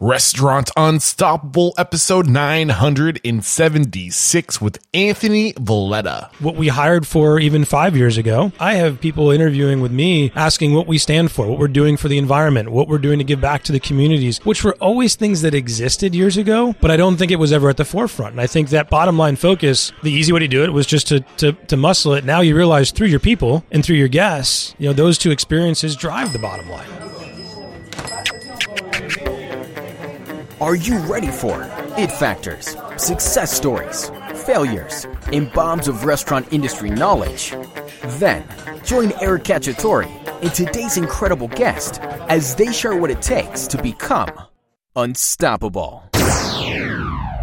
Restaurant Unstoppable, episode 976 with Anthony Valletta. What we hired for even five years ago. I have people interviewing with me asking what we stand for, what we're doing for the environment, what we're doing to give back to the communities, which were always things that existed years ago, but I don't think it was ever at the forefront. And I think that bottom line focus, the easy way to do it was just to, to, to muscle it. Now you realize through your people and through your guests, you know, those two experiences drive the bottom line. Are you ready for it factors, success stories, failures, and bombs of restaurant industry knowledge? Then join Eric Cacciatore and today's incredible guest as they share what it takes to become unstoppable.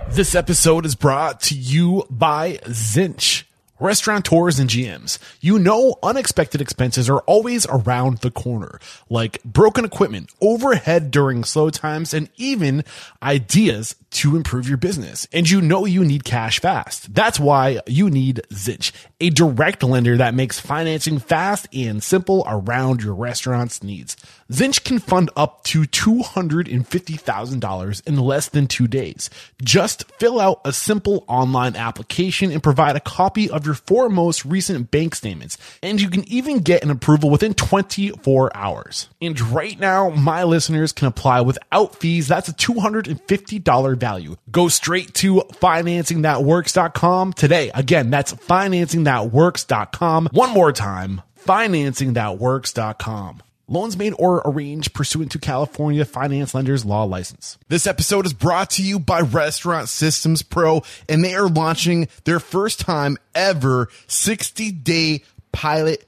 This episode is brought to you by Zinch. Restaurateurs and GMs, you know unexpected expenses are always around the corner, like broken equipment, overhead during slow times, and even ideas to improve your business. And you know you need cash fast. That's why you need Zinch, a direct lender that makes financing fast and simple around your restaurant's needs. Zinch can fund up to $250,000 in less than two days. Just fill out a simple online application and provide a copy of your four most recent bank statements. And you can even get an approval within 24 hours. And right now, my listeners can apply without fees. That's a $250 value. Go straight to financingthatworks.com today. Again, that's financingthatworks.com. One more time, financingthatworks.com. Loans made or arranged pursuant to California Finance Lenders Law License. This episode is brought to you by Restaurant Systems Pro, and they are launching their first time ever 60 day pilot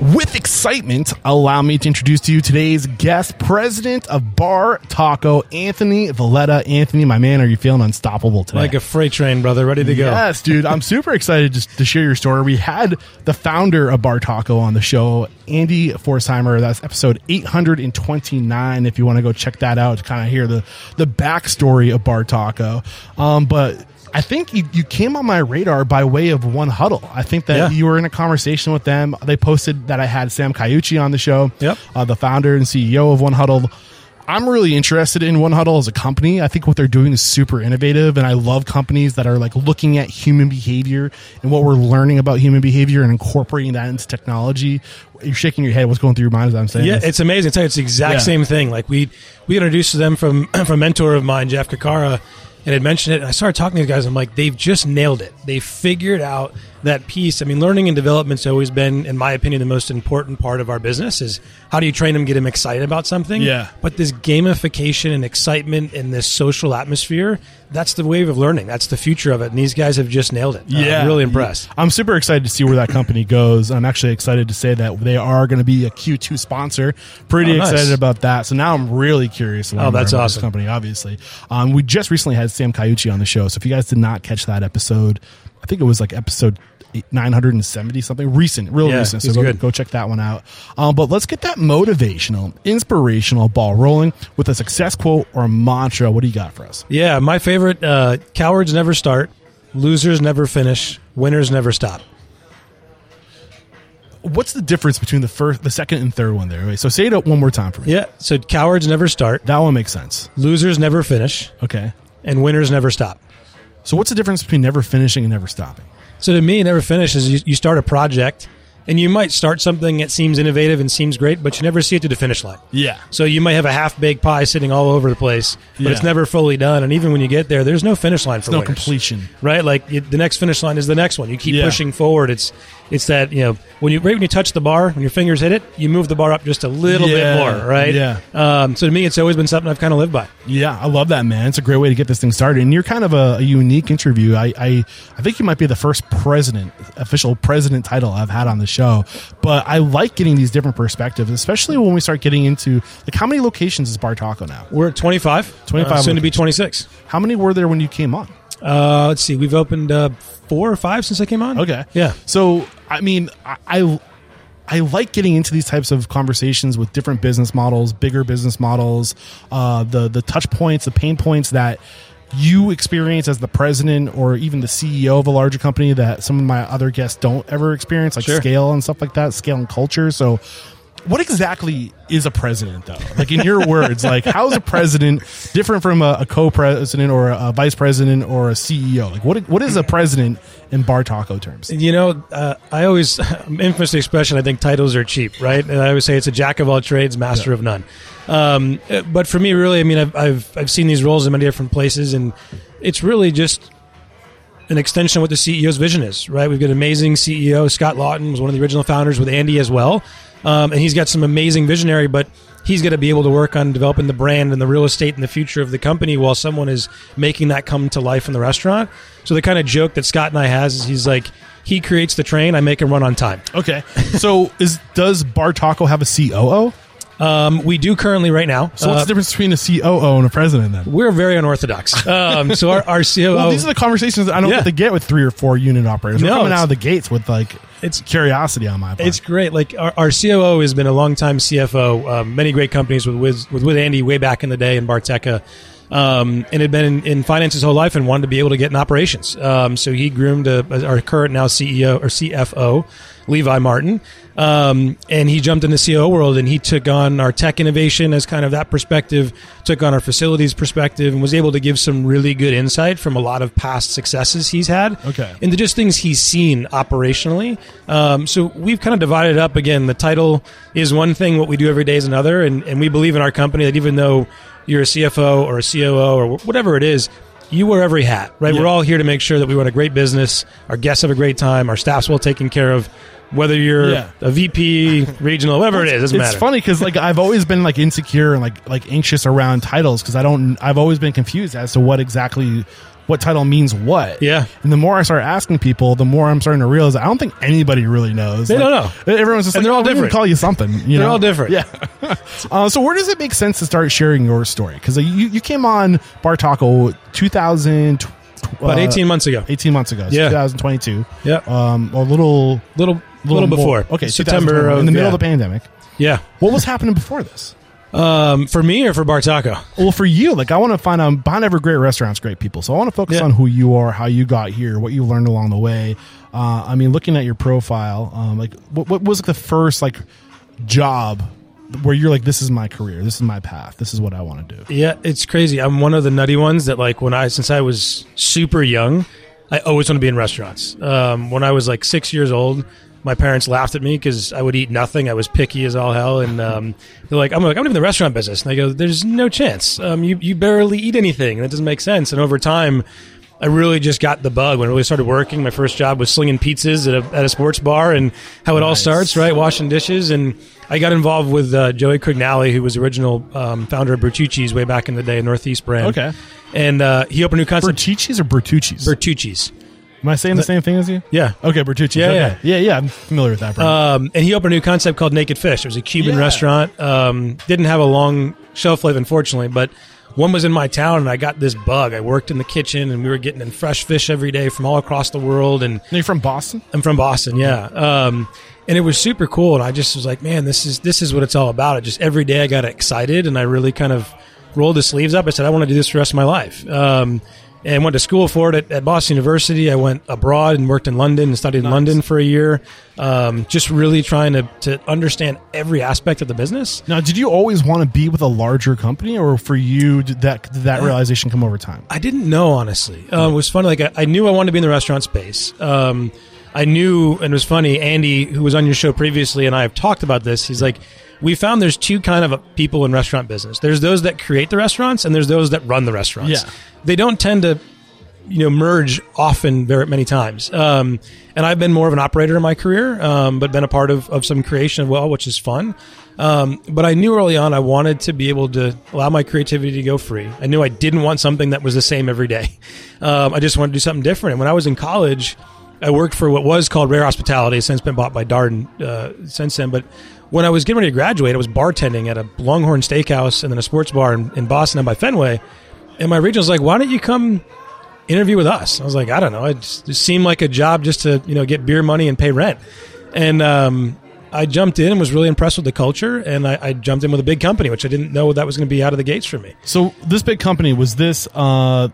With excitement, allow me to introduce to you today's guest, president of Bar Taco, Anthony Valletta. Anthony, my man, are you feeling unstoppable today? Like a freight train, brother, ready to go. Yes, dude. I'm super excited just to share your story. We had the founder of Bartaco on the show, Andy Pforzheimer. That's episode 829. If you want to go check that out to kind of hear the, the backstory of Bartaco. Um, but I think you, you came on my radar by way of 1Huddle. I think that Yeah. you were in a conversation with them. They posted that I had Sam Caucci on the show, Yep. uh, the founder and CEO of 1Huddle. I'm really interested in 1Huddle as a company. I think what they're doing is super innovative, and I love companies that are like looking at human behavior and what we're learning about human behavior and incorporating that into technology. You're shaking your head. What's going through your mind as I'm saying? Yeah, this? it's amazing. I tell it's the exact Yeah. same thing. Like we we introduced them from from mentor of mine, Jeff Kakara, and had mentioned it. And I started talking to these guys. I'm like, they've just nailed it. They figured out that piece. I mean, learning and development's always been, in my opinion, the most important part of our business. Is how do you train them, get them excited about something? Yeah. But this gamification and excitement and this social atmosphere, that's the wave of learning. That's the future of it. And these guys have just nailed it. Uh, I'm really impressed. I'm super excited to see where that company goes. I'm actually excited to say that they are going to be a Q2 sponsor. Pretty Oh, nice. excited about that. So now I'm really curious. Oh, that's about this awesome. company, obviously. Um, we just recently had Sam Caucci on the show. So if you guys did not catch that episode, I think it was like episode. 970 something. Recent real Yeah, recent so go, good. go check that one out. Um, but let's get that motivational inspirational ball rolling with a success quote or a mantra. What do you got for us? Yeah, my favorite uh, cowards never start, losers never finish, winners never stop. what's the difference between the first the second and third one there? Wait, so say it one more time for me. Yeah, so cowards never start, that one makes sense. Losers never finish, okay. And winners never stop. So what's the difference between never finishing and never stopping? So to me, never finish is you, you start a project and you might start something that seems innovative and seems great, but you never see it to the finish line. Yeah. So you might have a half baked pie sitting all over the place, but Yeah. it's never fully done. And even when you get there, there's no finish line for it. No winners. completion. right? Like you, the next finish line is the next one. You keep Yeah. pushing forward. It's It's that you know when you right when you touch the bar, when your fingers hit it, you move the bar up just a little Yeah, bit more, right? yeah. Um, so to me, it's always been something I've kind of lived by. Yeah, I love that, man. It's a great way to get this thing started. And you're kind of a, a unique interview. I, I, I think you might be the first president, official president title I've had on the show. But I like getting these different perspectives, especially when we start getting into like how many locations is Bartaco now? We're at 25, 25 uh, soon to be 26. How many were there when you came on? Uh, let's see, we've opened uh, four or five since I came on. Okay. Yeah. So I mean, I, I I like getting into these types of conversations with different business models, bigger business models, uh, the the touch points, the pain points that you experience as the president or even the CEO of a larger company that some of my other guests don't ever experience, like Sure. scale and stuff like that, scale and culture. So. What exactly is a president, though? Like in your words, like how is a president different from a, a co-president or a, vice president or a CEO? Like what what is a president in bartaco terms? You know, uh, I always infamous the expression. I think titles are cheap, right? And I always say it's a jack of all trades, master of none. Um, but for me, really, I mean, I've, I've I've seen these roles in many different places, and it's really just an extension of what the CEO's vision is, right? We've got an amazing CEO. Scott Lawton was one of the original founders with Andy as well. Um, and he's got some amazing visionary, but he's going to be able to work on developing the brand and the real estate and the future of the company while someone is making that come to life in the restaurant. So the kind of joke that Scott and I has is he's like, he creates the train, I make him run on time. Okay. So is does Bartaco have a COO? Um, we do currently right now. So what's Uh, the difference between a COO and a president then? we're very unorthodox. Um, so our, our COO, Well, these are the conversations that I don't Yeah. get to get with three or four unit operators. We're No, coming it's- out of the gates with like it's curiosity on my part. It's great. Like our, our COO has been a longtime CFO, um, many great companies with, with with with Andy way back in the day in Barteca, um, and had been in, in finance his whole life and wanted to be able to get in operations. Um, so he groomed a, our current now CEO or CFO, Levi Martin, um, and he jumped in the COO world and he took on our tech innovation as kind of that perspective, took on our facilities perspective, and was able to give some really good insight from a lot of past successes he's had Okay. into just things he's seen operationally. Um, so we've kind of divided up again. The title is one thing, what we do every day is another, and, and we believe in our company that even though you're a CFO or a COO or whatever it is, you wear every hat, right? Yeah. We're all here to make sure that we run a great business, our guests have a great time, our staff's well taken care of. Whether you're Yeah. a VP, regional, whatever it is, doesn't it's matter. It's funny because like I've always been like insecure and like like anxious around titles because I don't I've always been confused as to what exactly what title means what. Yeah. And the more I start asking people, the more I'm starting to realize I don't think anybody really knows. They Like, don't know. Everyone's just And like, they're all "Oh, different. Call you something. You They're know? all different. Yeah. uh, so where does it make sense to start sharing your story? Because you you came on Bartaco 2000 About uh, 18 months ago. 18 months ago. So Yeah. 2022. Yeah. Um, a little little, little, more- before. Okay, September of, in the middle yeah. of the pandemic. Yeah. What was happening before this? Um, for me or for Bartaco? Well, for you, like I want to find out behind every great restaurant's great people. So I want to focus Yeah. on who you are, how you got here, what you learned along the way. Uh, I mean, looking at your profile, um, like what, what was the first like job where you're like, this is my career, this is my path, this is what I want to do. Yeah, it's crazy. I'm one of the nutty ones that like when I since I was super young, I always want to be in restaurants. Um, when I was like six years old, my parents laughed at me because I would eat nothing. I was picky as all hell, and um, they're like, "I'm like I'm in the restaurant business," and I go, "There's no chance. Um, you you barely eat anything. And that doesn't make sense." And over time. I really just got the bug when I really started working. My first job was slinging pizzas at a, at a sports bar, and how it all starts, right? Washing dishes, and I got involved with uh, Joey Crugnale, who was original um, founder of Bertucci's way back in the day, Northeast brand. Okay. and uh, he opened a new concept, Bertucci's or Bertucci's? Bertucci's. Am I saying the same thing as you? Yeah. Okay, Bertucci's. Yeah, okay. yeah. yeah, yeah. I'm familiar with that brand. Um, and he opened a new concept called Naked Fish. It was a Cuban Yeah. restaurant. Um, didn't have a long shelf life, unfortunately, but one was in my town, and I got this bug. I worked in the kitchen, and we were getting in fresh fish every day from all across the world, and Are you from Boston? I'm from Boston, yeah. Um, and it was super cool, and I just was like, man, this is this is what it's all about. It just every day I got excited, and I really kind of rolled the sleeves up. I said, I want to do this for the rest of my life. Um, and went to school for it at, at Boston University. I went abroad and worked in London and studied in London for a year. Um, just really trying to to understand every aspect of the business. Now, did you always want to be with a larger company, or for you did that did that realization come over time? I didn't know honestly. Um, it was funny. Like I, I knew I wanted to be in the restaurant space. Um, I knew, and it was funny. Andy, who was on your show previously, and I have talked about this. He's like, we found there's two kind of people in restaurant business. There's those that create the restaurants, and there's those that run the restaurants. Yeah. They don't tend to you know merge often very many times. Um, and I've been more of an operator in my career, um, but been a part of, of some creation as well, which is fun. Um, but I knew early on I wanted to be able to allow my creativity to go free. I knew I didn't want something that was the same every day. Um, I just wanted to do something different. And when I was in college, I worked for what was called Rare Hospitality, since been bought by Darden uh, since then. But when I was getting ready to graduate, I was bartending at a Longhorn Steakhouse and then a sports bar in, in Boston by Fenway. And my regional was like, "Why don't you come interview with us?" I was like, "I don't know. It just, it seemed like a job just to you know get beer money and pay rent." And um, I jumped in and was really impressed with the culture, and I, I jumped in with a big company, which I didn't know that was going to be out of the gates for me. So this big company was this uh,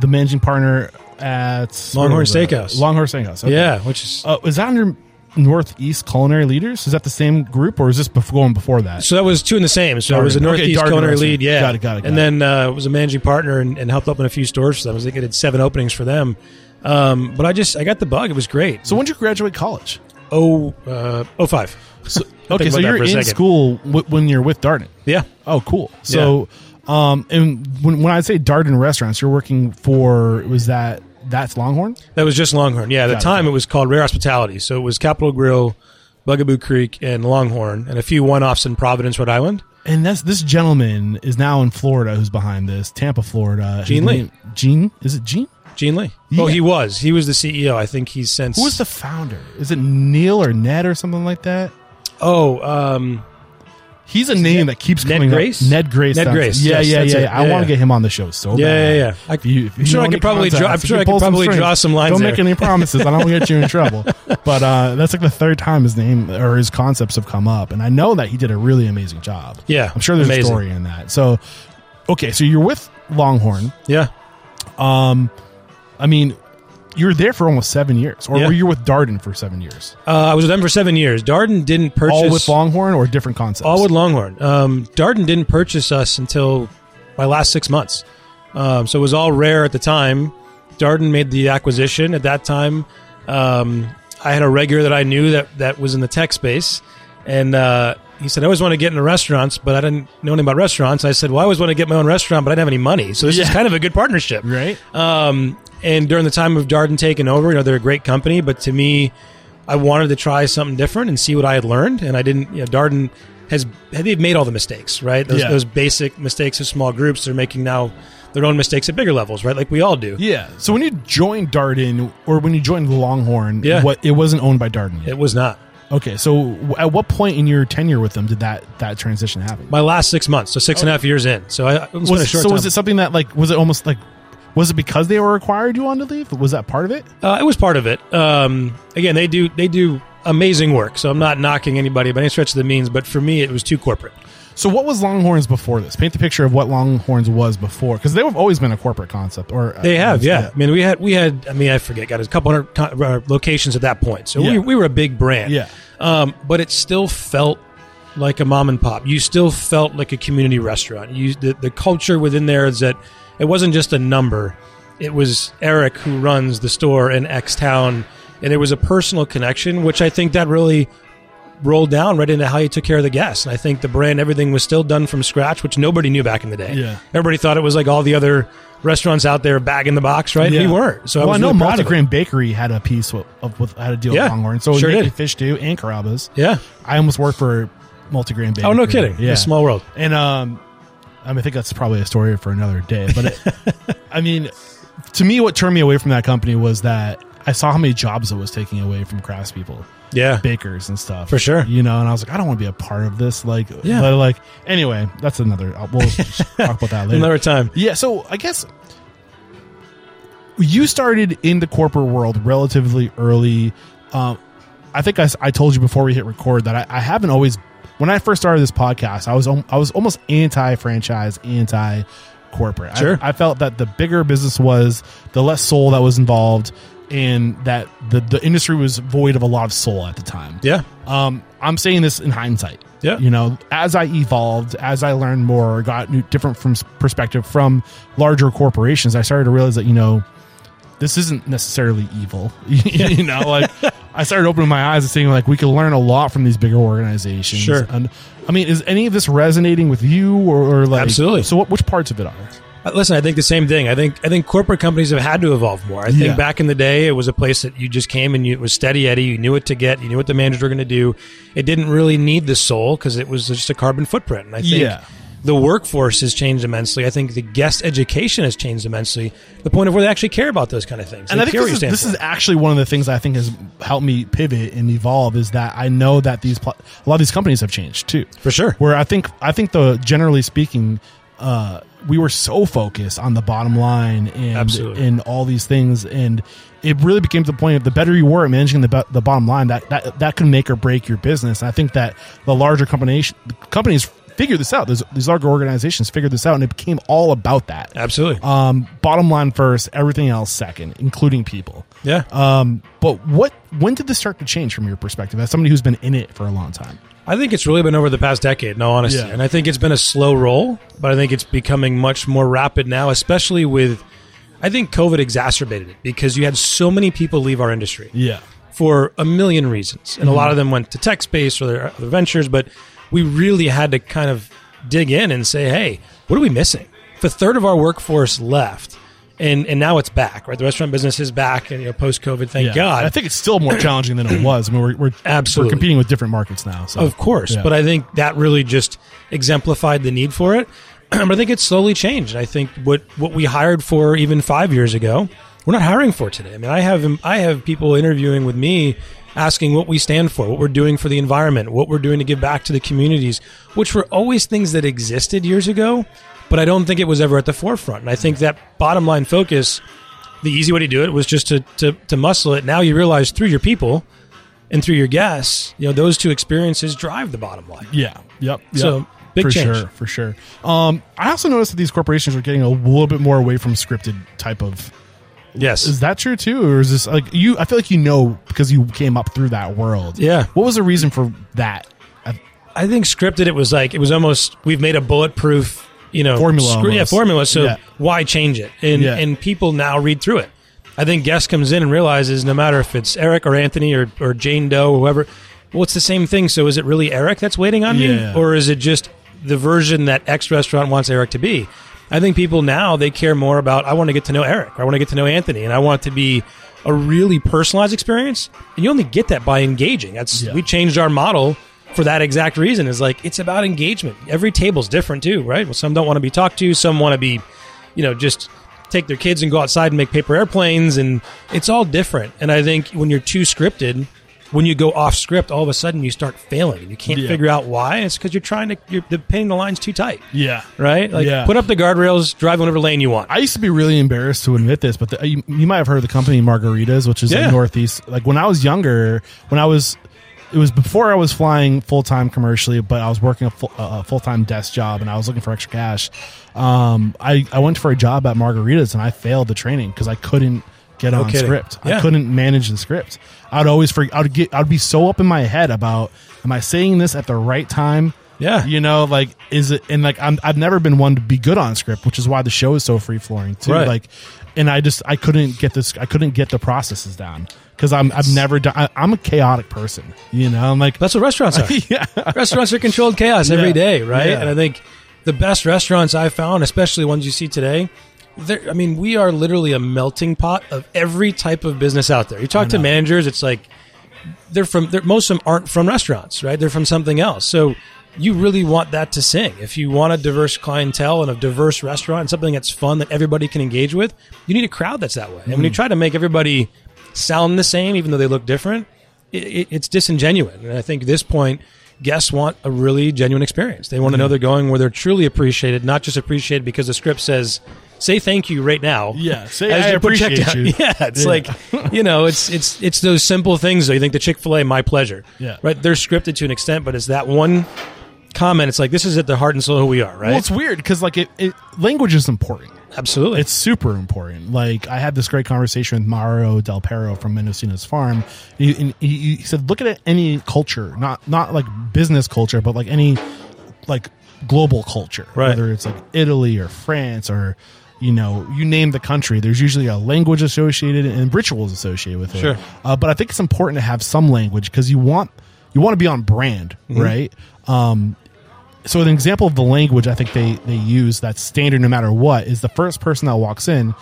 the managing partner at Longhorn where was that? Steakhouse. Longhorn Steakhouse. okay. Yeah, which is Uh, is that under Northeast Culinary Leaders? Is that the same group, or is this before, going before that? So that was two in the same. So it was a Darden. Okay, Northeast Darden culinary Restaurant. lead, yeah. Got it, got it, got and it. then uh, was a managing partner and, and helped open a few stores for them. I think I did seven openings for them. Um, but I just I got the bug. It was great. So when did you graduate college? oh uh, oh five. So, okay, so you're in second. school w- when you're with Darden. Yeah. Oh, cool. So, um, and when, when I say Darden restaurants, you're working for was that that's Longhorn? That was just Longhorn. Yeah, at the it, time got it was called Rare Hospitality. So it was Capital Grille, Bugaboo Creek, and Longhorn, and a few one-offs in Providence, Rhode Island. And that's this gentleman is now in Florida. Who's behind this? Tampa, Florida. Gene Lee. name- Gene is it Gene? Gene Lee. Yeah. Oh, he was. He was the CEO. I think he's since. Who was the founder? Is it Neil or Ned or something like that? Oh, um, He's a name that keeps Ned coming Grace? up. Ned Grace. Ned Grace, Yeah, yes, yeah, yeah. it. I Yeah, want to get him on the show so Yeah, bad. yeah, yeah. I- If you, if I'm sure I could probably draw- I'm sure I could probably draw some lines Don't make any promises. I don't want to get you in trouble. But uh, that's like the third time his name or his concepts have come up, and I know that he did a really amazing job. Yeah, I'm sure there's amazing. a story in that. So, okay, so you're with Longhorn. yeah. Um, I mean, you're there for almost seven years, or Yeah. were you with Darden for seven years? Uh, I was with them for seven years. Darden didn't purchase All with Longhorn or different concepts? All with Longhorn. Um, Darden didn't purchase us until my last six months. Um, so it was all rare at the time. Darden made the acquisition at that time. Um, I had a regular that I knew that, that was in the tech space. And uh, he said, I always want to get into restaurants, but I didn't know anything about restaurants. I said, Well, I always want to get my own restaurant, but I didn't have any money. So this is kind of a good partnership. right. Um, and during the time of Darden taking over, you know, they're a great company, but to me, I wanted to try something different and see what I had learned. And I didn't, you know, Darden has, they've made all the mistakes, right? Those, Yeah. those basic mistakes of small groups, they're making now their own mistakes at bigger levels, right? Like we all do. Yeah. So when you joined Darden, or when you joined Longhorn, Yeah. what it wasn't owned by Darden yet. It was not. Okay. So at what point in your tenure with them did that that transition happen? My last six months, so six and a half years in. So I, was, Was a it, short so was it something that like was it almost like was it because they were required you wanted to leave? Was that part of it? Uh, it was part of it. Um, again, they do they do amazing work. So I'm not knocking anybody by any stretch of the means, but for me, it was too corporate. So what was Longhorns before this? Paint the picture of what Longhorns was before, because they've always been a corporate concept. Or uh, They have, yeah. I mean, we had we had. I mean, I forget. Got a couple hundred co- uh, locations at that point, so Yeah. we, we were a big brand. Yeah. Um, but it still felt like a mom and pop. You still felt like a community restaurant. You the, the culture within there is that it wasn't just a number. It was Eric who runs the store in X town, and there was a personal connection, which I think that really rolled down right into how you took care of the guests. And I think the brand, everything was still done from scratch, which nobody knew back in the day. Yeah. Everybody thought it was like all the other restaurants out there, bag in the box, right? Yeah. We weren't. So I well, I, was know really proud of Bakery had a piece of with had a deal Yeah, with Longhorn, so sure did. fish too and Carrabba's. Yeah. I almost worked for Multigrain Bakery. Oh, no kidding. Yeah, A small world. And um, I mean, I think that's probably a story for another day. But it, I mean, to me, what turned me away from that company was that I saw how many jobs it was taking away from craftspeople, Yeah. bakers and stuff. For sure. you know. And I was like, I don't want to be a part of this. Like, Yeah. but like, anyway, that's another. uh, We'll talk about that later. Another time. Yeah, so I guess you started in the corporate world relatively early. Um, I think I, I told you before we hit record that I, I haven't always. When I first started this podcast, I was I was almost anti franchise, anti corporate. Sure. I, I felt that the bigger business was, the less soul that was involved, and that the the industry was void of a lot of soul at the time. Yeah. Um, I'm saying this in hindsight. Yeah. You know, as I evolved, as I learned more, got new, different from perspective from larger corporations, I started to realize that you know, this isn't necessarily evil. you know, like I started opening my eyes and seeing like we could learn a lot from these bigger organizations. Sure. And I mean, is any of this resonating with you or, or like Absolutely. So, what which parts of it are? Uh, Listen, I think the same thing. I think I think corporate companies have had to evolve more. I think Yeah. back in the day, it was a place that you just came and you, it was steady Eddie. You knew what to get. You knew what the managers were going to do. It didn't really need the soul because it was just a carbon footprint. And I think Yeah. The workforce has changed immensely. I think the guest education has changed immensely. The point of where they actually care about those kind of things. and They I think this is, this is actually one of the things I think has helped me pivot and evolve is that I know that these pl- a lot of these companies have changed too. For sure. Where I think I think the generally speaking, uh, we were so focused on the bottom line and Absolutely. and all these things, and it really became the point of the better you were at managing the the bottom line, that that that can make or break your business. And I think that the larger companies companies figured this out. These, these larger organizations figured this out, and it became all about that. Absolutely. Um, bottom line first, everything else second, including people. yeah. Um, but what when did this start to change from your perspective as somebody who's been in it for a long time? I think it's really been over the past decade, in all honesty. Yeah. And I think it's been a slow roll, but I think it's becoming much more rapid now, especially with, I think COVID exacerbated it because you had so many people leave our industry Yeah. for a million reasons. And a lot of them went to tech space or their other ventures, but we really had to kind of dig in and say, hey, what are we missing? If a third of our workforce left, and, and now it's back, right? The restaurant business is back, and you know, post COVID, thank Yeah. God. I think it's still more challenging than it was. I mean, we're, we're Absolutely. we're competing with different markets now. So Of course, Yeah. but I think that really just exemplified the need for it. but I think it's slowly changed. I think what what we hired for even five years ago, we're not hiring for today. I mean, I have I have people interviewing with me asking what we stand for, what we're doing for the environment, what we're doing to give back to the communities, which were always things that existed years ago, but I don't think it was ever at the forefront. And I think that bottom line focus, the easy way to do it was just to to, to muscle it. Now you realize through your people and through your guests, you know, those two experiences drive the bottom line. yeah, yep. yep. So, big for change. sure, for sure. Um, I also noticed that these corporations are getting a little bit more away from scripted type of. Yes. Is that true too, or is this like you? I feel like you know because you came up through that world. Yeah. What was the reason for that? I- think scripted it was like it was almost we've made a bulletproof, you know, Formula yeah, formula. So Yeah. why change it? And Yeah. and people now read through it. I think guest comes in and realizes no matter if it's Eric or Anthony or, or Jane Doe or whoever, well, it's the same thing. So is it really Eric that's waiting on Yeah. me, or is it just the version that X restaurant wants Eric to be? I think people now they care more about I want to get to know Eric, I want to get to know Anthony, and I want it to be a really personalized experience. And you only get that by engaging. That's Yeah. we changed our model for that exact reason. Is like it's about engagement. Every table's different too, right? Well, some don't want to be talked to, some want to be, you know, just take their kids and go outside and make paper airplanes, and it's all different. And I think when you're too scripted, when you go off script, all of a sudden you start failing, and you can't Yeah. figure out why. It's because you're trying to you're the painting the lines too tight, Yeah. right? Like Yeah. put up the guardrails, drive whatever lane you want. I used to be really embarrassed to admit this, but the, you, you might have heard of the company Margaritas, which is Yeah. in Northeast. Like when I was younger, when I was, it was before I was flying full time commercially, but I was working a full, a full time desk job and I was looking for extra cash. Um, I, I went for a job at Margaritas and I failed the training because I couldn't get on kidding. script. I couldn't manage the script. I'd always forget. I'd get. I'd be so up in my head about, am I saying this at the right time? Yeah. you know, like is it? And like I'm, I've never been one to be good on script, which is why the show is so free flowing too. Right. Like, and I just I couldn't get this. I couldn't get the processes down because I'm I've never done. I, I'm a chaotic person. You know, I'm like That's what restaurants are. yeah, restaurants are controlled chaos every Yeah. day, right? Yeah. And I think the best restaurants I've found, especially ones you see today, they're- I mean, we are literally a melting pot of every type of business out there. You talk to managers, it's like they're from. They're, most of them aren't from restaurants, right? They're from something else. So you really want that to sing. If you want a diverse clientele and a diverse restaurant and something that's fun that everybody can engage with, you need a crowd that's that way. And when you mm. try to make everybody sound the same, even though they look different, it, it, it's disingenuous. And I think at this point, guests want a really genuine experience. They want to mm. know they're going where they're truly appreciated, not just appreciated because the script says, "Say thank you right now." Yeah, say, "I appreciate you." Yeah, it's Yeah. like you know, it's it's it's those simple things. Though you think the Chick Fil A, my pleasure. Yeah. right. They're scripted to an extent, but it's that one comment. It's like this is at the heart and soul of who we are, right? Well, it's weird because like it, it language is important. Absolutely. It's super important. Like I had this great conversation with Mario Del Pero from Mendocino's Farm. He, and he, he said, "Look at any culture, not not like business culture, but like any like global culture, Right. whether it's like Italy or France or." You know, you name the country. There's usually a language associated and rituals associated with it. Sure. uh, but I think it's important to have some language because you want you want to be on brand, Mm-hmm. right? Um, so an example of the language I think they they use that's standard no matter what is the first person that walks in.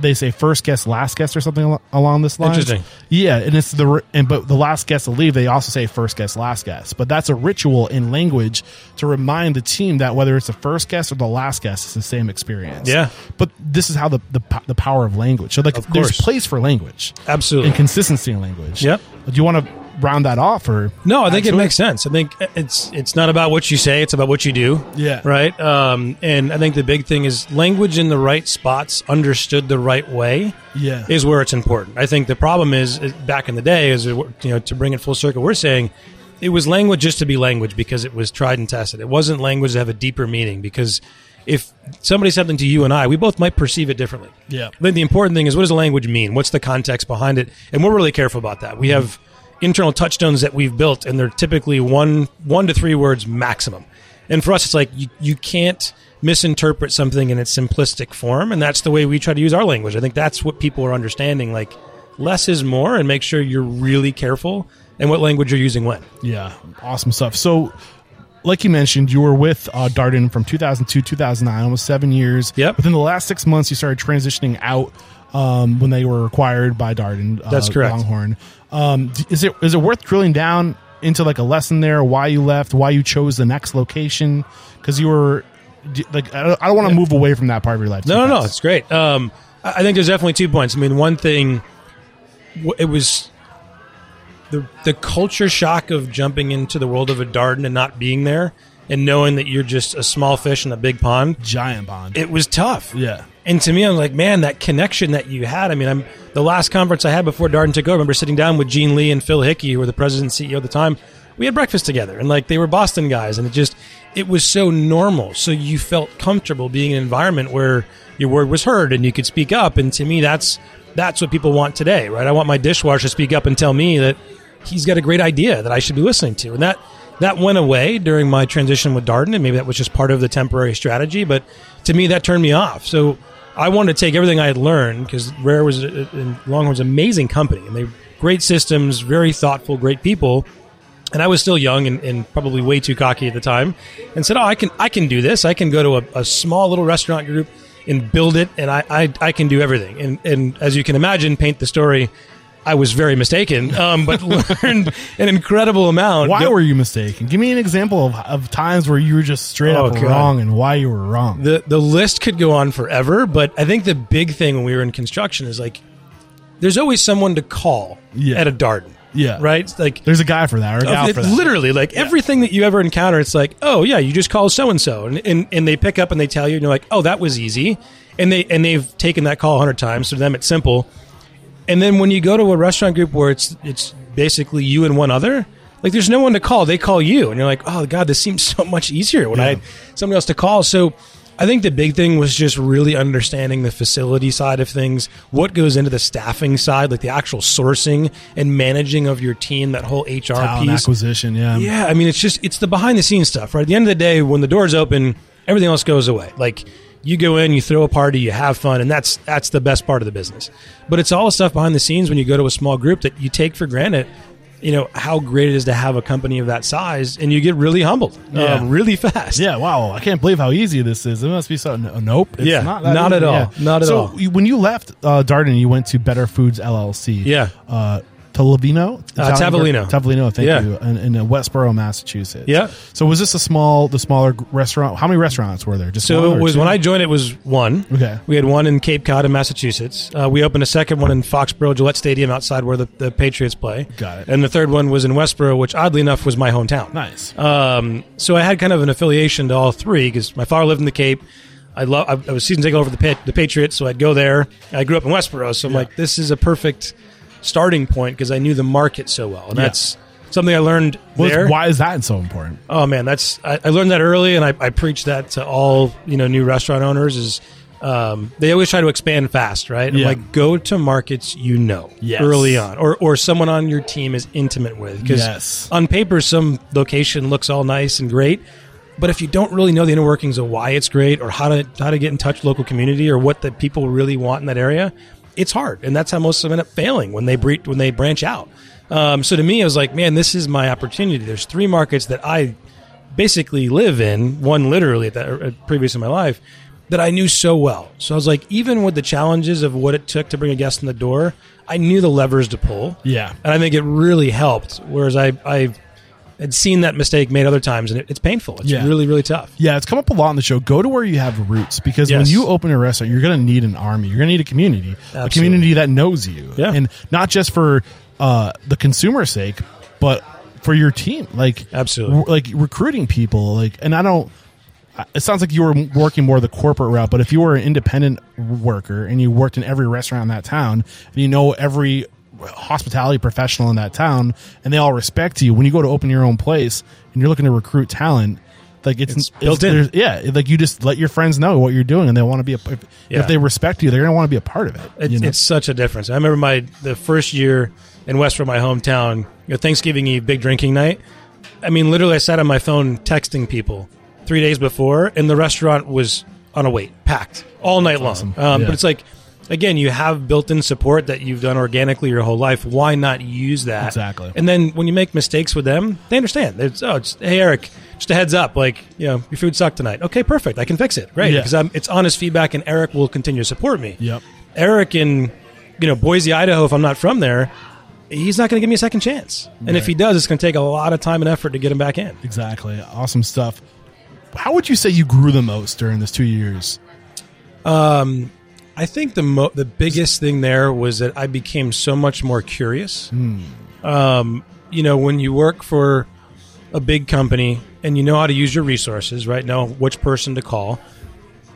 They say first guest, last guest, or something along this line. Interesting. Yeah, and it's the and but the last guest to leave, they also say first guest, last guest. But that's a ritual in language to remind the team that whether it's the first guest or the last guest, it's the same experience. Yeah. But this is how the the, the power of language. So like, there's place for language Absolutely. and consistency in language. Yep. Do you want to round that off or No, I think it makes sense. I think it's it's not about what you say; it's about what you do. Yeah. Right. Um, and I think the big thing is language in the right spots, understood the right way, Yeah. is where it's important. I think the problem is, back in the day, is you know to bring it full circle, we're saying it was language just to be language because it was tried and tested. It wasn't language to have a deeper meaning because. If somebody said something to you and I, we both might perceive it differently. Yeah. I think the important thing is what does a language mean? What's the context behind it? And we're really careful about that. We have internal touchstones that we've built, and they're typically one one to three words maximum. And for us, it's like you, you can't misinterpret something in its simplistic form, and that's the way we try to use our language. I think that's what people are understanding. Like less is more, and make sure you're really careful and what language you're using when. Yeah, awesome stuff. So, like you mentioned, you were with uh, Darden from 2002 2009, almost seven years. Yep. Within the last six months, you started transitioning out um, when they were acquired by Darden. Uh, That's correct. Longhorn. Um, is it is it worth drilling down into like a lesson there? Why you left? Why you chose the next location? Because you were like, I don't, don't want to move away from that part of your life. No, no, no. It's great. Um, I I think there's definitely two points. I mean, one thing, it was the the culture shock of jumping into the world of a Darden and not being there, and knowing that you're just a small fish in a big pond. giant pond. It was tough. yeah. And to me, I'm like, man, that connection that you had. I mean, I'm the last conference I had before Darden took over. I remember sitting down with Gene Lee and Phil Hickey, who were the president and CEO at the time. We had breakfast together, and like they were Boston guys, and it just it was so normal. So you felt comfortable being in an environment where your word was heard and you could speak up. And to me, that's that's what people want today, right? I want my dishwasher to speak up and tell me that he's got a great idea that I should be listening to, and that that went away during my transition with Darden, and maybe that was just part of the temporary strategy. But to me, that turned me off. So I wanted to take everything I had learned because Rare was and Longhorn's amazing company, and they great systems, very thoughtful, great people. And I was still young and, and probably way too cocky at the time, and said, "Oh, I can I can do this. I can go to a, a small little restaurant group and build it, and I, I I can do everything." And and as you can imagine, paint the story. I was very mistaken, um, but learned an incredible amount. Why were you mistaken? Give me an example of, of times where you were just straight Oh, up God. wrong and why you were wrong. the the list could go on forever, but I think the big thing when we were in construction is like there's always someone to call Yeah. at a Darden. Yeah. Right? Like There's a guy for that or a it- for that. literally like everything that you ever encounter, it's like, oh yeah, you just call so and so and and and they pick up and they tell you and you're like, oh that was easy. And they and they've taken that call a hundred times, so to them it's simple. And then when you go to a restaurant group where it's it's basically you and one other, like there's no one to call. They call you, and you're like, oh god, this seems so much easier when I had somebody else to call. So I think the big thing was just really understanding the facility side of things, what goes into the staffing side, like the actual sourcing and managing of your team, that whole HR Talent piece. acquisition, yeah. Yeah, I mean, it's just it's the behind the scenes stuff, right? At the end of the day, when the doors open, everything else goes away. Like you go in, you throw a party, you have fun, and that's that's the best part of the business. But it's all the stuff behind the scenes when you go to a small group that you take for granted. You know how great it is to have a company of that size, and you get really humbled, Yeah. um, really fast. Yeah, wow. I can't believe how easy this is. It must be so. No, nope. It's Yeah, not, that not at all. Not at so all. when you left uh, Darden, you went to Better Foods LLC. Yeah. Uh, Tavolino? Uh, Tavolino. Tavolino, thank Yeah. you. In, in uh, Westboro, Massachusetts. Yeah. So was this a small, the smaller restaurant? How many restaurants were there? Just So it was two? when I joined. It was one. Okay. We had one in Cape Cod in Massachusetts. Uh, we opened a second one in Foxborough Gillette Stadium outside where the, the Patriots play. Got it. And the third one was in Westboro, which oddly enough was my hometown. Nice. Um, so I had kind of an affiliation to all three because my father lived in the Cape. I love. I, I was season ticket over the the Patriots, so I'd go there. I grew up in Westboro, so I'm Yeah. like, this is a perfect starting point because I knew the market so well, and Yeah. that's something I learned Well, there. why is that so important? Oh man, that's I, I learned that early, and I, I preach that to all you know new restaurant owners. Is um, they always try to expand fast, right? Yeah. like go to markets you know Yes. early on, or or someone on your team is intimate with. Because Yes. on paper, some location looks all nice and great, but if you don't really know the inner workings of why it's great, or how to how to get in touch with local community, or what the people really want in that area, it's hard, and that's how most of them end up failing when they bre- when they branch out. Um, so to me, I was like, man, this is my opportunity. There's three markets that I basically live in, one literally at that uh, previous in my life, that I knew so well. So I was like, even with the challenges of what it took to bring a guest in the door, I knew the levers to pull. Yeah. And I think it really helped. Whereas I, I had seen that mistake made other times and it, it's painful. It's Yeah. really, really tough. Yeah, it's come up a lot on the show. Go to where you have roots because when you open a restaurant, you're going to need an army. You're going to need a community, a community that knows you, Yeah. and not just for uh, the consumer's sake, but for your team. Like Absolutely. like recruiting people. Like, and I don't. It sounds like you were working more the corporate route, but if you were an independent worker and you worked in every restaurant in that town, and you know every hospitality professional in that town, and they all respect you, when you go to open your own place and you're looking to recruit talent, like it's, It's built in. Yeah, like you just let your friends know what you're doing, and they want to be a. If, Yeah. if they respect you, they're going to want to be a part of it. It's, you know? it's such a difference. I remember my the first year in Westford, my hometown, you know, Thanksgiving Eve, big drinking night. I mean, literally, I sat on my phone texting people three days before, and the restaurant was on a wait, packed all night long. awesome. Um, Yeah. But it's like, again, you have built-in support that you've done organically your whole life. Why not use that? Exactly. And then when you make mistakes with them, they understand. It's oh, it's, hey Eric, just a heads up, like you know, your food sucked tonight. Okay, perfect. I can fix it. Great, Yeah. because I'm, it's honest feedback, and Eric will continue to support me. Yep. Eric in you know Boise, Idaho, if I'm not from there, he's not going to give me a second chance. And if he does, it's going to take a lot of time and effort to get him back in. Exactly. Awesome stuff. How would you say you grew the most during this two years? Um, I think the mo- the biggest thing there was that I became so much more curious. Um, you know, when you work for a big company and you know how to use your resources, right? Know which person to call,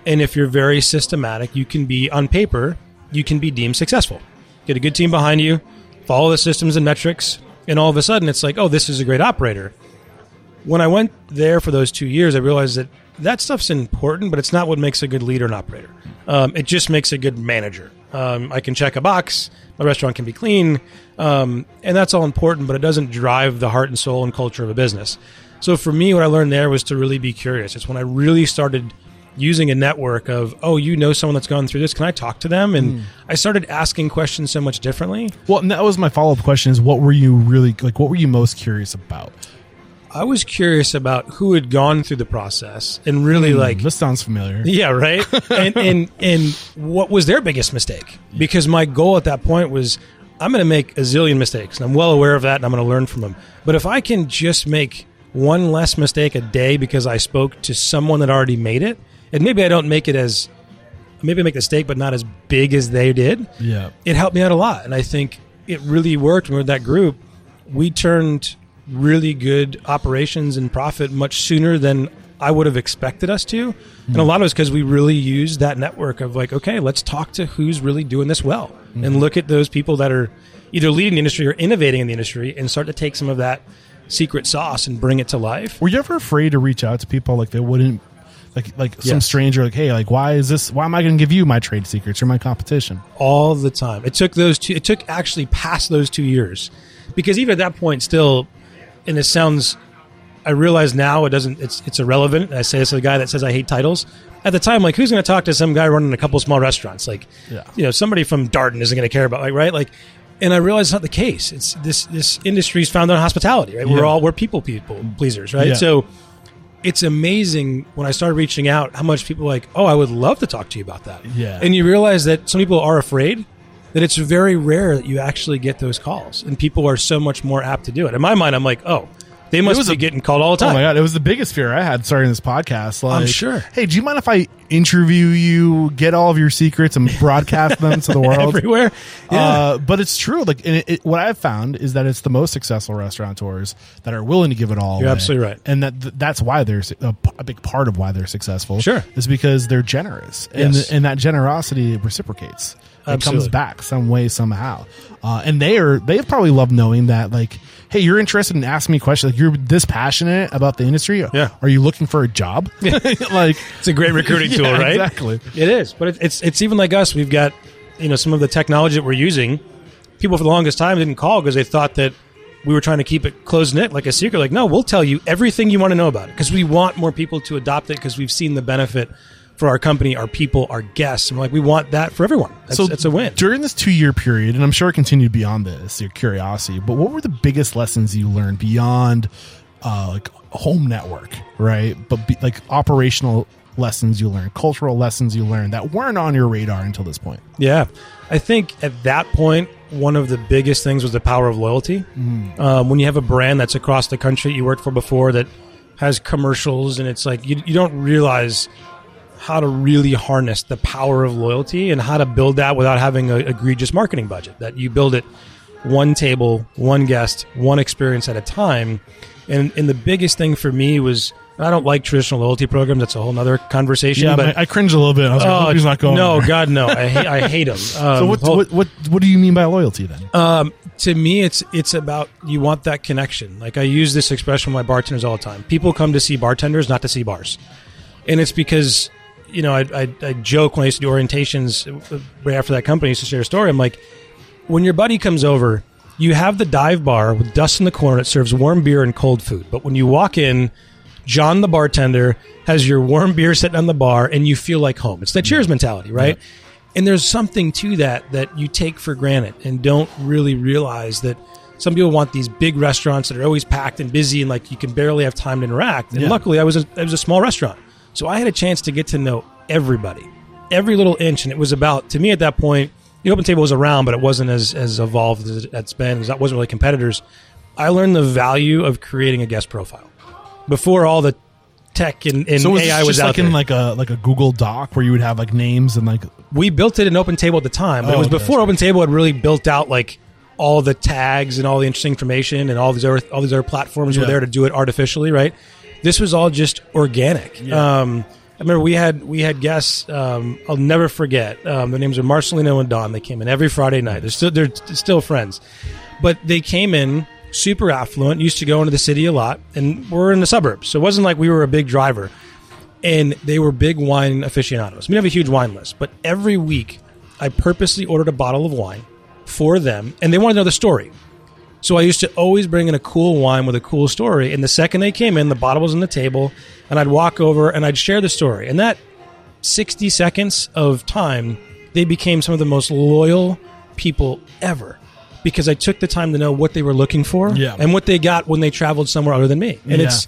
and if you're very systematic, you can be on paper, you can be deemed successful. Get a good team behind you, follow the systems and metrics, and all of a sudden it's like, oh, this is a great operator. When I went there for those two years, I realized that that stuff's important, but it's not what makes a good leader and operator. Um, it just makes a good manager. Um, I can check a box. My restaurant can be clean, um, and that's all important. But it doesn't drive the heart and soul and culture of a business. So for me, what I learned there was to really be curious. It's when I really started using a network of, oh, you know someone that's gone through this. Can I talk to them? And I started asking questions so much differently. Well, and that was my follow up question: Is what were you really like? What were you most curious about? I was curious about who had gone through the process and really hmm, like This sounds familiar. Yeah, right. and and and what was their biggest mistake? Because my goal at that point was I'm going to make a zillion mistakes, and I'm well aware of that, and I'm going to learn from them. But if I can just make one less mistake a day because I spoke to someone that already made it, and maybe I don't make it as maybe I make the mistake, but not as big as they did. Yeah. It helped me out a lot, and I think it really worked. When we were that group, we turned really good operations and profit much sooner than I would have expected us to. And a hmm. lot of it's because we really used that network of like, okay, let's talk to who's really doing this well hmm. and look at those people that are either leading the industry or innovating in the industry and start to take some of that secret sauce and bring it to life. Were you ever afraid to reach out to people like they wouldn't, like like some stranger, like, hey, like why is this? Why am I going to give you my trade secrets or my competition? all the time. It took those two. It took actually past those two years, because even at that point, still, and it sounds. I realize now it doesn't. It's it's irrelevant. I say this to the guy that says I hate titles. At the time, like who's going to talk to some guy running a couple small restaurants? Like, Yeah. you know, somebody from Darden isn't going to care about, like, right? Like, and I realize it's not the case. It's this this industry is founded on hospitality, right? Yeah. We're all we're people people pleasers, right? Yeah. So it's amazing when I started reaching out how much people like, oh, I would love to talk to you about that. Yeah. And you realize that some people are afraid that it's very rare that you actually get those calls, and people are so much more apt to do it. In my mind, I'm like, oh, they must be a- getting called all the time. Oh my god, it was the biggest fear I had starting this podcast. Like, sure. Hey, do you mind if I interview you, get all of your secrets, and broadcast them to the world? Everywhere. Yeah. Uh, but it's true. Like, and it, it, what I've found is that it's the most successful restaurateurs that are willing to give it all. You're away. absolutely right. and that th- that's why they're a, a big part of why they're successful. Sure. is because they're generous, and Yes. and that generosity reciprocates. It comes back some way somehow, uh, and they are they probably love knowing that like, hey, you're interested in asking me questions. Like, you're this passionate about the industry. Yeah. Are you looking for a job? like, It's a great recruiting tool, Yeah, right? exactly. It is, but it, it's it's even like us. We've got you know some of the technology that we're using. People for the longest time didn't call because they thought that we were trying to keep it close knit, like a secret. Like, no, we'll tell you everything you want to know about it because we want more people to adopt it because we've seen the benefit for our company, our people, our guests. And like, we want that for everyone. That's, that's a win. During this two year period, and I'm sure it continued beyond this, your curiosity, but what were the biggest lessons you learned beyond uh, like home network, right? But be, like operational lessons you learned, cultural lessons you learned that weren't on your radar until this point. Yeah. I think at that point, one of the biggest things was the power of loyalty. Um, when you have a brand that's across the country you worked for before that has commercials, and it's like you, you don't realize how to really harness the power of loyalty and how to build that without having an egregious marketing budget. That you build it one table, one guest, one experience at a time. And, and the biggest thing for me was I don't like traditional loyalty programs. That's a whole other conversation. Yeah, but I, I cringe a little bit. I was like, I he's not going. no. God, no. I hate, I hate them. Um, So what, what what what do you mean by loyalty then? um, to me, it's it's about you want that connection. Like I use this expression with my bartenders all the time. People come to see bartenders, not to see bars, and it's because you know I, I, I joke when I used to do orientations right after that company I used to share a story. I'm like, when your buddy comes over, you have the dive bar with dust in the corner that serves warm beer and cold food. But when you walk in, John the bartender has your warm beer sitting on the bar, and you feel like home. It's that Cheers mentality, right? And there's something to that that you take for granted and don't really realize that some people want these big restaurants that are always packed and busy and like you can barely have time to interact. And Yeah. luckily, I was a, I was a small restaurant, so I had a chance to get to know everybody, every little inch. And it was about to me at that point. The OpenTable was around, but it wasn't as as evolved as it's been. That wasn't really competitors. I learned the value of creating a guest profile before all the tech and, and So was AI was out like there in like a like a Google Doc where you would have like names and like we built it in OpenTable at the time but Oh, it was okay, before OpenTable had really built out like all the tags and all the interesting information and all these other all these other platforms were there to do it artificially right this was all just organic Yeah. um, I remember we had we had guests. Um, I'll never forget. Um, their names are Marcelino and Don. They came in every Friday night. They're still they're still friends, but they came in super affluent. Used to go into the city a lot, and we're in the suburbs, so it wasn't like we were a big driver and they were big wine aficionados. We have a huge wine list, but every week I purposely ordered a bottle of wine for them, and they wanted to know the story. So I used to always bring in a cool wine with a cool story, and the second they came in, the bottle was on the table, and I'd walk over and I'd share the story. And that 60 seconds of time, they became some of the most loyal people ever because I took the time to know what they were looking for Yeah. and what they got when they traveled somewhere other than me. And Yeah. it's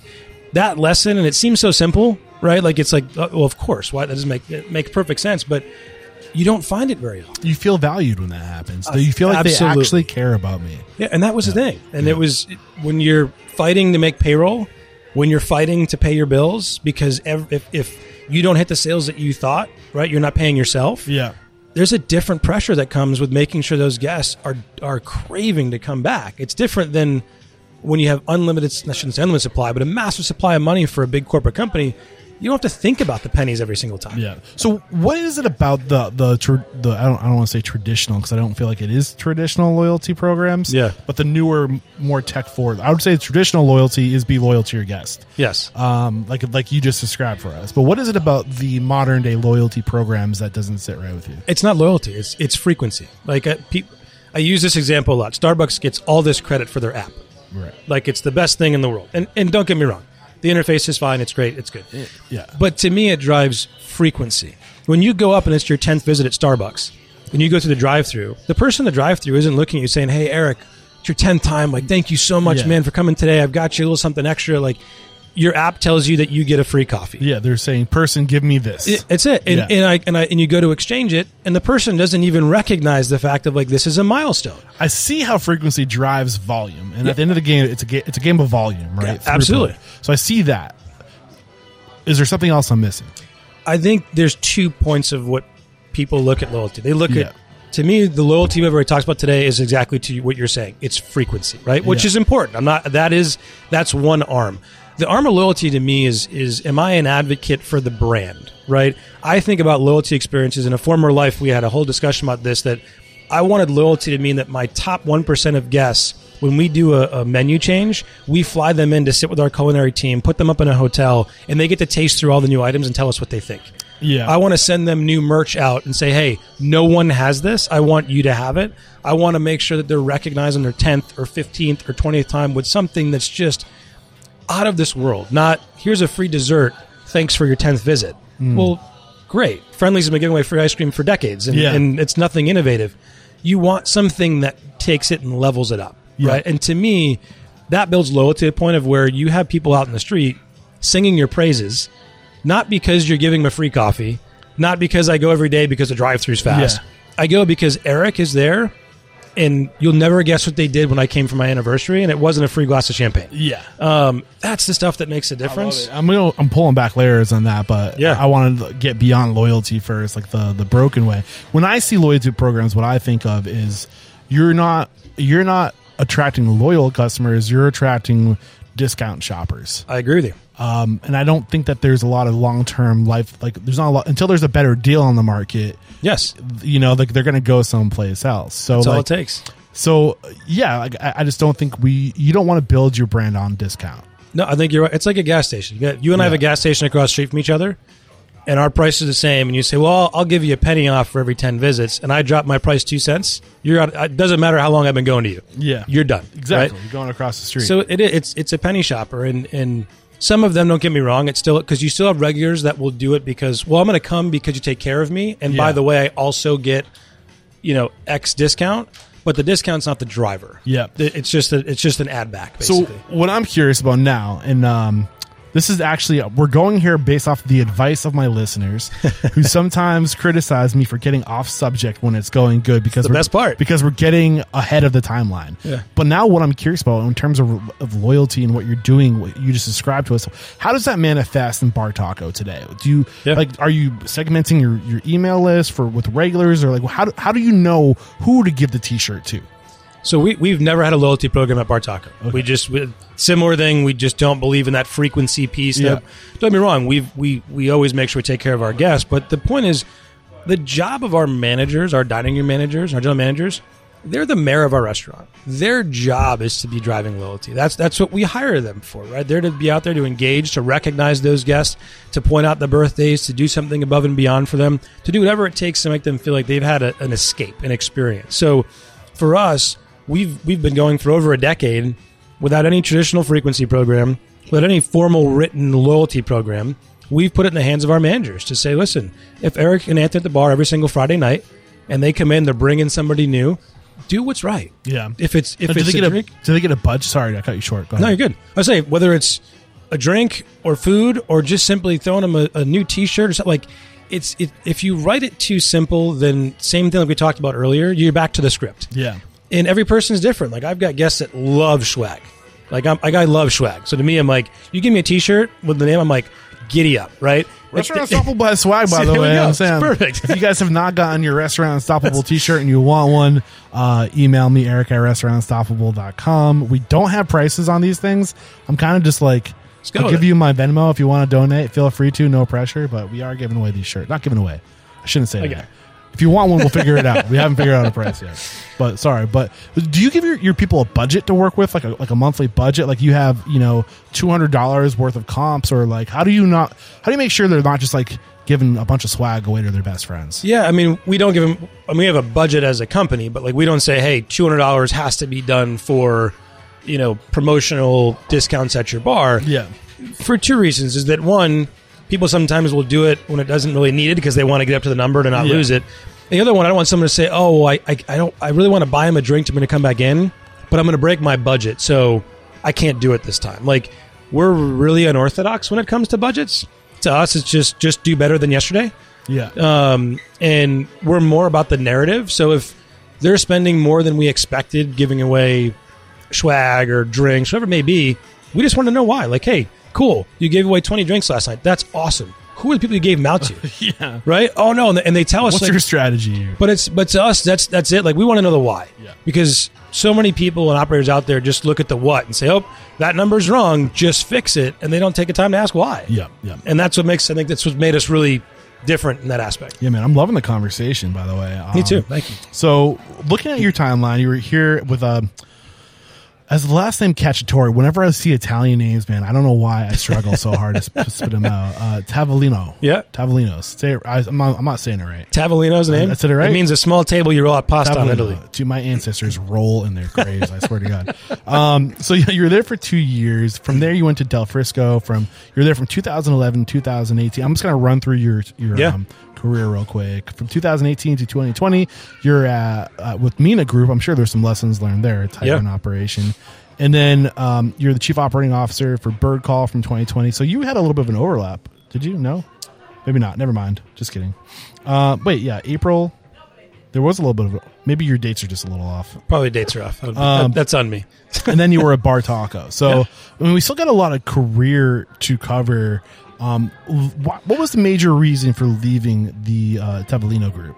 that lesson, and it seems so simple, right? Like it's like, uh, well, of course, why that doesn't make it makes perfect sense, but you don't find it very often. you feel valued when that happens. Do you feel like they absolutely. actually care about me? Yeah, and that was the thing. And it was when you're fighting to make payroll, when you're fighting to pay your bills, because ev- if, if you don't hit the sales that you thought, right, you're not paying yourself. Yeah. There's a different pressure that comes with making sure those guests are are craving to come back. It's different than when you have unlimited, I shouldn't say unlimited supply, but a massive supply of money for a big corporate company. You don't have to think about the pennies every single time. Yeah. So what is it about the the tr- the I don't I don't want to say traditional because I don't feel like it is traditional loyalty programs. Yeah. But the newer, more tech forward, I would say traditional loyalty is be loyal to your guest. Yes. Um, like like you just described for us. But what is it about the modern day loyalty programs that doesn't sit right with you? it's not loyalty it's it's frequency like I, pe- I use this example a lot starbucks gets all this credit for their app Right. like it's the best thing in the world and and don't get me wrong the interface is fine. It's great. It's good. Yeah. but to me it drives frequency. When you go up and it's your 10th visit at starbucks and you go through the drive-through the person in the drive-through isn't looking at you saying hey eric it's your 10th time. Like thank you so much Yeah. man for coming today. I've got you a little something extra. Like your app tells you that you get a free coffee yeah, they're saying, "Person, give me this." it- It's it, and, Yeah. and I and I and you go to exchange it, and the person doesn't even recognize the fact of like this is a milestone. I see how frequency drives volume, and at the end of the game, it's a ga- it's a game of volume, right? Yeah, absolutely. So I see that. Is there something else I'm missing? I think there's two points of what people look at loyalty. They look Yeah. at to me the loyalty everybody talks about today is exactly to what you're saying. It's frequency, right? Which Yeah. is important. I'm not. That is that's one arm. The arm of loyalty to me is is am I an advocate for the brand, right? I think about loyalty experiences. In a former life, we had a whole discussion about this. That I wanted loyalty to mean that my top one percent of guests, when we do a, a menu change, we fly them in to sit with our culinary team, put them up in a hotel, and they get to taste through all the new items and tell us what they think. Yeah. I want to send them new merch out and say, hey, no one has this. I want you to have it. I want to make sure that they're recognized on their 10th or 15th or 20th time with something that's just out of this world. Not, here's a free dessert. Thanks for your 10th visit. Hmm. Well, great. Friendly's have been giving away free ice cream for decades, and, Yeah. and it's nothing innovative. You want something that takes it and levels it up, Yeah. right? And to me, that builds loyalty to the point of where you have people out in the street singing your praises, not because you're giving them a free coffee, not because I go every day because the drive-through's fast. Yeah. I go because Eric is there, and you'll never guess what they did when I came for my anniversary, and it wasn't a free glass of champagne. Yeah. Um, that's the stuff that makes a difference. I'm gonna, I'm pulling back layers on that, but Yeah. I want to get beyond loyalty first, like the the broken way. When I see loyalty programs, what I think of is you're not you're not attracting loyal customers, you're attracting discount shoppers. I agree with you. Um, and I don't think that there's a lot of long term life like there's not a lot until there's a better deal on the market. Yes, You know, like they're gonna go someplace else. So that's all it takes. so yeah, like I, just don't think we you don't want to build your brand on discount. No, I think you're right. It's like a gas station. You, got, you and I have a gas station across the street from each other, and our price is the same. And you say, "Well, I'll give you a penny off for every ten visits," and I drop my price two cents. You're out. It doesn't matter how long I've been going to you. Yeah. you're done. Exactly. right? You're going across the street. So it it's it's a penny shopper, and and some of them don't get me wrong. It's still because you still have regulars that will do it because well, I'm going to come because you take care of me, and by Yeah. the way, I also get you know X discount. But the discount's not the driver. Yeah. It- it's just a, it's just an add back. So what I'm curious about now, and um, this is actually we're going here based off the advice of my listeners, who sometimes criticize me for getting off subject when it's going good because the we're, best part. because we're getting ahead of the timeline. Yeah. But now what I'm curious about in terms of, of loyalty and what you're doing, what you just described to us, how does that manifest in Bartaco today? Do you Yeah. like are you segmenting your, your email list for with regulars or like how do, how do you know who to give the T-shirt to? So we we've never had a loyalty program at Bartaco. We just we, similar thing. We just don't believe in that frequency piece. Yeah. Don't get me wrong. We we we always make sure we take care of our guests. But the point is, the job of our managers, our dining room managers, our general managers, they're the mayor of our restaurant. Their job is to be driving loyalty. That's that's what we hire them for, right? They're to be out there to engage, to recognize those guests, to point out the birthdays, to do something above and beyond for them, to do whatever it takes to make them feel like they've had a, an escape, an experience. So for us, we've we've been going for over a decade without any traditional frequency program, without any formal written loyalty program. We've put it in the hands of our managers to say, listen, if Eric and Anthony at the bar every single Friday night, and they come in, they're bringing somebody new, do what's right. Yeah. If it's if do it's they a get drink, a do they get a budge? Sorry, I cut you short. Go no, ahead. you're good. I say whether it's a drink or food or just simply throwing them a, a new T-shirt or something like. It's it, if you write it too simple, then same thing like we talked about earlier. You're back to the script Yeah. And every person is different. Like I've got guests that love swag. Like I'm, like I love swag. So to me, I'm like, you give me a T-shirt with the name, I'm like, giddy up, right? Restaurant Unstoppable by swag, by the way. I'm saying, perfect. if you guys have not gotten your Restaurant Unstoppable t-shirt and you want one, uh, email me, eric at restaurantunstoppable.com. We don't have prices on these things. I'm kind of just like, I'll give it. you my Venmo if you want to donate. Feel free to, no pressure, but we are giving away these shirts. Not giving away. I shouldn't say Okay. that. If you want one, we'll figure it out. We haven't figured out a price yet. But sorry, but do you give your, your people a budget to work with, like a like a monthly budget? Like you have, you know, two hundred dollars worth of comps, or like how do you not how do you make sure they're not just like giving a bunch of swag away to their best friends? Yeah, I mean, we don't give them. I mean, we have a budget as a company, but like we don't say, hey, two hundred dollars has to be done for, you know, promotional discounts at your bar. Yeah. for two reasons is that one people sometimes will do it when it doesn't really need it because they want to get up to the number to not Yeah. lose it and the other one i don't want someone to say oh well, I, I, I don't i really want to buy him a drink i'm going to come back in but i'm going to break my budget so i can't do it this time like we're really unorthodox when it comes to budgets to us it's just just do better than yesterday Yeah. um, and we're more about the narrative. So if they're spending more than we expected, giving away swag or drinks, whatever it may be, we just want to know why. Like, hey, cool, you gave away twenty drinks last night. That's awesome. Who are the people you gave them out to? yeah. right? Oh no, and they, and they tell us What's like, your strategy here? but it's but to us that's that's it. Like we want to know the why. Yeah. Because so many people and operators out there just look at the what and say, "Oh, that number's wrong. Just fix it," and they don't take the time to ask why. Yeah. Yeah. And that's what makes I think that's what made us really different in that aspect. Yeah, man, I'm loving the conversation. By the way, Me Um, too. Thank you. So, looking at your timeline, you were here with a. As the last name Cacciatore, whenever I see Italian names, man, I don't know why I struggle so hard to sp- spit them out. Uh, Tavolino. Yeah. Tavolinos. Say it, I, I'm, not, I'm not saying it right. Tavolino's the name. That's it, right? It means a small table you roll out pasta in Italy. To my ancestors roll in their graves. I swear to God. Um, so yeah, you were there for two years. From there, you went to Del Frisco. From You're there from 2011 2018. I'm just gonna run through your your Yeah. um, career real quick. From 2018 to 2020, you're at, uh, with Mina Group. I'm sure there's some lessons learned there. Type Yeah. operation. And then um, you're the chief operating officer for Birdcall from 2020. So you had a little bit of an overlap. Did you? No, maybe not. Never mind. Just kidding. Uh, wait, yeah, April. There was a little bit of maybe your dates are just a little off. Probably dates are off. Um, That- that's on me. and then you were at Bartaco. So Yeah. I mean, we still got a lot of career to cover. Um, what, what was the major reason for leaving the uh, Tavolino group?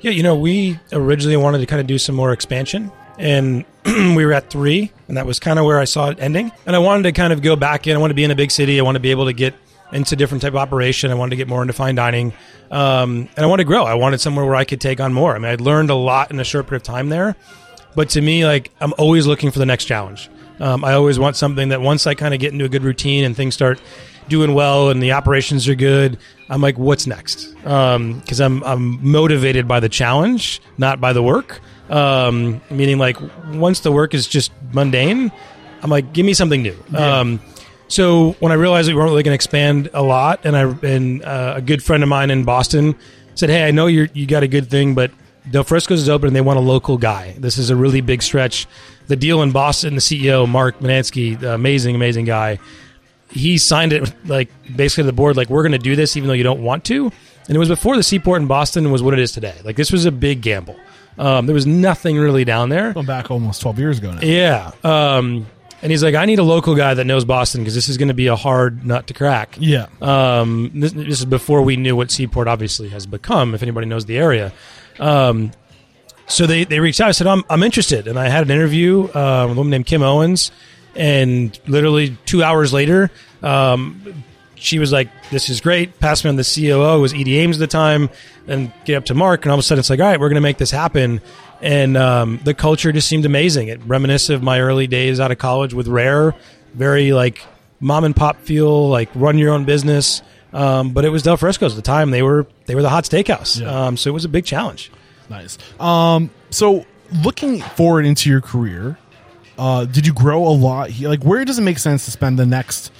Yeah, you know, we originally wanted to kind of do some more expansion, and we were at three, and that was kind of where I saw it ending. And I wanted to kind of go back in. I want to be in a big city. I want to be able to get into different type of operation. I wanted to get more into fine dining, um, and I wanted to grow. I wanted somewhere where I could take on more. I mean, I'd learned a lot in a short period of time there, but to me, like I'm always looking for the next challenge. Um, I always want something that once I kind of get into a good routine and things start doing well and the operations are good, I'm like, what's next? Because I'm I'm motivated by the challenge, not by the work. Um, meaning, like once the work is just mundane, I'm like, give me something new. Um, so when I realized we weren't really going to expand a lot, and I and uh, a good friend of mine in Boston said, "Hey, I know you you got a good thing, but Del Frisco's is open, and they want a local guy. This is a really big stretch. The deal in Boston, the CEO Mark Mednansky, the amazing, amazing guy, he signed it like basically the board, like we're going to do this, even though you don't want to. And it was before the seaport in Boston was what it is today. Like this was a big gamble. Um, there was nothing really down there. Going back almost 12 years ago now. Yeah. Um, and he's like, I need a local guy that knows Boston because this is going to be a hard nut to crack. Yeah. Um, this, this is before we knew what Seaport obviously has become, if anybody knows the area. Um, so they, they reached out. I said, I'm, I'm interested. And I had an interview uh, with a woman named Kim Owens. And literally two hours later, um, she was like, This is great. Passed me on the COO, it was Edie Ames at the time, and get up to Mark. And all of a sudden, it's like, All right, we're going to make this happen. And um, the culture just seemed amazing. It reminiscent of my early days out of college with Rare, very like mom and pop feel, like run your own business. Um, but it was Del Frisco's at the time. They were they were the hot steakhouse. Yeah. Um, so it was a big challenge. Nice. Um, so looking forward into your career, uh, did you grow a lot? Like, where does it make sense to spend the next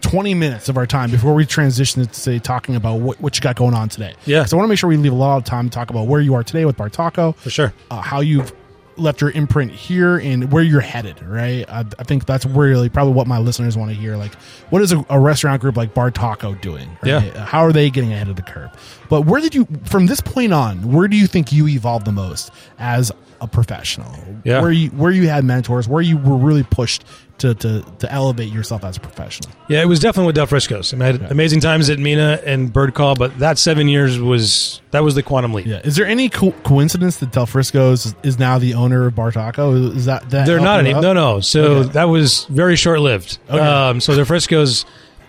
20 minutes of our time before we transition to say talking about what, what you got going on today? Yeah. So I want to make sure we leave a lot of time to talk about where you are today with Bartaco. For sure. Uh, how you've left your imprint here and where you're headed, right? I, I think that's really probably what my listeners want to hear. Like, what is a, a restaurant group like Bartaco doing? Right? Yeah. How are they getting ahead of the curve? But where did you, from this point on, where do you think you evolved the most as a professional? Yeah. Where you where you had mentors, where you were really pushed to to, to elevate yourself as a professional. Yeah, it was definitely with Del Frisco's. I, mean, I had amazing times at Mina and Birdcall, but that seven years was that was the quantum leap. Yeah. Is there any co- coincidence that Del Frisco's is, is now the owner of Bartaco? Is that that They're not any. No, no. So Okay. that was very short lived. Okay. Um, so Del Frisco's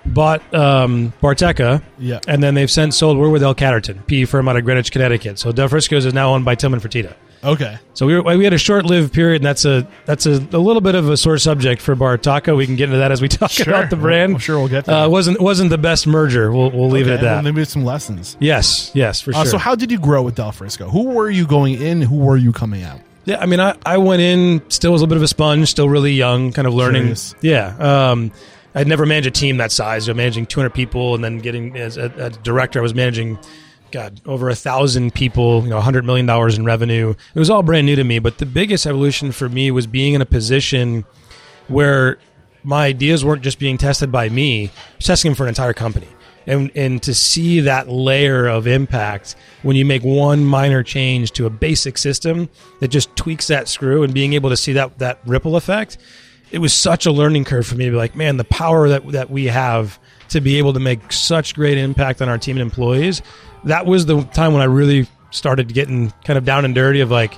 bought um, Barteca, Yeah. and then they've since sold. We're with L Catterton, PE firm out of Greenwich, Connecticut. So Del Frisco's is now owned by Tillman Fertitta. Okay. So we, were, we had a short-lived period, and that's a that's a, a little bit of a sore subject for Bartaco. We can get into that as we talk Sure. about the brand. Well, sure, we'll get to Uh, wasn't wasn't the best merger. We'll we'll leave it at that. maybe some lessons. yes, yes, for Uh, sure. so how did you grow with Del Frisco? Who were you going in? Who were you coming out? Yeah, I mean, I, I went in still was a little bit of a sponge, still really young, kind of learning. Curious. Yeah, um, I'd never managed a team that size. So managing 200 people, and then getting as a, a director, I was managing, God, over a thousand people. You know, 100 million dollars in revenue. It was all brand new to me. But the biggest evolution for me was being in a position where my ideas weren't just being tested by me, testing them for an entire company. And, and to see that layer of impact when you make one minor change to a basic system that just tweaks that screw and being able to see that, that ripple effect, it was such a learning curve for me to be like, man, the power that, that we have to be able to make such great impact on our team and employees. That was the time when I really started getting kind of down and dirty of like,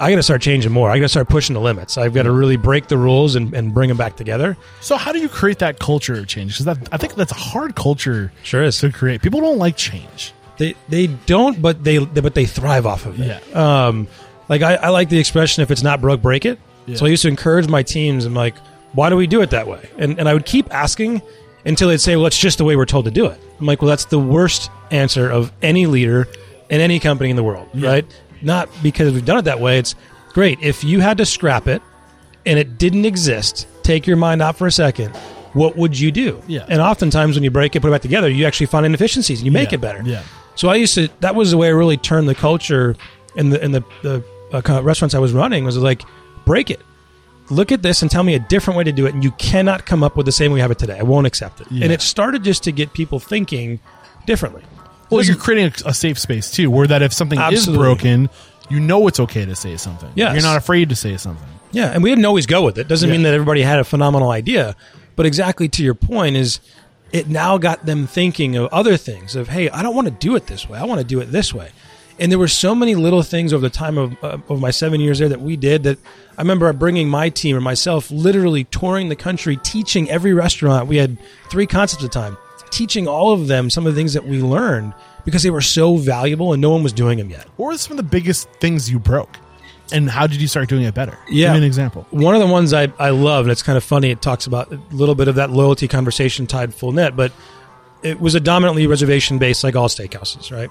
I got to start changing more. I got to start pushing the limits. I've got to really break the rules and, and bring them back together. So how do you create that culture of change? Because I think that's a hard culture Sure is. to create. People don't like change. They they don't, but they but they thrive off of it. Yeah. Um, like I, I like the expression, if it's not broke, break it. Yeah. So I used to encourage my teams. I'm like, why do we do it that way? And and I would keep asking until they'd say, well, it's just the way we're told to do it. I'm like, well, that's the worst answer of any leader in any company in the world, right? Not because we've done it that way. It's great if you had to scrap it and it didn't exist. Take your mind out for a second. What would you do? Yeah. And oftentimes when you break it, put it back together, you actually find inefficiencies and you make Yeah. it better. Yeah. So I used to. That was the way I really turned the culture in the in the the uh, restaurants I was running. Was like break it. Look at this and tell me a different way to do it. And you cannot come up with the same way we have it today. I won't accept it. Yeah. And it started just to get people thinking differently. Well, It you're creating a, a safe space too, where that if something Absolutely. is broken, you know it's okay to say something. Yes. You're not afraid to say something. Yeah, and we didn't always go with it. Doesn't mean that everybody had a phenomenal idea, but exactly to your point is it now got them thinking of other things of hey, I don't want to do it this way. I want to do it this way. And there were so many little things over the time of uh, of my 7 years there that we did that I remember bringing my team or myself literally touring the country teaching every restaurant. We had 3 concepts at a time, teaching all of them some of the things that we learned because they were so valuable and no one was doing them yet. What were some of the biggest things you broke, and how did you start doing it better? Yeah. Give me an example. One of the ones I, I love, and it's kind of funny, it talks about a little bit of that loyalty conversation tied full net, but it was a dominantly reservation based, like all steakhouses, right?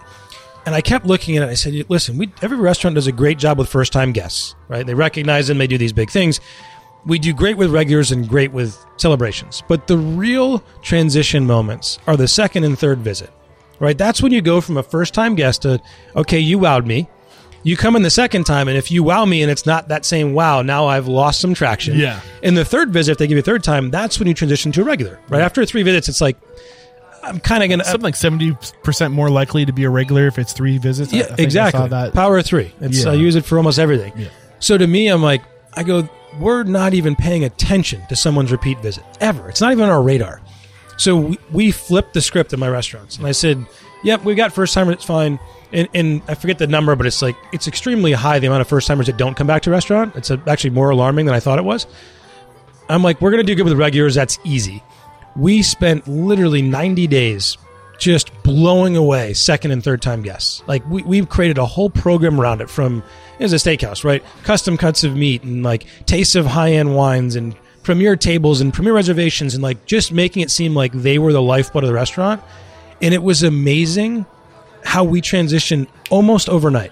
And I kept looking at it. I said, listen, we, every restaurant does a great job with first time guests, right? They recognize them, they do these big things. We do great with regulars and great with celebrations. But the real transition moments are the second and third visit, right? That's when you go from a first time guest to, okay, you wowed me. You come in the second time, and if you wow me and it's not that same wow, now I've lost some traction. Yeah. In the third visit, if they give you a third time, that's when you transition to a regular. Right after three visits, it's like I'm kind of gonna Something like seventy percent more likely to be a regular if it's three visits. I- I yeah think I exactly saw that. power of three. It's Yeah. I use it for almost everything. Yeah. So to me, I'm like I go we're not even paying attention to someone's repeat visit ever. It's not even on our radar. So we, we flipped the script in my restaurants, and I said, "Yep, we've got first timers. It's fine." And, and I forget the number, but it's like it's extremely high the amount of first timers that don't come back to restaurant. It's actually more alarming than I thought it was. I'm like, we're gonna do good with regulars. That's easy. We spent literally 90 days just blowing away second and third time guests. Like we, we've created a whole program around it from it was a steakhouse, right? Custom cuts of meat and like tastes of high end wines and premier tables and premier reservations and like just making it seem like they were the lifeblood of the restaurant. And it was amazing how we transitioned almost overnight.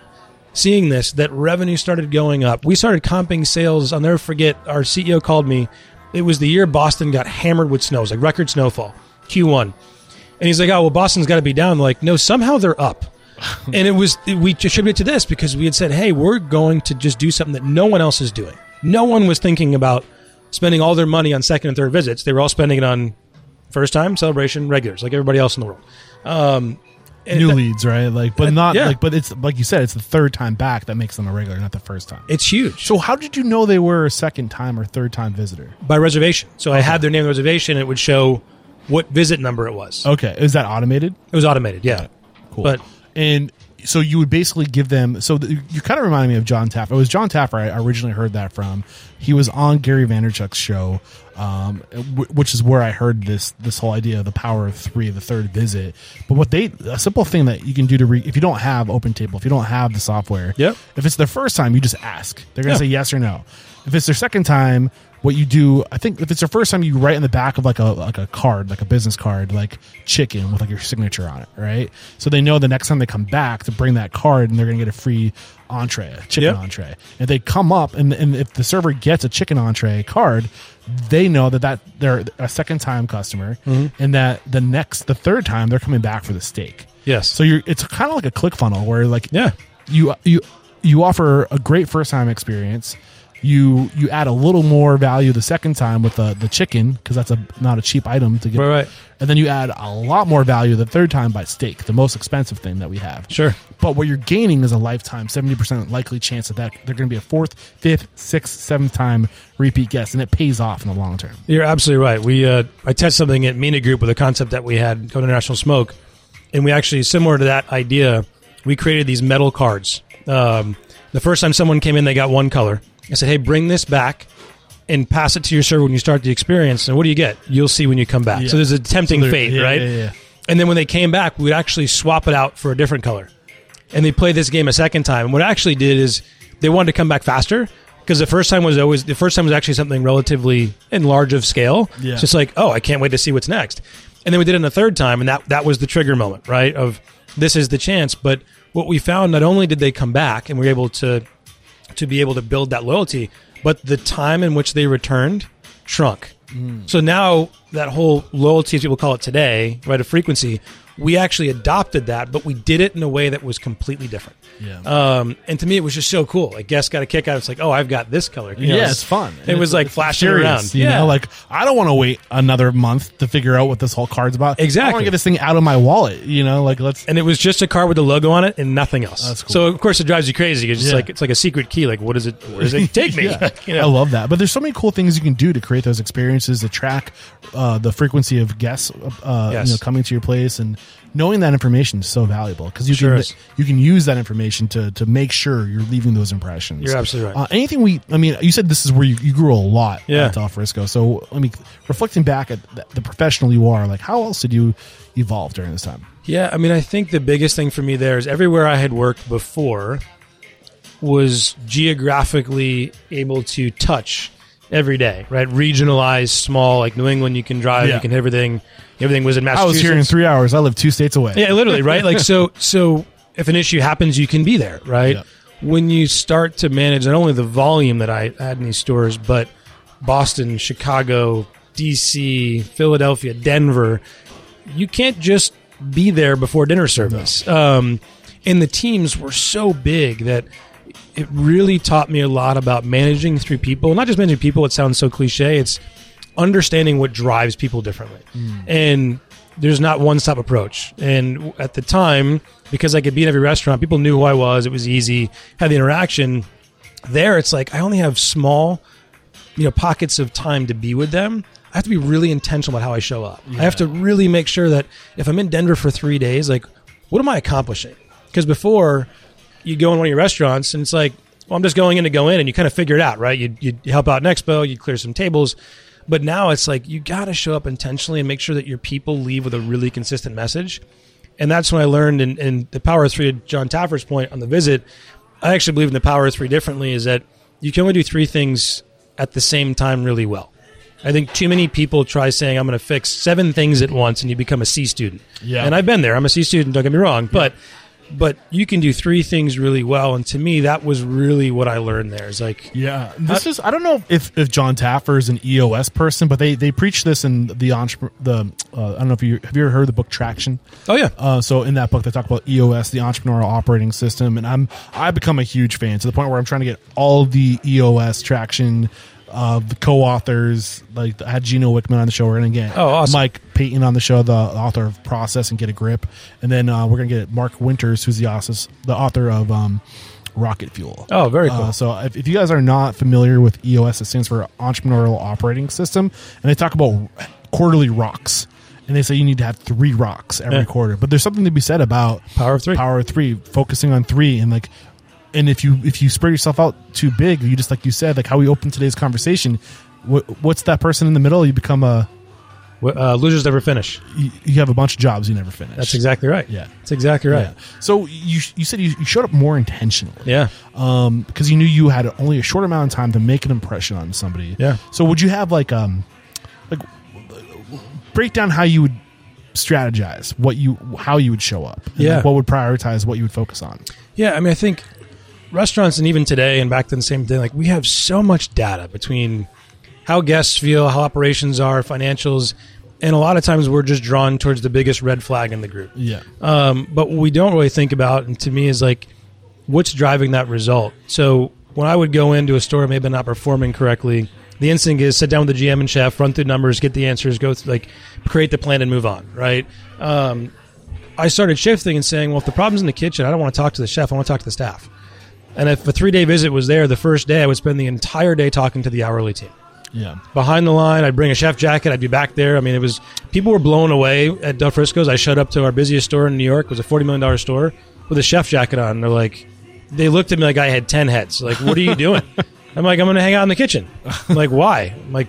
Seeing this, that revenue started going up. We started comping sales. I'll never forget. Our CEO called me. It was the year Boston got hammered with snows, like record snowfall, Q1. And he's like, "Oh well, Boston's got to be down." Like, no, somehow they're up. and it was we attributed to this because we had said, "Hey, we're going to just do something that no one else is doing." No one was thinking about spending all their money on second and third visits. They were all spending it on first time celebration regulars, like everybody else in the world. Um, New that- leads, right? Like, but not yeah. like, but it's like you said, it's the third time back that makes them a regular, not the first time. It's huge. So, how did you know they were a second time or third time visitor? by reservation. So I had their name on the reservation. It would show what visit number it was. Okay, is that automated? It was automated, yeah. Cool. But and so you would basically give them. So the, you kind of reminded me of Jon Taffer. It was Jon Taffer I originally heard that from. He was on Gary Vaynerchuk's show, um, w- which is where I heard this this whole idea of the power of three, the third visit. But what they a simple thing that you can do to re, if you don't have OpenTable, if you don't have the software, Yep. If it's their first time, you just ask. They're gonna Yeah. say yes or no. If it's their second time, what you do, I think if it's their first time, you write in the back of like a like a card, like a business card, like chicken with like your signature on it, right? So they know the next time they come back to bring that card, and they're gonna get a free entree, a chicken Yep. entree. If they come up and and if the server gets a chicken entree card, they know that that they're a second time customer, Mm-hmm. and that the next the third time they're coming back for the steak. yes. So you're it's kind of like a click funnel where like Yeah. you you you offer a great first time experience. You you add a little more value the second time with the the chicken because that's a not a cheap item to get. Right, right. And then you add a lot more value the third time by steak, the most expensive thing that we have. Sure. But what you're gaining is a lifetime, seventy percent likely chance that, that they're going to be a fourth, fifth, sixth, seventh time repeat guest, and it pays off in the long term. You're absolutely right. We uh, I tested something at Mina Group with a concept that we had called International Smoke, and we actually similar to that idea, we created these metal cards. Um, the first time someone came in, they got one color. I said, "Hey, bring this back." And pass it to your server when you start the experience. And what do you get? You'll see when you come back. Yeah. So there's a tempting So fate, yeah, right? yeah, yeah. And then when they came back, we would actually swap it out for a different color. And they played this game a second time. And what I actually did is they wanted to come back faster because the first time was always the first time was actually something relatively in large of scale. Yeah. So it's like, oh, I can't wait to see what's next. And then we did it in a third time, and that that was the trigger moment, right? Of this is the chance. But what we found, not only did they come back and we were able to to be able to build that loyalty, but the time in which they returned shrunk. Hmm. So now that whole loyalty, as people call it today, right, a frequency, we actually adopted that, but we did it in a way that was completely different. Yeah. Um, and to me, it was just so cool. Like guests got a kick out. It's like, oh, I've got this color. You know, yeah, it's fun. It was like flashing Serious, around. You yeah, know, like I don't want to wait another month to figure out what this whole card's about. Exactly. I want to get this thing out of my wallet. You know, like let's. and it was just a card with the logo on it and nothing else. That's cool. So of course it drives you crazy. It's just Yeah. like it's like a secret key. Like what does it? Where does it take me? Yeah. you I love that. But there's so many cool things you can do to create those experiences, to track uh, the frequency of guests, uh, Yes. you know, coming to your place, and knowing that information is so valuable because you Sure can is. you can use that information to to make sure you're leaving those impressions. You're absolutely right. Uh, anything we, I mean, you said this is where you, you grew a lot Yeah. at Del Frisco. So let me reflecting back at the, the professional you are. Like, how else did you evolve during this time? Yeah, I mean, I think the biggest thing for me there is everywhere I had worked before was geographically able to touch every day, right? Regionalized, small, like New England, you can drive, Yeah. you can everything. Everything was in Massachusetts. I was here in three hours. I live two states away. Yeah, literally, right? Like so so if an issue happens, you can be there, right? Yeah. When you start to manage not only the volume that I had in these stores, but Boston, Chicago, DC, Philadelphia, Denver, you can't just be there before dinner service. Um, and the teams were so big that it really taught me a lot about managing through people. Not just managing people, it sounds so cliche. It's understanding what drives people differently. Hmm. And there's not one stop approach. And at the time, because I could be in every restaurant, people knew who I was. It was easy, had the interaction. There, it's like I only have small, you know, pockets of time to be with them. I have to be really intentional about how I show up. I have to really make sure that if I'm in Denver for three days, like, what am I accomplishing? Because before, you go in one of your restaurants and it's like, well, I'm just going in to go in, and you kind of figure it out, right? You you help out an expo, you clear some tables, but now it's like you got to show up intentionally and make sure that your people leave with a really consistent message. And that's when I learned in, in the power of three. Jon Taffer's point on the visit, I actually believe in the power of three differently. Is that you can only do three things at the same time really well. I think too many people try saying I'm going to fix seven things at once, and you become a C student. Yeah. and I've been there. I'm a C student. Don't get me wrong, but but you can do three things really well, and to me, that was really what I learned there. Is like Yeah, this is. I don't know if if Jon Taffer is an EOS person, but they they preach this in the entrepreneur. The uh, I don't know if you have you ever heard the book Traction. oh yeah, Uh, so in that book, they talk about EOS, the entrepreneurial operating system, and I'm I become a huge fan to the point where I'm trying to get all the EOS traction. Uh, the co-authors, like I had Gino Wickman on the show. We're gonna get Oh, awesome. Mike Paton on the show, the author of Process and Get a Grip, and then uh, we're gonna get Mark Winters, who's the author, the author of um, Rocket Fuel. Oh, very cool. Uh, so if, if you guys are not familiar with EOS, it stands for Entrepreneurial Operating System, and they talk about quarterly rocks. And they say you need to have three rocks every Yeah. quarter. But there's something to be said about Power of three. power of three, focusing on three, and like, and if you if you spread yourself out too big, you just like you said, like how we opened today's conversation. What, what's that person in the middle? You become a uh, losers never finish. you, you have a bunch of jobs you never finish. That's exactly right. Yeah. that's exactly right. Yeah. So you you said you, you showed up more intentionally. Yeah. um, because you knew you had only a short amount of time to make an impression on somebody. Yeah. So would you have like um, like break down how you would strategize what you how you would show up? and, Yeah. like, what would prioritize? What you would focus on? Yeah, I mean, I think restaurants and even today and back then, the same thing. Like we have so much data between how guests feel, how operations are, financials, and a lot of times we're just drawn towards the biggest red flag in the group. Yeah. Um, but what we don't really think about, and to me, is like what's driving that result. So when I would go into a store maybe not performing correctly, the instinct is sit down with the GM and chef, run through numbers, get the answers, go through, like create the plan and move on. Right. Um, I started shifting and saying, well, if the problem's in the kitchen, I don't want to talk to the chef. I want to talk to the staff. And if a three day visit was there, the first day I would spend the entire day talking to the hourly team Yeah. behind the line. I'd bring a chef jacket. I'd be back there. I mean, it was people were blown away at Del Frisco's. I showed up to our busiest store in New York. It was a forty million dollar store with a chef jacket on. And they're like, they looked at me like I had ten heads. Like, what are you doing? I'm like, I'm going to hang out in the kitchen. I'm like, why? I'm like,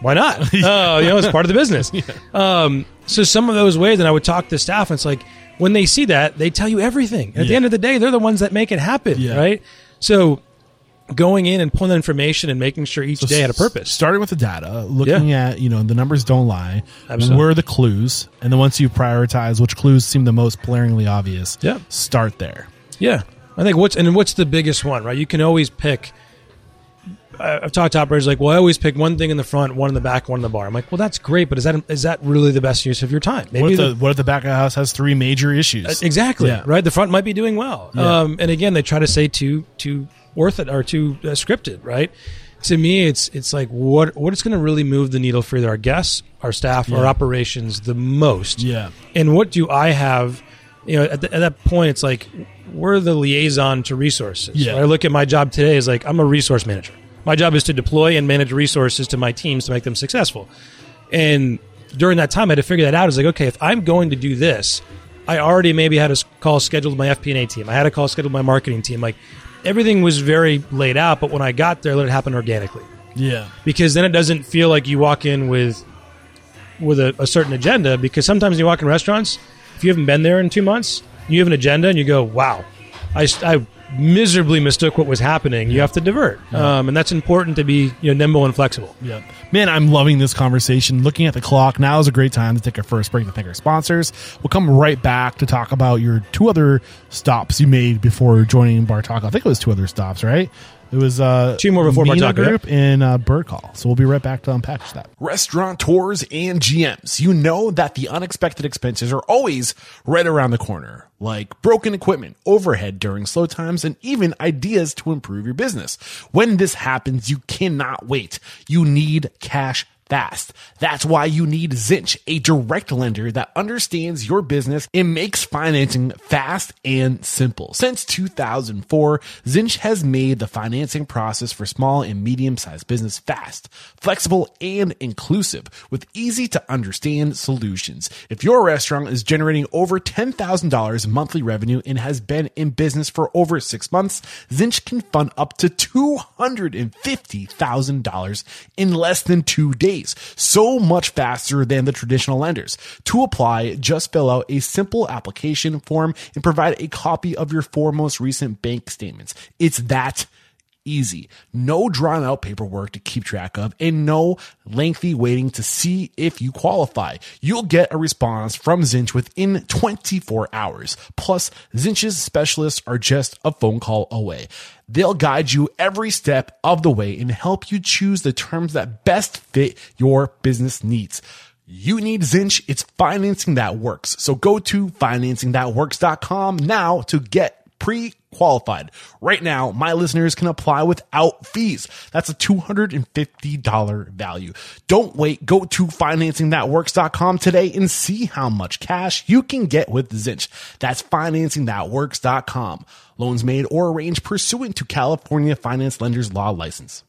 why not? Oh, you know, it's part of the business. Um, so some of those ways, and I would talk to staff, and it's like when they see that, they tell you everything. And at the end of the day, they're the ones that make it happen, Yeah. right? So going in and pulling that information and making sure each day had a purpose. Starting with the data, looking at you know the numbers don't lie. Absolutely. Where are the clues? And then once you prioritize which clues seem the most blaringly obvious, Yeah. start there. Yeah, I think what's and what's the biggest one, right? You can always pick. I- I've talked to operators like, well, I always pick one thing in the front, one in the back, one in the bar. I'm like, well, that's great, but is that is that really the best use of your time? Maybe What if, the- the, what if the back of the house has three major issues? Exactly. Yeah. Right. The front might be doing well. Yeah. Um, and again, they try to say too too worth it or too uh, scripted. Right. To me, it's it's like what what is going to really move the needle for either our guests, our staff, our operations the most. Yeah. And what do I have? You know, at, the, at that point, it's like we're the liaison to resources. Yeah. I look at my job today as like I'm a resource manager. My job is to deploy and manage resources to my teams to make them successful. And during that time, I had to figure that out. I was like, okay, if I'm going to do this, I already maybe had a call scheduled with my FP&A team. I had a call scheduled with my marketing team. Like everything was very laid out, but when I got there, let it happen organically Yeah. because then it doesn't feel like you walk in with with a, a certain agenda. Because sometimes you walk in restaurants, if you haven't been there in two months, you have an agenda and you go, "Wow, I, I miserably mistook what was happening." You have to divert, um, and that's important to be you know nimble and flexible. Yeah. Man, I'm loving this conversation. Looking at the clock, now is a great time to take our first break to thank our sponsors. We'll come right back to talk about your two other stops you made before joining Bartaco. I think it was two other stops, right? It was uh, Two more before Bar Mina Taco, Group in uh, Birdcall. So we'll be right back to unpack that. Restaurateurs and GMs, you know that the unexpected expenses are always right around the corner, like broken equipment, overhead during slow times, and even ideas to improve your business. When this happens, you cannot wait. You need cash fast. That's why you need Zinch, a direct lender that understands your business and makes financing fast and simple. Since 2004, Zinch has made the financing process for small and medium sized business fast, flexible, and inclusive with easy to understand solutions. If your restaurant is generating over $10,000 monthly revenue and has been in business for over six months, Zinch can fund up to $250,000 in less than two days. So much faster than the traditional lenders. To apply, just fill out a simple application form and provide a copy of your four most recent bank statements. It's that easy. No drawn out paperwork to keep track of and no lengthy waiting to see if you qualify. You'll get a response from Zinch within 24 hours. Plus, Zinch's specialists are just a phone call away. They'll guide you every step of the way and help you choose the terms that best fit your business needs. You need Zinch. It's financing that works. So go to financingthatworks.com now to get pre-qualified. Right now, my listeners can apply without fees. That's a $250 value. Don't wait. Go to financingthatworks.com today and see how much cash you can get with Zinch. That's financingthatworks.com. Loans made or arranged pursuant to California Finance Lenders Law License.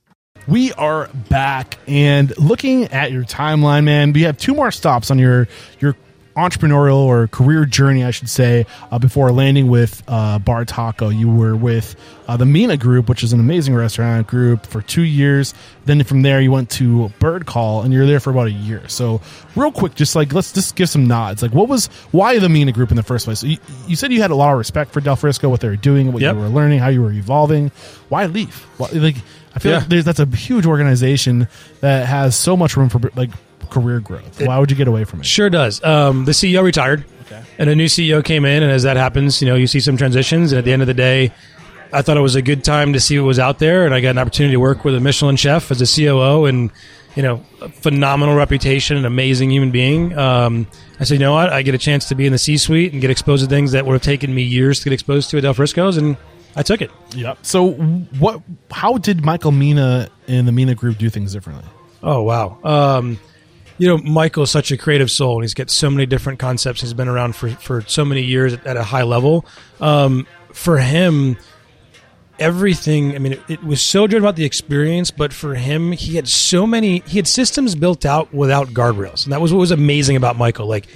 We are back and looking at your timeline, man. We have two more stops on your your entrepreneurial or career journey, I should say, uh, before landing with uh, Bartaco. You were with uh, the Mina Group, which is an amazing restaurant group, for two years. Then from there, you went to Birdcall, and you're there for about a year. So, real quick, just like let's just give some nods. Like, what was why the Mina Group in the first place? You, you said you had a lot of respect for Del Frisco, what they were doing, what Yep. you were learning, how you were evolving. Why leave? Why, like, I feel Yeah. like there's, that's a huge organization that has so much room for like career growth. Why would you get away from it? Sure does. Um, the CEO retired, and a new CEO came in, and as that happens, you know, you see some transitions. And at the end of the day, I thought it was a good time to see what was out there, and I got an opportunity to work with a Michelin chef as a COO, and you know, a phenomenal reputation, an amazing human being. Um, I said, you know what? I get a chance to be in the C-suite and get exposed to things that would have taken me years to get exposed to at Del Frisco's, and I took it. Yep. So, what? How did Michael Mina and the Mina Group do things differently? Oh wow. Um, you know, Michael's such a creative soul, and he's got so many different concepts. He's been around for for so many years at, at a high level. Um, for him, everything. I mean, it, it was so good about the experience, but for him, he had so many. He had systems built out without guardrails, and that was what was amazing about Michael. Like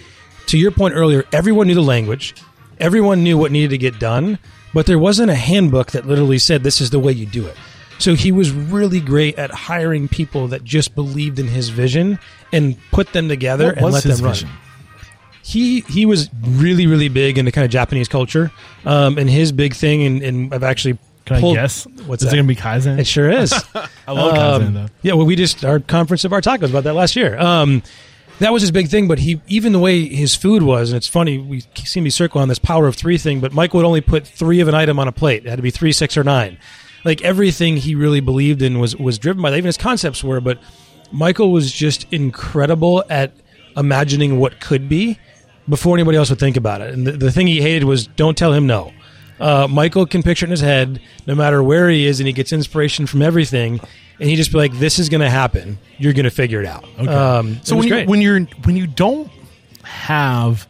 to your point earlier, everyone knew the language, everyone knew what needed to get done, but there wasn't a handbook that literally said this is the way you do it. So he was really great at hiring people that just believed in his vision and put them together What and let them run. He he was really really big into kind of Japanese culture, um, and his big thing, and, and I've actually Can pulled, I guess? What's is that? it going to be Kaizen? It sure is. I love Kaizen Um, though. Yeah, well, we just our conference of our tacos about that last year. Um, that was his big thing, but he even the way his food was, and it's funny we seem to be circling on this power of three thing, but Mike would only put three of an item on a plate. It had to be three, six, or nine. like everything he really believed in was was driven by that. Even his concepts were, but Michael was just incredible at imagining what could be before anybody else would think about it. And the, the thing he hated was don't tell him no. Uh, Michael can picture it in his head, no matter where he is, and he gets inspiration from everything. And he just be like, "This is going to happen. You're going to figure it out." Okay. Um, so it when, you, when you're when you don't have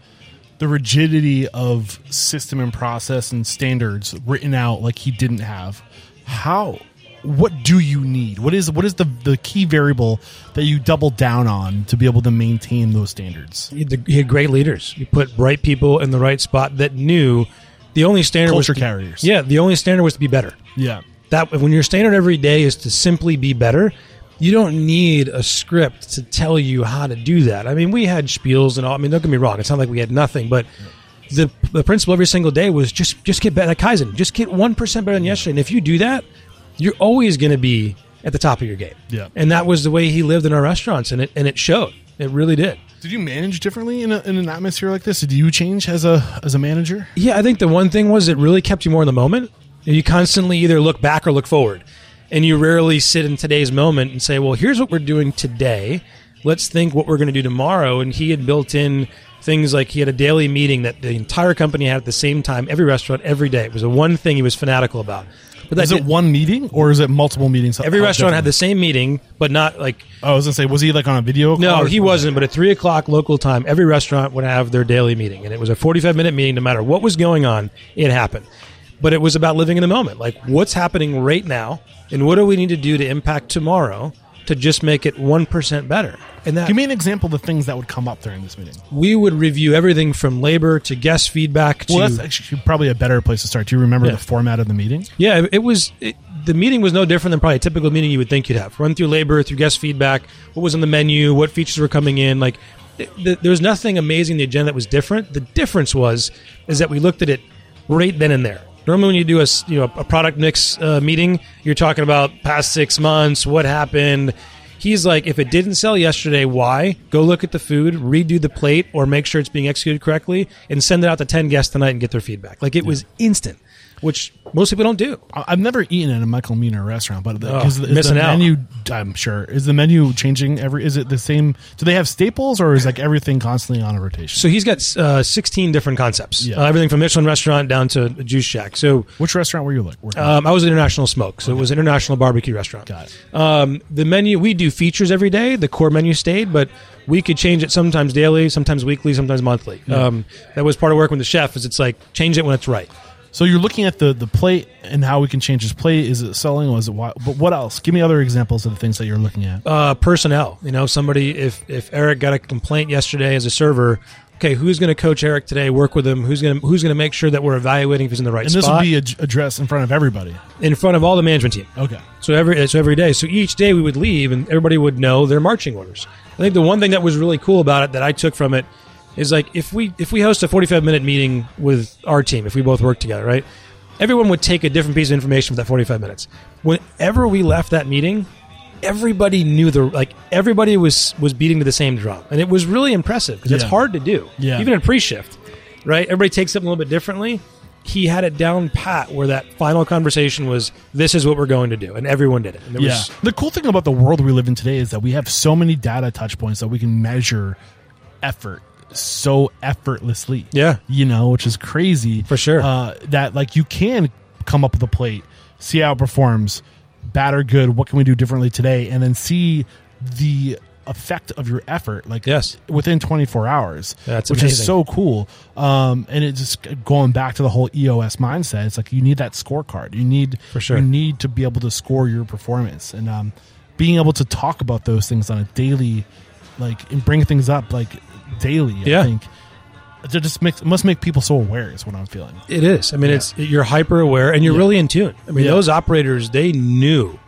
the rigidity of system and process and standards written out like he didn't have, how what do you need? What is what is the the key variable that you double down on to be able to maintain those standards? he had, he had great leaders. You put right people in the right spot that knew the only standard Culture was to, carriers. Yeah, the only standard was to be better. Yeah. That when your standard every day is to simply be better, you don't need a script to tell you how to do that. I mean, we had spiels and all. I mean, don't get me wrong; it's not like we had nothing, but the the principle every single day was just just get better. Like Kaizen, just get one percent better than yesterday. And if you do that, you're always going to be at the top of your game. Yeah. and that was the way he lived in our restaurants, and it and it showed. It really did. Did you manage differently in, a, in an atmosphere like this? Did you change as a as a manager? Yeah, I think the one thing was it really kept you more in the moment. You constantly either look back or look forward. And you rarely sit in today's moment and say, well, here's what we're doing today. Let's think what we're going to do tomorrow. And he had built in things like he had a daily meeting that the entire company had at the same time, every restaurant, every day. It was the one thing he was fanatical about. But Is it one meeting or is it multiple meetings? every restaurant had the same meeting, but not like Oh, I was gonna say, was he like on a video? call no, he wasn't. But at three o'clock local time, every restaurant would have their daily meeting, and it was a forty-five minute meeting. No matter what was going on, it happened. But it was about living in the moment, like what's happening right now, and what do we need to do to impact tomorrow to just make it one percent better. And that Give me an example of the things that would come up during this meeting. we would review everything from labor to guest feedback to Well, that's actually probably a better place to start. Do you remember Yeah. the format of the meeting? Yeah, it- it was. It, the meeting was no different than probably a typical meeting you would think you'd have. Run through labor, through guest feedback, what was on the menu, what features were coming in. Like, th- th- there was nothing amazing in the agenda that was different. The difference was is that we looked at it right then and there. Normally, when you do a you know a product mix uh, meeting, you're talking about past six months, what happened. He's like, if it didn't sell yesterday, why? Go look at the food, redo the plate, or make sure it's being executed correctly, and send it out to ten guests tonight and get their feedback. Like it was instant, which most people don't do. I've never eaten at a Michael Mina restaurant, but the, Oh, is, the- missing the out. menu, I'm sure, is the menu changing every? Is it the same? Do they have staples, or is like everything constantly on a rotation? So he's got uh, 16 different concepts, Yeah. uh, everything from Michelin restaurant down to a juice shack. So Which restaurant were you like? at? um, I was at International Smoke, so it was an international barbecue restaurant. Got it. Um, the menu we do features every day. The core menu stayed, but we could change it sometimes daily, sometimes weekly, sometimes monthly. Um, that was part of working with the chef. Is it's like change it when it's right. So you're looking at the the plate and how we can change his plate. Is it selling? Was it what? But what else? Give me other examples of the things that you're looking at. uh, personnel. You know, somebody if if Eric got a complaint yesterday as a server, okay, who's going to coach Eric today? Work with him. Who's going to who's going to make sure that we're evaluating if he's in the right and this spot would be ad- addressed in front of everybody. in front of all the management team. Okay. So every so every day. So each day we would leave, and everybody would know their marching orders. I think the one thing that was really cool about it that I took from it is like if we if we host a forty five minute meeting with our team, if we both work together, right? Everyone would take a different piece of information for that forty five minutes. Whenever we left that meeting, everybody knew the like everybody was was beating to the same drum, and it was really impressive because it's hard to do, Yeah. even in pre shift, right? Everybody takes something a little bit differently. He had it down pat where that final conversation was, "This is what we're going to do," and everyone did it. And Yeah. was The cool thing about the world we live in today is that we have so many data touch points that we can measure effort so effortlessly. Yeah. You know, which is crazy. For sure. Uh, that like you can come up with a plate, see how it performs, bad or good, what can we do differently today, and then see the effect of your effort like Yes. within 24 hours That's which amazing. is so cool um and it's just going back to the whole EOS mindset it's like you need that scorecard you need For sure. you need to be able to score your performance and um, being able to talk about those things on a daily like and bring things up like daily Yeah. i think it just makes must make people so aware is what i'm feeling It is. I mean, it's you're hyper aware and you're Yeah. really in tune. I mean, Yeah. those operators they knew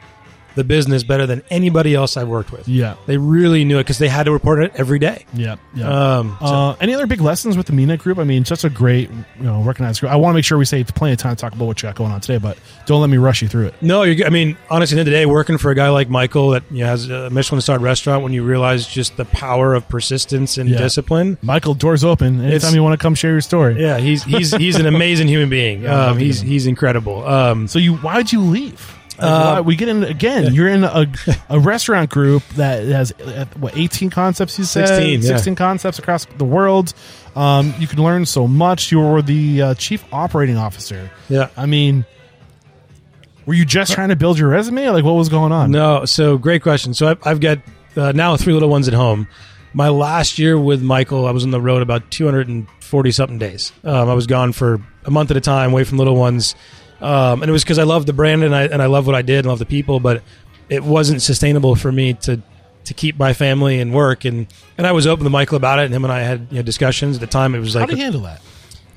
the business better than anybody else I've worked with. Yeah. They really knew it because they had to report it every day. Yeah, yeah. Um, uh, any other big lessons with the Mina group? I mean, such a great, you know, recognized group. I want to make sure we save plenty of time to talk about what you got going on today, but don't let me rush you through it. No, you're, I mean, honestly, at the end of the day, working for a guy like Michael that you know, has a Michelin starred restaurant, when you realize just the power of persistence and Yeah. discipline. Michael, doors open. Anytime It's- you want to come share your story. Yeah, he's he's he's an amazing human being. Um, he's he's incredible. Um, So you, why did you leave? Uh, we get in again. You're in a, a restaurant group that has uh, what 18 concepts. You said 16, yeah. 16 concepts across the world. Um, you can learn so much. You were the uh, chief operating officer. yeah. I mean, were you just trying to build your resume? Like, what was going on? No, so great question. So I've, I've got uh, now three little ones at home. My last year with Michael, I was on the road about 240 something days. Um, I was gone for a month at a time, away from little ones, um, and it was because I loved the brand and I and I love what I did and love the people, but it wasn't sustainable for me to to keep my family and work and and I was open to Michael about it, and him and I had you know, discussions at the time. It was like How do you handle that?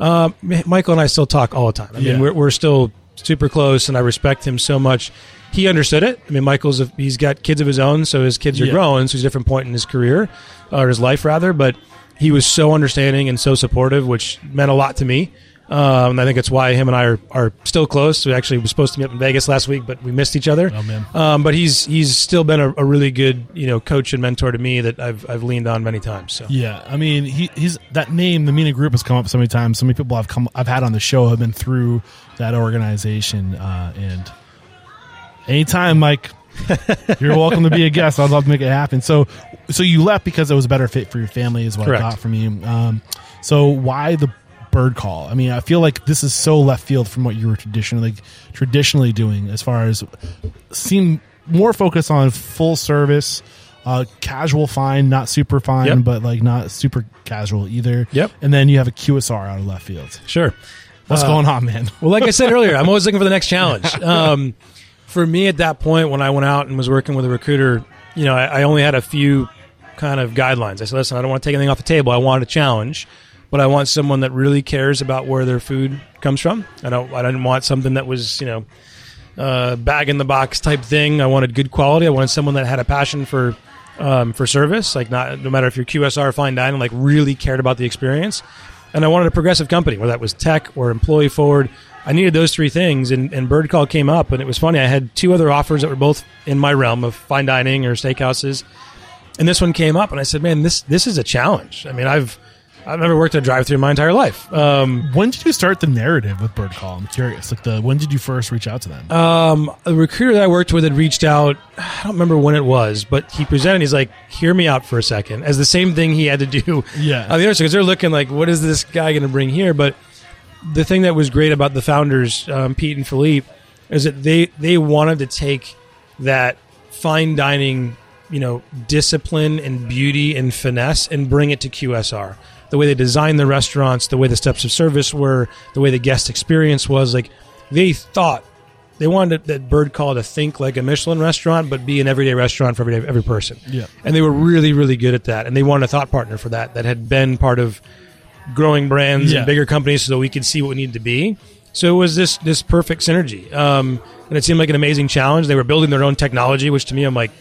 um, Michael and I still talk all the time. I Yeah. mean, we're, we're still super close, and I respect him so much. He understood it. I mean, Michael's a, he's got kids of his own, so his kids are Yeah. growing. So he's a different point in his career or his life rather. But he was so understanding and so supportive, which meant a lot to me. Um, and I think it's why him and I are, are still close. We actually were supposed to meet up in Vegas last week, but we missed each other. Oh, man. Um, but he's he's still been a, a really good you know coach and mentor to me that I've I've leaned on many times. So Yeah, I mean, he, he's that name. The Mina Group has come up so many times. So many people I've come, I've had on the show have been through that organization. Uh, and anytime, Mike, you're welcome to be a guest. I'd love to make it happen. So, so you left because it was a better fit for your family, is what Correct. I got from you. Um, so why the Birdcall? I mean, I feel like this is so left field from what you were traditionally traditionally doing, as far as seem more focused on full service. Uh, casual fine, not super fine, Yep. but like not super casual either. Yep. And then you have a QSR out of left field. sure. What's Uh, going on, man? Well, like I said earlier, I'm always looking for the next challenge. Um, for me, at that point, when I went out and was working with a recruiter, you know, I, I only had a few kind of guidelines. I said, listen, I don't want to take anything off the table. I want a challenge, but I want someone that really cares about where their food comes from. I don't. I didn't want something that was, you know, uh, bag in the box type thing. I wanted good quality. I wanted someone that had a passion for um, for service, like not no matter if you're QSR fine dining, like really cared about the experience. And I wanted a progressive company, whether that was tech or employee forward. I needed those three things, and, and Birdcall came up, and it was funny. I had two other offers that were both in my realm of fine dining or steakhouses, and this one came up, and I said, "Man, this this is a challenge." I mean, I've I've never worked a drive-through my entire life. Um, When did you start the narrative with Birdcall? I'm curious. Like the when did you first reach out to them? Um, a recruiter that I worked with had reached out. I don't remember when it was, but he presented. He's like, "Hear me out for a second, as the same thing he had to do Yeah. on the other side because they're looking like, "What is this guy going to bring here?" But the thing that was great about the founders, um, Pete and Philippe, is that they they wanted to take that fine dining, you know, discipline and beauty and finesse and bring it to QSR. The way they designed the restaurants, the way the steps of service were, the way the guest experience was, like they thought they wanted that Birdcall to think like a Michelin restaurant, but be an everyday restaurant for every every person. Yeah. and they were really really good at that, and they wanted a thought partner for that that had been part of growing brands Yeah. and bigger companies, so that we could see what we needed to be. So it was this this perfect synergy, um, and it seemed like an amazing challenge. They were building their own technology, which to me, I'm like,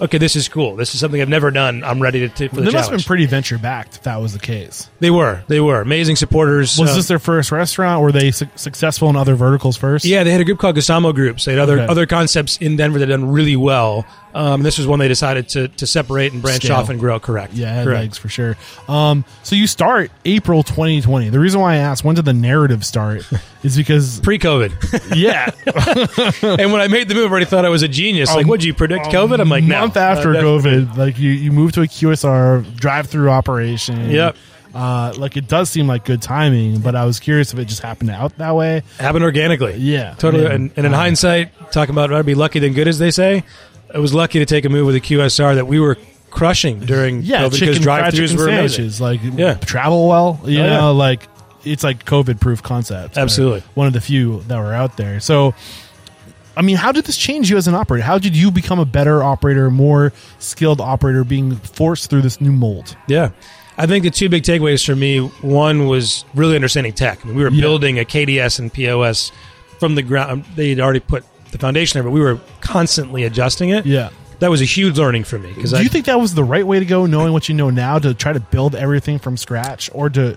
okay, this is cool. This is something I've never done. I'm ready to take for the show. They must have been pretty venture backed if that was the case. they were, they were amazing supporters. Was Uh, this their first restaurant? Were they su- successful in other verticals first? Yeah, they had a group called Gastamo Groups. They had other Okay. other concepts in Denver that had done really well. Um, this was one they decided to to separate and branch Scale. off and grow. Correct. Yeah, it had correct. legs for sure. Um, so you start April 2020. The reason why I asked when did the narrative start is because Pre-COVID, yeah, and when I made the move, I already thought I was a genius. Like, would you predict COVID? I'm like, no. Month after Uh, COVID, like you you moved to a QSR drive-through operation. Yep. Uh, like it does seem like good timing, but I was curious if it just happened out that way. happened organically. Yeah, totally. man. And, and in Uh, hindsight, talking about rather be lucky than good, as they say, I was lucky to take a move with a QSR that we were crushing during Yeah, COVID because drive-throughs were amazing. sandwiches, like Yeah. travel well. You Oh, yeah. know, like it's like COVID-proof concept. Absolutely. one of the few that were out there. So. I mean, how did this change you as an operator? How did you become a better operator, more skilled operator, being forced through this new mold? Yeah. I think the two big takeaways for me one was really understanding tech. I mean, we were Yeah. building a KDS and POS from the ground. Um, they had already put the foundation there, but we were constantly adjusting it. Yeah. That was a huge learning for me because Do I you think that was the right way to go, knowing what you know now, to try to build everything from scratch, or to?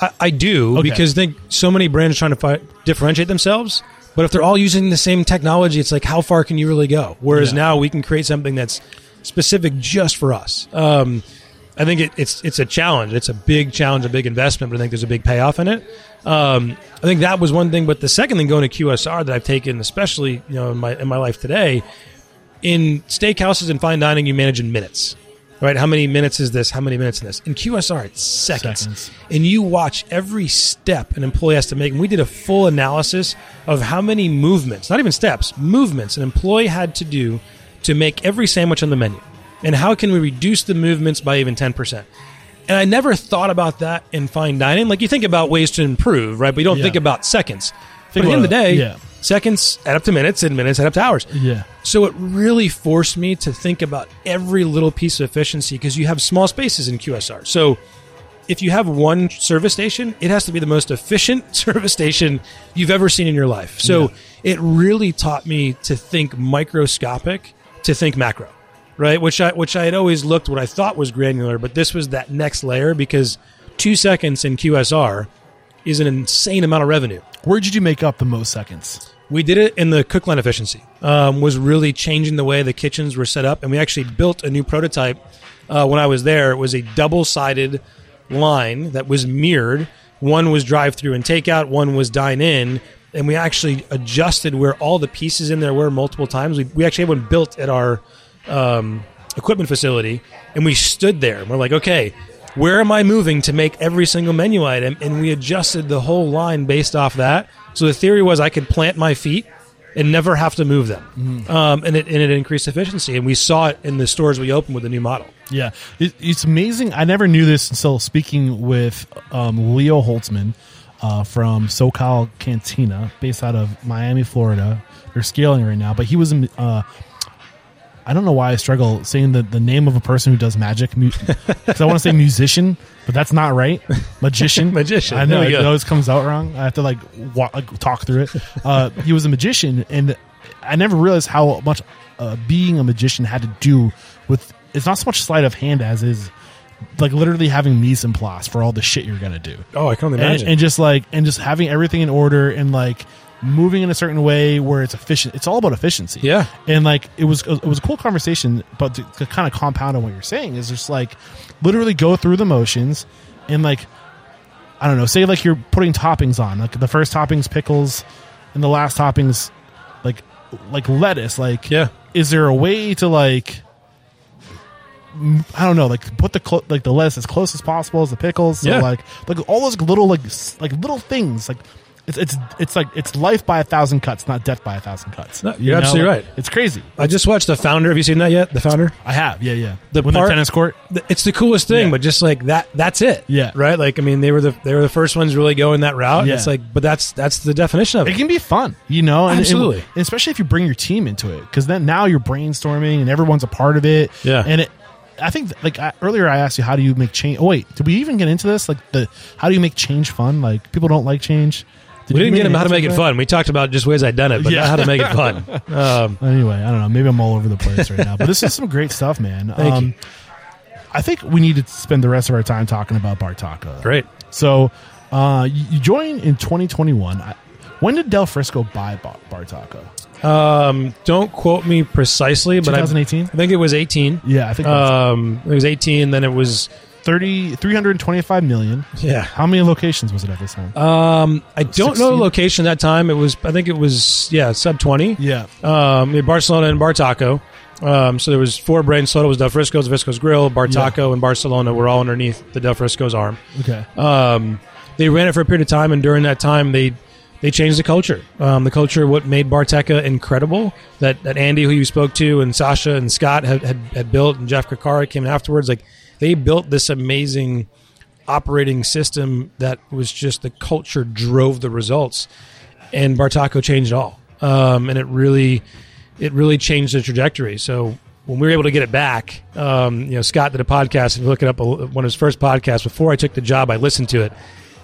I, I do Okay. because I think so many brands are trying to fi- differentiate themselves. But if they're all using the same technology, it's like how far can you really go? Whereas Yeah. now we can create something that's specific just for us. Um, I think it, it's it's a challenge. It's a big challenge, a big investment, but I think there's a big payoff in it. Um, I think that was one thing. But the second thing going to QSR that I've taken, especially you know in my in my life today, in steakhouses and fine dining, you manage in minutes. Right? How many minutes is this? How many minutes in this? In QSR, it's seconds. Seconds. And you watch every step an employee has to make. And we did a full analysis of how many movements, not even steps, movements an employee had to do to make every sandwich on the menu. And how can we reduce the movements by even 10%? And I never thought about that in fine dining. Like you think about ways to improve, right? But you don't Yeah. think about seconds. Think but at the end of the day, yeah. Seconds add up to minutes and minutes add up to hours. Yeah. So it really forced me to think about every little piece of efficiency because you have small spaces in QSR. So if you have one service station, it has to be the most efficient service station you've ever seen in your life. So it really taught me to think microscopic, to think macro, right? Which I which I had always looked what I thought was granular, but this was that next layer because two seconds in QSR is an insane amount of revenue. Where did you make up the most seconds? We did it in the cook line efficiency. Um, was really changing the way the kitchens were set up, and we actually built a new prototype uh, when I was there. It was a double-sided line that was mirrored. One was drive-through and takeout. One was dine-in, and we actually adjusted where all the pieces in there were multiple times. We, we actually had one built at our um, equipment facility, and we stood there. and We're like, okay, where am I moving to make every single menu item? And we adjusted the whole line based off that. So the theory was I could plant my feet and never have to move them, um, and it and it increased efficiency. And we saw it in the stores we opened with the new model. Yeah, it, it's amazing. I never knew this until speaking with um, Leo Holtzman uh, from SoCal Cantina, based out of Miami, Florida. They're scaling right now, but he was. Uh, I don't know why I struggle saying the, the name of a person who does magic because I want to say musician, but that's not right. Magician, Magician. I know it always comes out wrong. I have to like, like talk through it. Uh, he was a magician, and I never realized how much uh, being a magician had to do with. It's not so much sleight of hand as is like literally having mise en place for all the shit you're gonna do Oh, I can only and, imagine. and just like and just having everything in order and like moving in a certain way where it's efficient it's all about efficiency Yeah. and like it was it was a cool conversation but to, to kind of compound on what you're saying is just like literally go through the motions and like i don't know say like you're putting toppings on like the first toppings pickles and the last toppings like like lettuce like Yeah. is there a way to like I don't know, like put the clo- like the lettuce as close as possible as the pickles. So Yeah. like like all those little like like little things like it's it's it's like it's life by a thousand cuts, not death by a thousand cuts. No, You you're know? absolutely right. It's crazy. I just watched the founder. Have you seen that yet? The founder. I have, yeah, yeah. The when part- the tennis court. It's the coolest thing, Yeah. but just like that, that's it. Yeah. Right. Like, I mean, they were the they were the first ones really going that route. Yeah. It's like, but that's that's the definition of It it. can be fun, you know, and, Absolutely. and- and especially if you bring your team into it, because then now you're brainstorming and everyone's a part of it. Yeah. and it. I think like I, earlier I asked you how do you make change. Oh wait, did we even get into this? Like the how do you make change fun? Like people don't like change. Did We didn't get him how to make it fun. We talked about just ways I'd done it, but not how to make it fun. Um, Anyway, I don't know. Maybe I'm all over the place right now, but this is some great stuff, man. Um, you. I think we need to spend the rest of our time talking about Bartaco. great. So, uh, you, joined in 2021. When did Del Frisco buy Bar- Bartaco? Um, don't quote me precisely, but I, 2018? I think it was 18. Yeah, I think Um, it was 18. Then it was 30, 325 million. yeah. How many locations was it at this time? Um, I don't know the location that time. It was I think it was yeah sub 20. yeah. Um, Barcelona and Bartaco. Um, so there was four brands. Soda was Del Frisco's, Visco's Grill, Bartaco, and Barcelona were all underneath the Del Frisco's arm. Okay. Um, they ran it for a period of time, and during that time, they they changed the culture. Um, the culture, what made Barteca incredible, that, that Andy, who you spoke to, and Sasha and Scott had, had, had built, and Jeff Kakara came afterwards. Like they built this amazing operating system that was just the culture drove the results, and Bartaco changed all. Um, and it really, it really changed the trajectory. So when we were able to get it back, um, you know, Scott did a podcast and look it up one of his first podcasts before I took the job. I listened to it.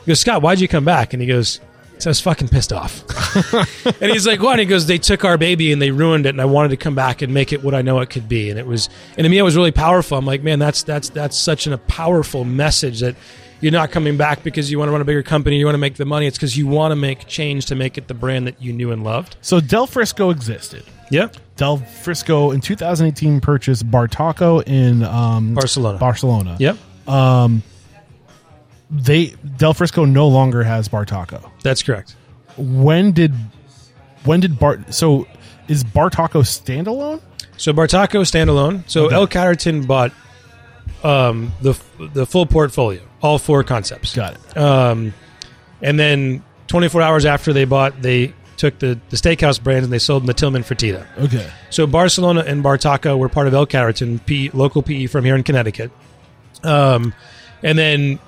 He goes, Scott, why'd you come back? And he goes, So I was fucking pissed off. and he's like, "What?" And he goes, "They took our baby and they ruined it, and I wanted to come back and make it what I know it could be." And it was, and to me, it was really powerful. I'm like, man, that's that's that's such an, a powerful message that you're not coming back because you want to run a bigger company, you want to make the money. It's because you want to make change to make it the brand that you knew and loved. So Del Frisco existed. Yep. Del Frisco in 2018 purchased Bartaco in um, Barcelona. Barcelona. Yep. They Del Frisco no longer has Bartaco. That's correct. When did when did Bart? So is Bartaco standalone? So Bartaco standalone. So Okay. L Catterton bought um, the the full portfolio, all four concepts. Got it. Um, and then 24 hours after they bought, they took the, the steakhouse brands and they sold them to Tillman Fertitta. Okay. So Barcelona and Bartaco were part of L Catterton, P, local PE from here in Connecticut. Um, and then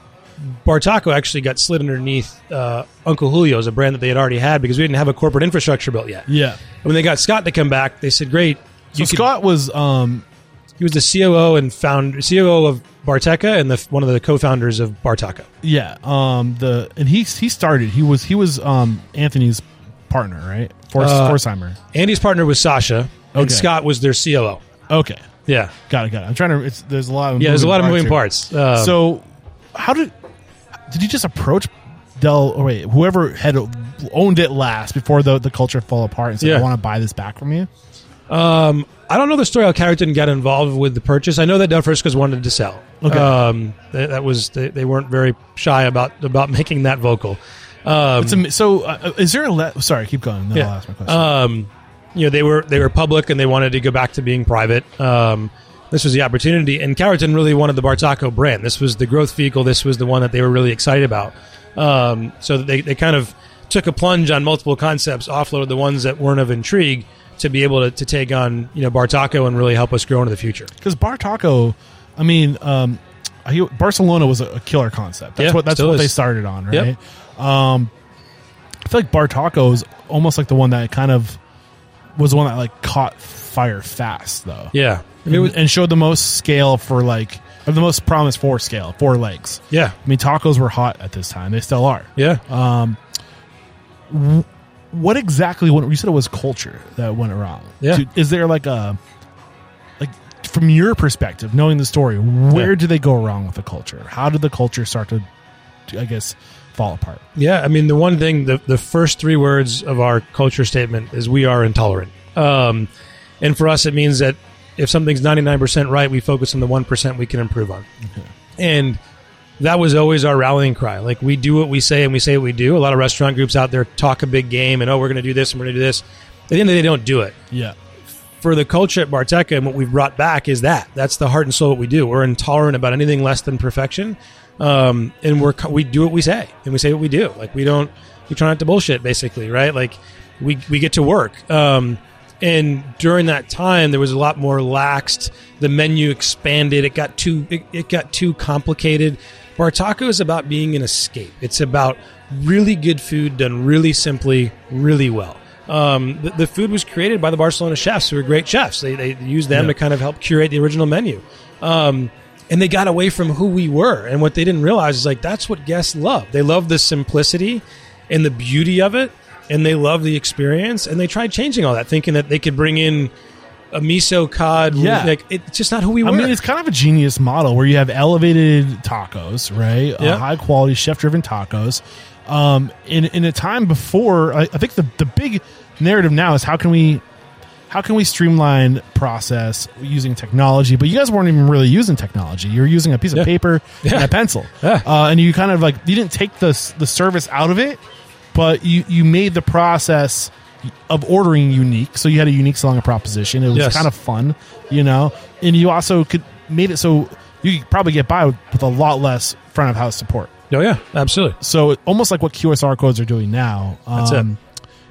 Bartaco actually got slid underneath uh, Uncle Julio's, a brand that they had already had because we didn't have a corporate infrastructure built yet. Yeah. And when they got Scott to come back, they said, "Great." So Scott was um he was the COO and found COO of Barteca and the one of the co-founders of Bartaco. yeah um the and he he started he was he was um Anthony's partner right Force Uh, Pforzheimer. Andy's partner was Sasha, and Okay. Scott was their COO. Okay. Yeah, Got it. Got it. I'm trying to. It's there's a lot of yeah. There's a lot of moving parts. Um, so how did did you just approach Dell or wait whoever had owned it last before the the culture fell apart and said Yeah. I want to buy this back from you? Um, I don't know the story how Catterton get involved with the purchase. I know that Del Frisco's wanted to sell. Okay. Um, that, that was they, they weren't very shy about about making that vocal. Um, am- so uh, is there a le- sorry keep going then I'll yeah. ask my question. Um, you know, they were they were public and they wanted to go back to being private. Um, this was the opportunity, and Catterton really wanted the Bartaco brand. This was the growth vehicle. This was the one that they were really excited about. Um, so they they kind of took a plunge on multiple concepts, offloaded the ones that weren't of intrigue to be able to, to take on you know Bartaco and really help us grow into the future. because Bartaco, I mean, um, I, Barcelona was a, killer concept. That's Yeah, what that's what they started on, right? Yep. Um, I feel like Bartaco is almost like the one that kind of was the one that like caught fire fast, though. Yeah, and, it was, and showed the most scale for like or the most promise for scale, four legs. yeah, I mean, tacos were hot at this time; they still are. yeah. What exactly? Went, you said it was culture that went wrong. Yeah. Do- Is there like a like from your perspective, knowing the story, where Yeah. did they go wrong with the culture? How did the culture start to, I guess, fall apart? Yeah, I mean the one thing the the first three words of our culture statement is we are intolerant. Um, and for us, it means that if something's ninety nine percent right, we focus on the one percent we can improve on. And that was always our rallying cry. Like we do what we say and we say what we do. A lot of restaurant groups out there talk a big game and oh, we're going to do this and we're going to do this. At the end of the day, they don't do it Yeah. for the culture at Barteca and what we've brought back is that that's the heart and soul of what we do. We're intolerant about anything less than perfection, um, and we're we do what we say and we say what we do. Like we don't we try not to bullshit basically, right? Like we we get to work. Um, and during that time, there was a lot more laxed. The menu expanded. It got too it, it got too complicated. Bartaco is about being an escape. It's about really good food done really simply, really well. Um, the, the food was created by the Barcelona chefs, who are great chefs. They, they used them to kind of help curate the original menu. Um, and they got away from who we were. And what they didn't realize is like that's what guests love. They love the simplicity and the beauty of it, and they love the experience. And they tried changing all that, thinking that they could bring in a miso cod. Yeah. like it's just not who we were I mean, it's kind of a genius model where you have elevated tacos, right? Uh, Yeah. high quality, chef driven tacos. Um, in in a time before, I, I think the the big narrative now is how can we how can we streamline process using technology? But you guys weren't even really using technology. You were using a piece of Yeah. paper and a pencil, Yeah. uh, and you kind of like you didn't take the the service out of it, but you you made the process of ordering unique. So you had a unique selling proposition. It was Yes. kind of fun, you know, and you also could made it so you could probably get by with, with a lot less front of house support. oh yeah, absolutely. So it, almost like what QSR codes are doing now. That's it. um,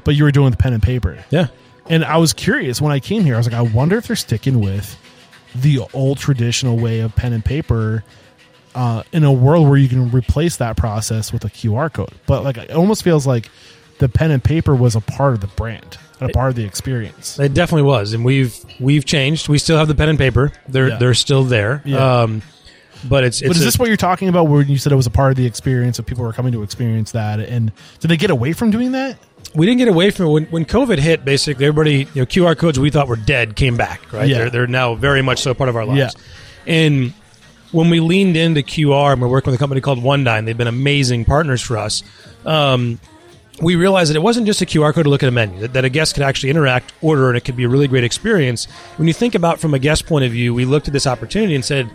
But you were doing with pen and paper. Yeah. And I was curious when I came here. I was like, I wonder if they're sticking with the old traditional way of pen and paper uh, in a world where you can replace that process with a QR code. But like, it almost feels like the pen and paper was a part of the brand, a part of the experience. It definitely was, and we've we've changed. We still have the pen and paper; they're Yeah. they're still there. Yeah. Um, but it's, it's But is a- this what you're talking about? Where you said it was a part of the experience, of people were coming to experience that, and did they get away from doing that? we didn't get away from it when, when COVID hit. Basically, everybody, you know, QR codes we thought were dead came back. Right, Yeah. they're, they're now very much so part of our lives. Yeah. And when we leaned into QR, and we're working with a company called OneDine, they've been amazing partners for us. Um, we realized that it wasn't just a QR code to look at a menu, that, that a guest could actually interact, order, and it could be a really great experience. When you think about from a guest point of view, we looked at this opportunity and said,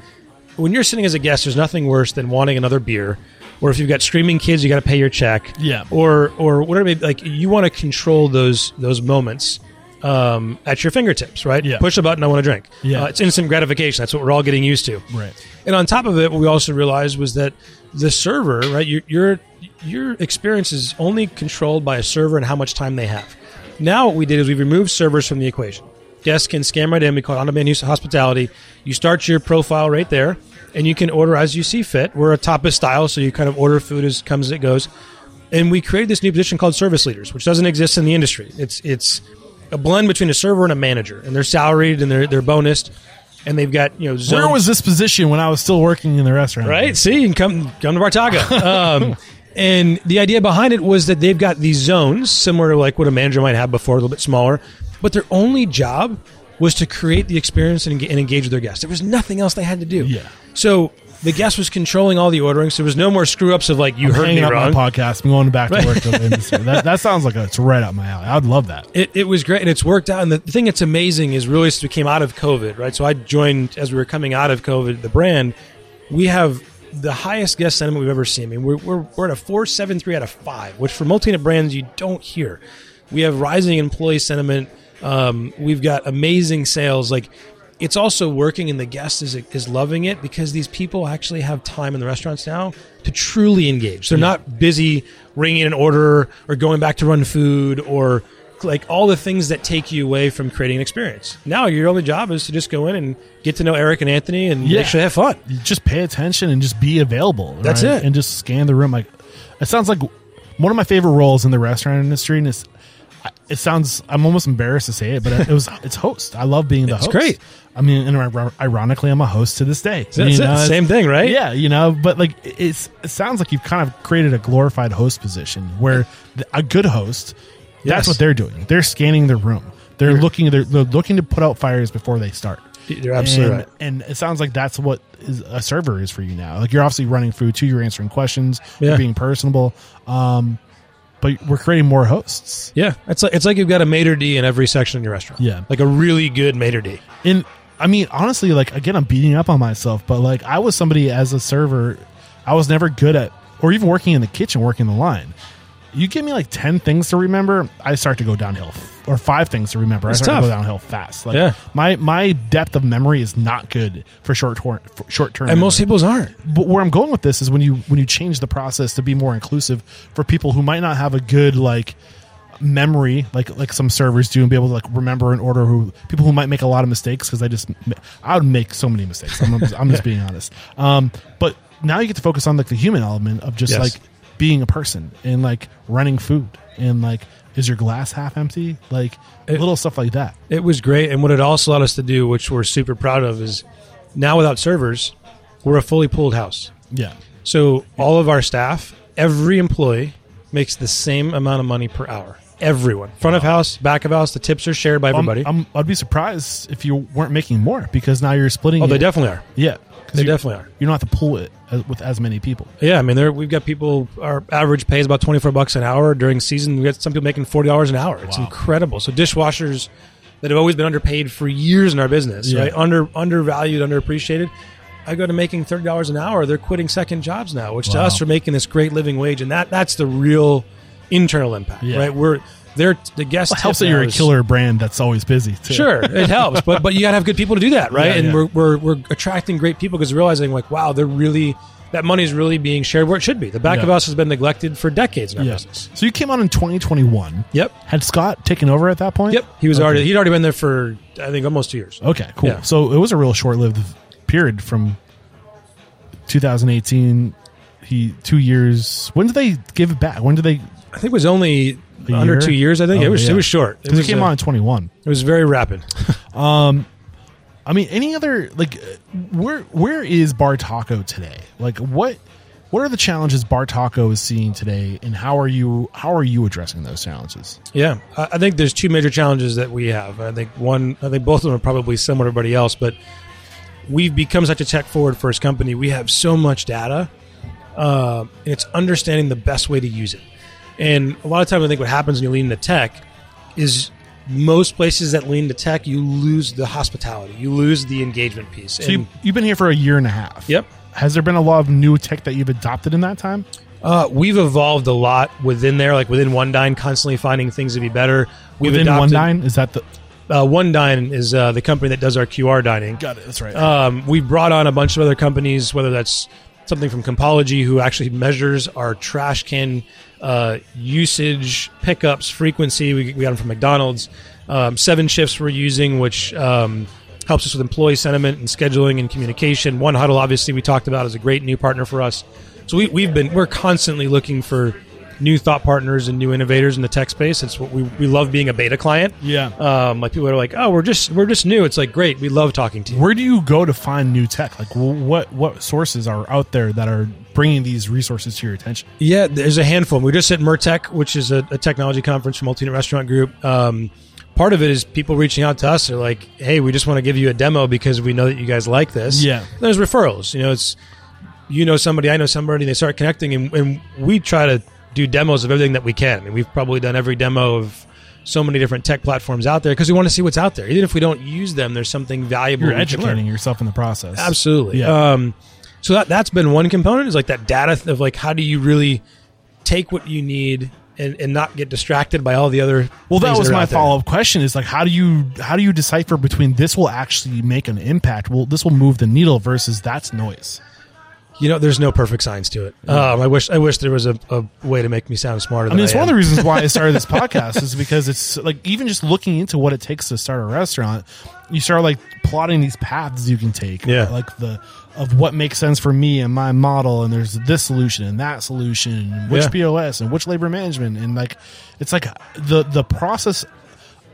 when you're sitting as a guest, there's nothing worse than wanting another beer. Or if you've got screaming kids, you got to pay your check. Yeah. Or or whatever. may Like you want to control those those moments um, at your fingertips, right? Yeah. Push a button. I want to drink. Yeah. Uh, it's instant gratification. That's what we're all getting used to. Right. And on top of it, what we also realized was that the server, right, your your your experience is only controlled by a server and how much time they have. Now what we did is we removed servers from the equation. Guests can scan right in. We call it on-demand use of hospitality. You start your profile right there, and you can order as you see fit. We're a tapas style, so you kind of order food as comes as it goes. And we created this new position called service leaders, which doesn't exist in the industry. It's it's a blend between a server and a manager, and they're salaried and they're they're bonused, and they've got you know Where was this position when I was still working in the restaurant? Right. See, you can come come to Bartaco. Um, and the idea behind it was that they've got these zones similar to like what a manager might have before, a little bit smaller, but their only job was to create the experience and, and engage with their guests. There was nothing else they had to do. Yeah. So the guest was controlling all the ordering. So there was no more screw ups of like you I'm heard me up wrong. my podcast. I'm going back to work. to the industry. That, that sounds like a, it's right up my alley. I'd love that. It, it was great, and it's worked out. And the thing that's amazing is really since we came out of COVID, right? So I joined as we were coming out of COVID, the brand. We have the highest guest sentiment we've ever seen. I mean, we're, we're, we're at a four seven three out of five, which for multi-unit brands you don't hear. We have rising employee sentiment. Um, we've got amazing sales. Like it's also working, and the guest is is loving it because these people actually have time in the restaurants now to truly engage. They're not busy ringing an order or going back to run food or like all the things that take you away from creating an experience. Now your only job is to just go in and get to know Eric and Anthony and Yeah. actually have fun. Just pay attention and just be available. That's right? it. And just scan the room. Like it sounds like one of my favorite roles in the restaurant industry. And it's, it sounds. I'm almost embarrassed to say it, but it was. It's host. I love being the It's host. great. I mean, and ironically, I'm a host to this day. That's You know, Same thing, right? Yeah, you know, but like it's. It sounds like you've kind of created a glorified host position where a good host. Yes. That's what they're doing. They're scanning the room. They're looking. They're, they're looking to put out fires before they start. You're absolutely and, right. And it sounds like that's what is a server is for you now. Like you're obviously running food too. You're answering questions. Yeah. You're being personable. Um, but we're creating more hosts. Yeah, it's like it's like you've got a maitre d in every section in your restaurant. Yeah. like a really good maitre d. And I mean, honestly, like again, I'm beating up on myself, but like I was somebody as a server, I was never good at, or even working in the kitchen, working the line. You give me like ten things to remember, I start to go downhill, or five things to remember, It's I start tough. to go downhill fast. Like Yeah. my my depth of memory is not good for short term short term. And most people's aren't. but where I'm going with this is when you when you change the process to be more inclusive for people who might not have a good like memory like like some servers do and be able to like remember an order who people who might make a lot of mistakes because I just I would make so many mistakes I'm, I'm just being honest um but now you get to focus on like the human element of just Yes. like being a person and like running food and like is your glass half empty like It- little stuff like that It was great, and what it also allowed us to do, which we're super proud of, is now without servers, we're a fully pooled house. yeah So all of our staff, every employee makes the same amount of money per hour. Everyone, front of house, back of house, the tips are shared by everybody. I'm, I'd be surprised if you weren't making more because now you're splitting oh, they it. definitely are. Yeah, They you- definitely are. You don't have to pull it as, with as many people. Yeah, I mean, there we've got people. Our average pay is about twenty four bucks an hour during season. We got some people making forty dollars an hour. It's Wow. incredible. So dishwashers that have always been underpaid for years in our business, Yeah. right? Under undervalued, underappreciated. I go to making thirty dollars an hour. They're quitting second jobs now, which to us are making this great living wage, and that that's the real internal impact, Yeah. right? We're they're the guest It helps that you're a killer brand that's always busy. Too. Sure, it helps, but but you got to have good people to do that, right? Yeah, and yeah. We're, we're we're attracting great people because realizing like, wow, they're really that money is really being shared where it should be. The back Yeah. of house has been neglected for decades in our Yeah. business. So you came on in 2021. Yep, Had Scott taken over at that point? yep. He was Okay. already he'd already been there for I think almost two years. Okay, cool. Yeah. So it was a real short-lived period from 2018. He two years. When did they give it back? When did they? I think it was only A under year? two years. I think Oh, it was yeah. it was short. It Because was he came uh, on in 21. It was very rapid. I mean, any other like uh, where where is Bartaco today? Like what what are the challenges Bartaco is seeing today, and how are you how are you addressing those challenges? Yeah, I I think there's two major challenges that we have. I think one, I think both of them are probably similar to everybody else, but we've become such a tech forward first company. We have so much data, uh, and it's understanding the best way to use it. And a lot of times, I think what happens when you lean into tech is most places that lean to tech, you lose the hospitality, you lose the engagement piece. So you, you've been here for a year and a half. Yep. Has there been a lot of new tech that you've adopted in that time? Uh, we've evolved a lot within there, like within OneDine, constantly finding things to be better. We've Within adopted, OneDine, is that the? Uh, OneDine is uh, the company that does our QR dining. Got it. That's right. Um, we brought on a bunch of other companies, whether that's something from Compology, who actually measures our trash can uh, usage, pickups, frequency. We, we got them from McDonald's. Um, 7shifts we're using, which um, helps us with employee sentiment and scheduling and communication. 1Huddle, obviously, we talked about is a great new partner for us. So we, we've been we're constantly looking for new thought partners and new innovators in the tech space. It's what we, we love being a beta client. Yeah. Um, like people are like, oh, we're just we're just new. It's like great. We love talking to you. Where do you go to find new tech? Like, what what sources are out there that are bringing these resources to your attention? Yeah, there's a handful. We just at MURTEC, which is a, a technology conference from Multi Restaurant Group. Um, part of it is people reaching out to us. They're like, "Hey, we just want to give you a demo because we know that you guys like this." Yeah. There's referrals. You know, it's you know somebody, I know somebody. And they start connecting, and, and we try to do demos of everything that we can. I mean, we've probably done every demo of so many different tech platforms out there because we want to see what's out there. Even if we don't use them, there's something valuable. You're can learn. educating yourself in the process. Absolutely. Yeah. Um, so that that's been one component is like that data of like how do you really take what you need and, and not get distracted by all the other. Well, that was are my follow up question: is like, how do you how do you decipher between this will actually make an impact? Well, this will move the needle versus that's noise. You know, there's no perfect science to it. Um, I wish I wish there was a, a way to make me sound smarter. I mean, it's I one of the reasons why I started this podcast is because it's like even just looking into what it takes to start a restaurant, you start like plotting these paths you can take. Yeah. like the of what makes sense for me and my model, and there's this solution and that solution, and which Yeah. POS and which labor management, and like it's like the the process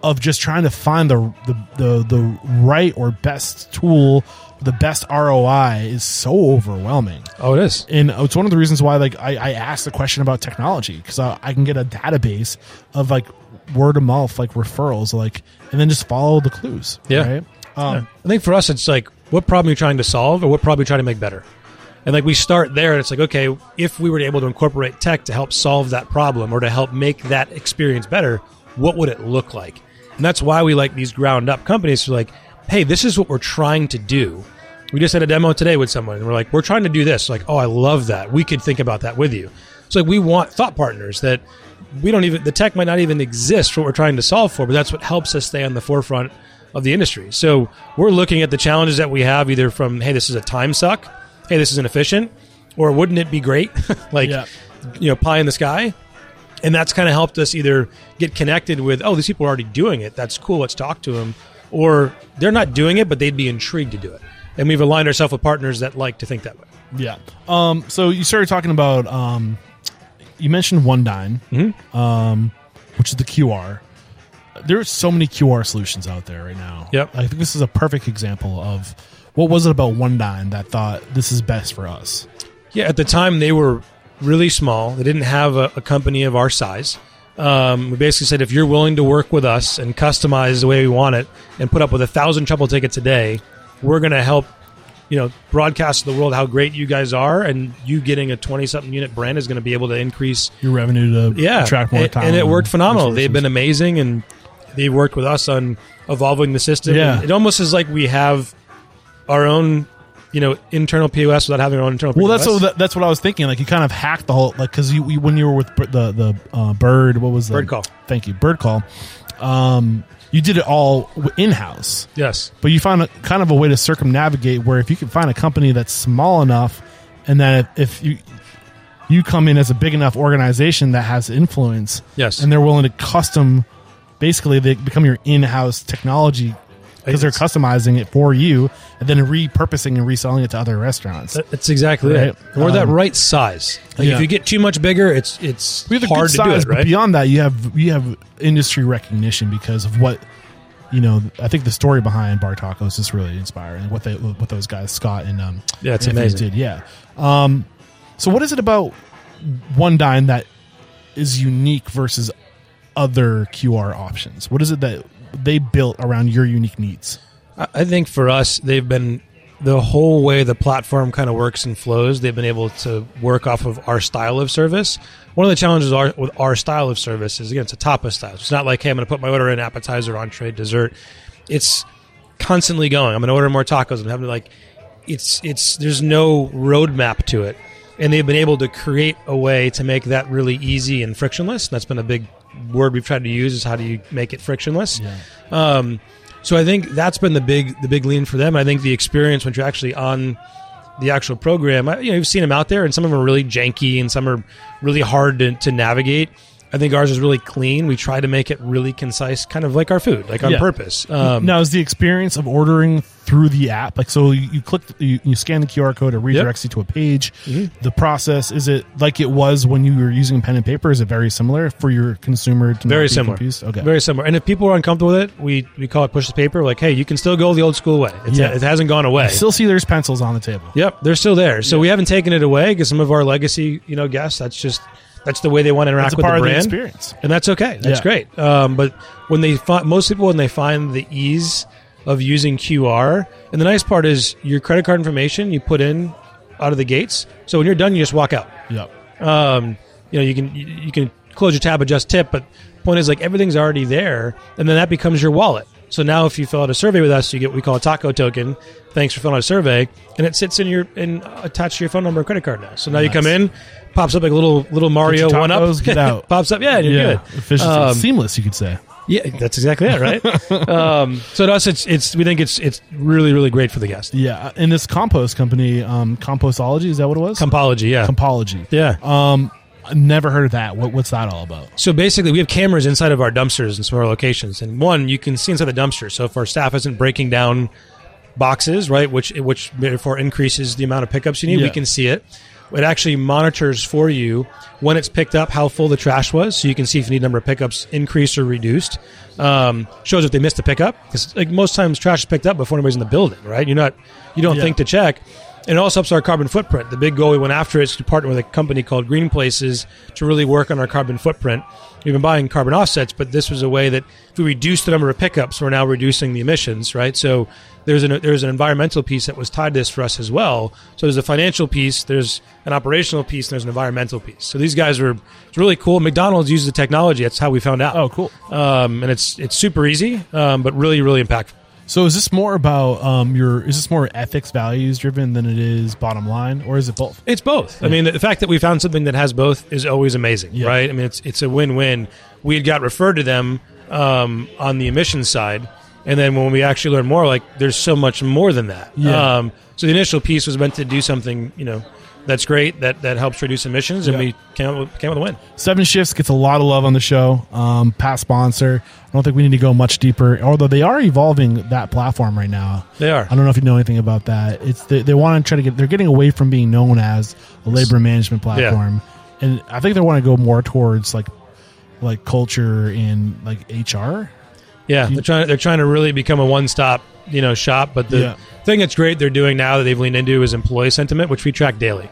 of just trying to find the the the, the right or best tool, the best ROI is so overwhelming Oh, it is. and it's one of the reasons why like I, I asked the question about technology because I, I can get a database of like word of mouth like referrals like and then just follow the clues Yeah. right um, I think for us, it's like what problem you're trying to solve or what problem you're trying to make better. And like we start there, and it's like, okay, if we were able to incorporate tech to help solve that problem or to help make that experience better, what would it look like? And that's why we like these ground up companies who are like, hey, this is what we're trying to do. We just had a demo today with someone, and we're like, we're trying to do this. Like, oh, I love that. We could think about that with you. So like, we want thought partners that we don't even the tech might not even exist for what we're trying to solve for, but that's what helps us stay on the forefront of the industry. So we're looking at the challenges that we have either from hey, this is a time suck, hey, this is inefficient, or wouldn't it be great? like Yeah. you know, pie in the sky. And that's kind of helped us either get connected with, oh, these people are already doing it. That's cool. Let's talk to them. Or they're not doing it, but they'd be intrigued to do it. And we've aligned ourselves with partners that like to think that way. yeah um so you started talking about um you mentioned OneDine Mm-hmm. um which is the qr there's so many qr solutions out there right now Yep. i think this is a perfect example of what was it about OneDine that thought this is best for us Yeah, at the time they were really small. They didn't have a, a company of our size. Um, we basically said if you're willing to work with us and customize the way we want it, and put up with a thousand trouble tickets a day, we're going to help. You know, broadcast to the world how great you guys are, and you getting a twenty-something unit brand is going to be able to increase your revenue to yeah, attract more and, and it worked phenomenal. resources. They've been amazing, and they've worked with us on evolving the system. Yeah. And it almost is like we have our own, you know, internal POS without having our own internal. Well, that's what that's what I was thinking. Like you kind of hacked the whole like because you, you when you were with the the uh, bird, what was the Birdcall. Thank you, Birdcall. Um, you did it all in house, yes. but you found a, kind of a way to circumnavigate where if you can find a company that's small enough, and that if, if you you come in as a big enough organization that has influence, Yes. and they're willing to custom, basically they become your in-house technology because they're customizing it for you and then repurposing and reselling it to other restaurants. That- That's exactly Right. it. That Um, right size. Like yeah. if you get too much bigger, it's it's we have hard to do it, but right? beyond that, you have you have industry recognition because of what you know, I think the story behind Bartaco's is really inspiring. What they, what those guys, Scott and um, Yeah, it's amazing. Did yeah. Um, so what is it about OneDine that is unique versus other QR options? What is it that they built around your unique needs? I think for us, they've been the whole way the platform kind of works and flows. They've been able to work off of our style of service. One of the challenges with our style of service is again it's a tapas style. It's not like hey, I'm going to put my order in appetizer, entree, dessert. It's constantly going. I'm going to order more tacos. I'm having to like it's it's there's no roadmap to it, and they've been able to create a way to make that really easy and frictionless. That's been a big word we've tried to use is how do you make it frictionless. Um, so I think that's been the big the big lean for them. I think the experience when you're actually on the actual program, I- you know, you've seen them out there, and some of them are really janky, and some are really hard to, to navigate. I think ours is really clean. We try to make it really concise, kind of like our food, like on Yeah. purpose. Um, now, is the experience of ordering through the app like so? You, you click, you, you scan the QR code, it redirects you to a page. Mm-hmm. The process is it like it was when you were using pen and paper? Is it very similar for your consumer to very similar. confused? Okay, Very similar. And if people are uncomfortable with it, we, we call it push the paper. Like, hey, you can still go the old school way. It's, Yeah. It hasn't gone away. Still see there's pencils on the table. Yep, they're still there. So we haven't taken it away because some of our legacy, you know, guests, that's just that's the way they want to interact with the of the brand, experience. and that's okay. That's Yeah. great. Um, but when they find most people when they find the ease of using QR, and the nice part is your credit card information you put in out of the gates. So when you're done, you just walk out. Yep. Um, you know, you can you, you can close your tab, adjust tip, but point is like everything's already there, and then that becomes your wallet. So now, if you fill out a survey with us, you get what we call a taco token. Thanks for filling out a survey, and it sits in your in attached to your phone number and credit card now. So now you come in, pops up like a little little Mario your one up, get out. pops up, yeah, and you're yeah, good. efficiency, Um, seamless. You could say. yeah, that's exactly it, right? um, so to us, it's it's we think it's it's really really great for the guest. Yeah, and this compost company, um, Compostology, is that what it was? Compology, yeah, Compology. yeah. Um, never heard of that. What, what's that all about? So basically, we have cameras inside of our dumpsters in some of our locations, and one you can see inside the dumpster. So if our staff isn't breaking down boxes, right, which which therefore increases the amount of pickups you need, we can see it. It actually monitors for you when it's picked up how full the trash was, so you can see if you need number of pickups increased or reduced. Um, shows if they missed a pickup because like most times trash is picked up before anybody's in the building, right? You're not you don't Yeah. think to check. And it also helps our carbon footprint. The big goal we went after is to partner with a company called Green Places to really work on our carbon footprint. We've been buying carbon offsets, but this was a way that if we reduce the number of pickups, we're now reducing the emissions, right? So there's an there's an environmental piece that was tied to this for us as well. So there's a financial piece, there's an operational piece, and there's an environmental piece. So these guys were it's really cool. McDonald's uses the technology. That's how we found out. Oh, cool. Um, and it's it's super easy, um, but really really impactful. So is this more about um, your? Is this more ethics, values driven than it is bottom line, or is it both? It's both. I mean, the fact that we found something that has both is always amazing, Yeah. right? I mean, it's it's a win-win. We had got referred to them um, on the emissions side, and then when we actually learned more, like there's so much more than that. Yeah. Um, so the initial piece was meant to do something, you know, that's great that that helps reduce emissions, and Yeah. we came out with, came out with a win. 7shifts gets a lot of love on the show. Um, past sponsor. I don't think we need to go much deeper, although they are evolving that platform right now. They are. I don't know if you know anything about that. It's they, they want to try to get. They're getting away from being known as a labor management platform, and I think they want to go more towards like like culture and like HR. Yeah, they're trying. They're trying to really become a one-stop, you know, shop. But the Yeah. Thing that's great they're doing now that they've leaned into is employee sentiment, which we track daily.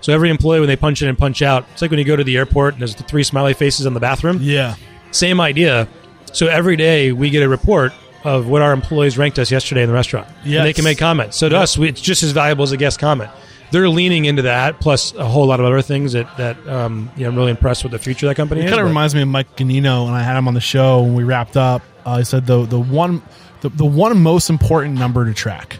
So every employee, when they punch in and punch out, it's like when you go to the airport and there's the three smiley faces in the bathroom. Yeah, Same idea. So every day we get a report of what our employees ranked us yesterday in the restaurant. And they can make comments. So to us, we, it's just as valuable as a guest comment. They're leaning into that, plus a whole lot of other things that that um, you know, I'm really impressed with the future of that company. It is, kind of but- reminds me of Mike Ganino, and I had him on the show when we wrapped up. Uh, he said the the one the, the one most important number to track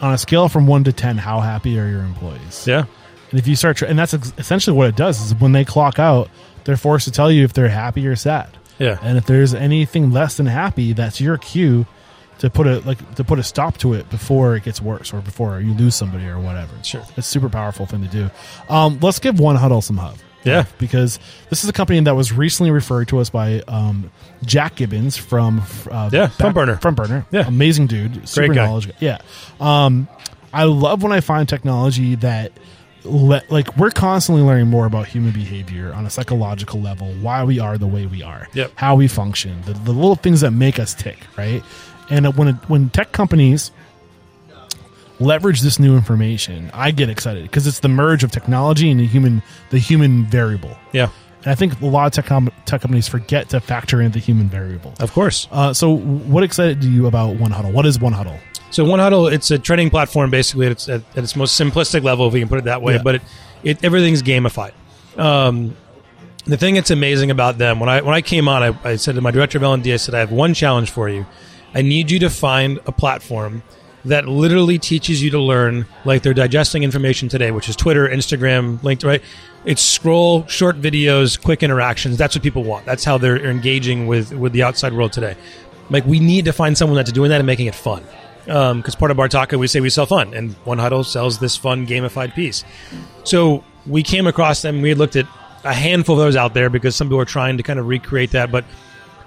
on a scale from one to ten. How happy are your employees? yeah. And if you start, tra- and that's ex- essentially what it does is when they clock out, they're forced to tell you if they're happy or sad. Yeah. And if there's anything less than happy, that's your cue to put a like to put a stop to it before it gets worse or before you lose somebody or whatever. Sure. It's a super powerful thing to do. Um, let's give 1Huddle some hub. Yeah. Because this is a company that was recently referred to us by um, Jack Gibbons from uh, Yeah, Front Burner. Front Burner. Yeah. Amazing dude. Super guy. knowledge. Yeah. Um, I love when I find technology that le- like we're constantly learning more about human behavior on a psychological level, why we are the way we are, Yep. how we function, the, the little things that make us tick, right? And when it, when tech companies leverage this new information, I get excited because it's the merge of technology and the human the human variable. Yeah, And I think a lot of tech, com- tech companies forget to factor in the human variable. of course. Uh, so, what excited you about 1Huddle? What is 1Huddle? So 1Huddle, it's a training platform basically at its, at, at its most simplistic level, if we can put it that way. Yeah. But it, it everything's gamified. Um, the thing that's amazing about them when I when I came on, I, I said to my director of L and D, I said, I have one challenge for you. I need you to find a platform that literally teaches you to learn like they're digesting information today, which is Twitter, Instagram, LinkedIn, right? It's scroll, short videos, quick interactions. That's what people want. That's how they're engaging with with the outside world today. Like we need to find someone that's doing that and making it fun. Um, because part of Bartaco, we say we sell fun, and 1Huddle sells this fun gamified piece. So we came across them. We looked at a handful of those out there because some people are trying to kind of recreate that. But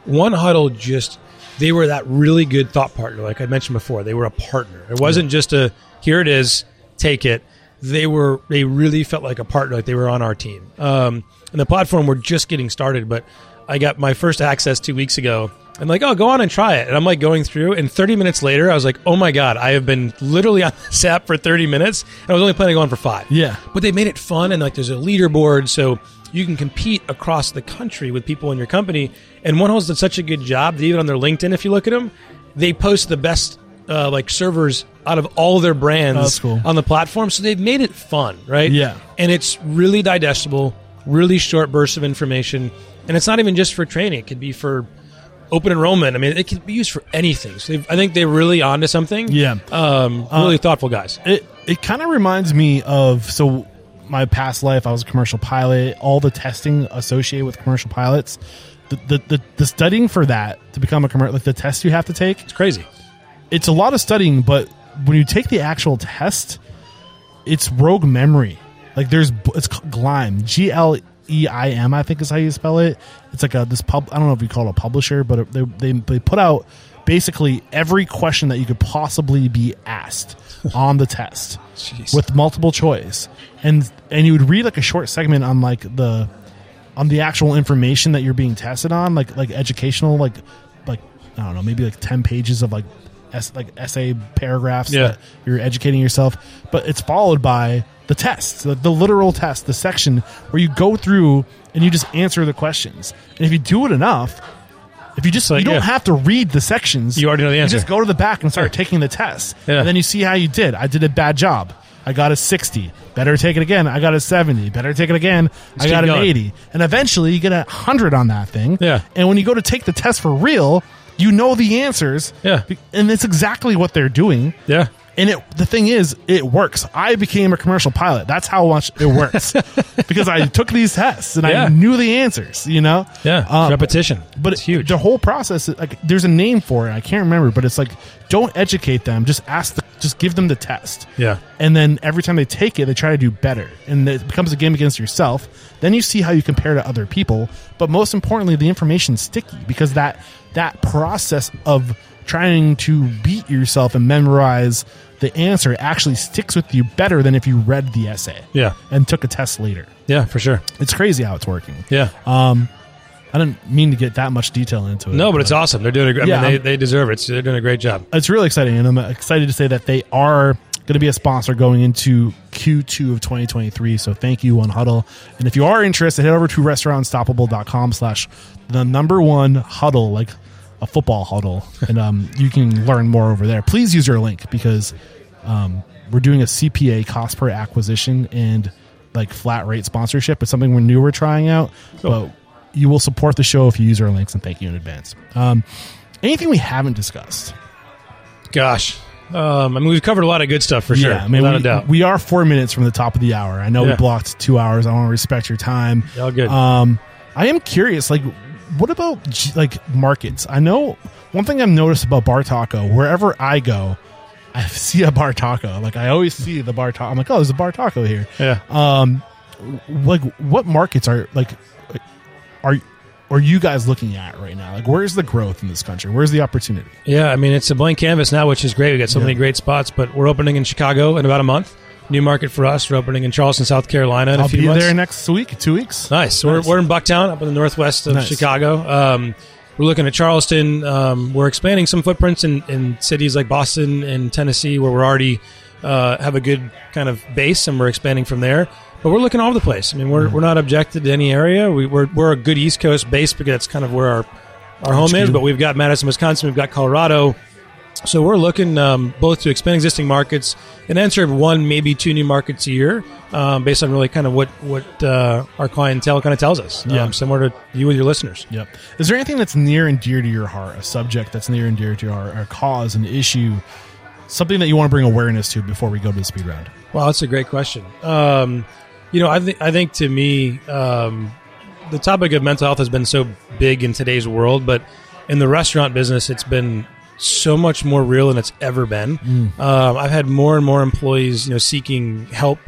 1Huddle just they were that really good thought partner. Like I mentioned before, they were a partner. It wasn't just a here it is, take it. They were they really felt like a partner, like they were on our team. Um, and the platform we're just getting started, but I got my first access two weeks ago. I'm like, oh, go on and try it. And I'm like going through, and 30 minutes later, I was like, oh my god, I have been literally on this app for 30 minutes, and I was only planning on for five. Yeah. but they made it fun, and like there's a leaderboard, so you can compete across the country with people in your company. And 1Huddle's done such a good job that even on their LinkedIn, if you look at them, they post the best uh, like servers out of all their brands Oh, cool. on the platform. So they've made it fun, right? Yeah. and it's really digestible, really short bursts of information, and it's not even just for training. It could be for open enrollment. I mean, it could be used for anything. So I think they're really onto something. Yeah. um, really thoughtful guys. It it kind of reminds me of so my past life. I was a commercial pilot. All the testing associated with commercial pilots, the the, the, the studying for that to become a commercial, like the test you have to take. It's crazy. It's a lot of studying, but when you take the actual test, it's rogue memory. Like there's it's called Gleim, G L E I M, I think is how you spell it. It's like a this pub. I don't know if you call it a publisher, but they they, they put out basically every question that you could possibly be asked on the test oh, Jeez. with multiple choice, and and you would read like a short segment on like the on the actual information that you're being tested on, like like educational, like like I don't know, maybe like ten pages of like es- like essay paragraphs Yeah. that you're educating yourself, but it's followed by the test, the, the literal test, the section where you go through and you just answer the questions. And if you do it enough, if you just like, you don't yeah. have to read the sections, You already know the answer. You just go to the back and start taking the test, Yeah. and then you see how you did. I did a bad job. I got a 60. Better take it again. I got a 70. Better take it again. I got an going. 80. And eventually you get a 100 on that thing. Yeah. And when you go to take the test for real, you know the answers. Yeah. And it's exactly what they're doing. Yeah. And it, the thing is, it works. I became a commercial pilot. That's how much it works. because I took these tests and Yeah. I knew the answers, you know? Yeah. Um, Repetition. but it's huge. The whole process, like, there's a name for it. I can't remember, but it's like, don't educate them. Just ask, the, just give them the test. Yeah. And then every time they take it, they try to do better, and it becomes a game against yourself. Then you see how you compare to other people. But most importantly, the information's sticky because that that process of trying to beat yourself and memorize the answer actually sticks with you better than if you read the essay. Yeah. And took a test later. yeah, for sure. It's crazy how it's working. Yeah. Um, I didn't mean to get that much detail into it. no, but it's awesome. They're doing a great. Yeah, I mean, they, they deserve it. So they're doing a great job. it's really exciting, and I'm excited to say that they are going to be a sponsor going into Q2 of 2023. So thank you, 1Huddle. And if you are interested, head over to restaurantstoppable.com slash the number one huddle, like a football huddle, and um, you can learn more over there. Please use your link because um, we're doing a CPA cost per acquisition and like flat rate sponsorship. It's something we're new we're trying out, but you will support the show if you use our links, and thank you in advance. Um, anything we haven't discussed? Gosh. Um, I mean, we've covered a lot of good stuff for sure. Yeah, I mean, without we, a doubt. we are four minutes from the top of the hour. I know we blocked two hours. I want to respect your time. All good. Um, I am curious, like, what about like markets? I know one thing I've noticed about Bartaco. Wherever I go, I see a Bartaco. Like, I always see the Bartaco. I'm like, oh, there's a Bartaco here. yeah. Um, like, what markets are like are are you guys looking at right now? Like, where's the growth in this country? Where's the opportunity? Yeah, I mean it's a blank canvas now, which is great. We got so Yeah. many great spots, but we're opening in Chicago in about a month. New market for us. We're opening in Charleston, South Carolina. In I'll a few be months. there next week, two weeks. Nice. Nice. We're, we're in Bucktown, up in the northwest of Nice. Chicago. Um, we're looking at Charleston. Um, we're expanding some footprints in, in cities like Boston and Tennessee, where we're already uh, have a good kind of base, and we're expanding from there. But we're looking all over the place. I mean, we're, we're not objected to any area. We, we're we're a good East Coast base because that's kind of where our our home is. But we've got Madison, Wisconsin. We've got Colorado. So we're looking um, both to expand existing markets and enter one, maybe two new markets a year, um, based on really kind of what what uh, our clientele kind of tells us. Yeah. Um, similar to you with your listeners. Yep. Is there anything that's near and dear to your heart, a subject that's near and dear to your heart, a cause, an issue, something that you want to bring awareness to before we go to the speed round? Wow, that's a great question. Um, you know, I think I think to me, um, the topic of mental health has been so big in today's world, but in the restaurant business, it's been so much more real than it's ever been. Um, I've had more and more employees, you know, seeking help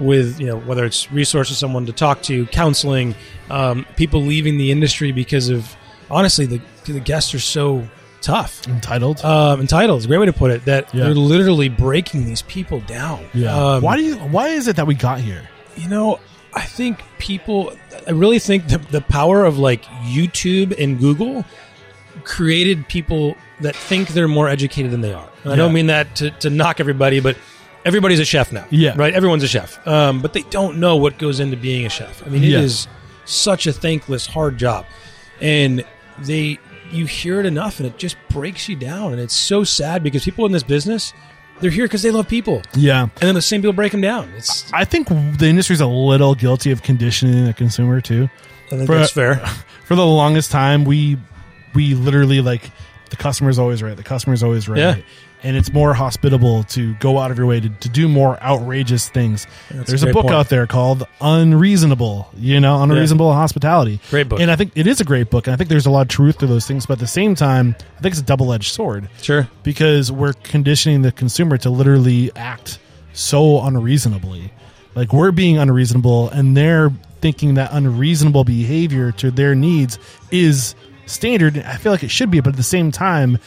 with you know whether it's resources, someone to talk to, counseling, um, people leaving the industry because of honestly the the guests are so tough Entitled. um, entitled is a great way to put it. That Yeah. they're literally breaking these people down. yeah. Um, why do you? Why is it that we got here? you know? I think people. I really think the the power of like YouTube and Google created people that think they're more educated than they are. And I don't mean that to, to knock everybody, but everybody's a chef now. Yeah. right. Everyone's a chef, um, but they don't know what goes into being a chef. I mean, it is Yeah. such a thankless, hard job, and they you hear it enough, and it just breaks you down, and it's so sad because people in this business. They're here because they love people, Yeah. and then the same people break them down. It's I think the industry's a little guilty of conditioning the consumer too. I think For- that's fair. For the longest time, we we literally like the customer's always right. The customer's always right. Yeah. And it's more hospitable to go out of your way to, to do more outrageous things. That's There's a a, book point. out there called Unreasonable, you know, Unreasonable Hospitality. Great book. And I think it is a great book. And I think there's a lot of truth to those things. But at the same time, I think it's a double edged sword Sure. because we're conditioning the consumer to literally act so unreasonably. Like we're being unreasonable and they're thinking that unreasonable behavior to their needs is standard. I feel like it should be, but at the same time,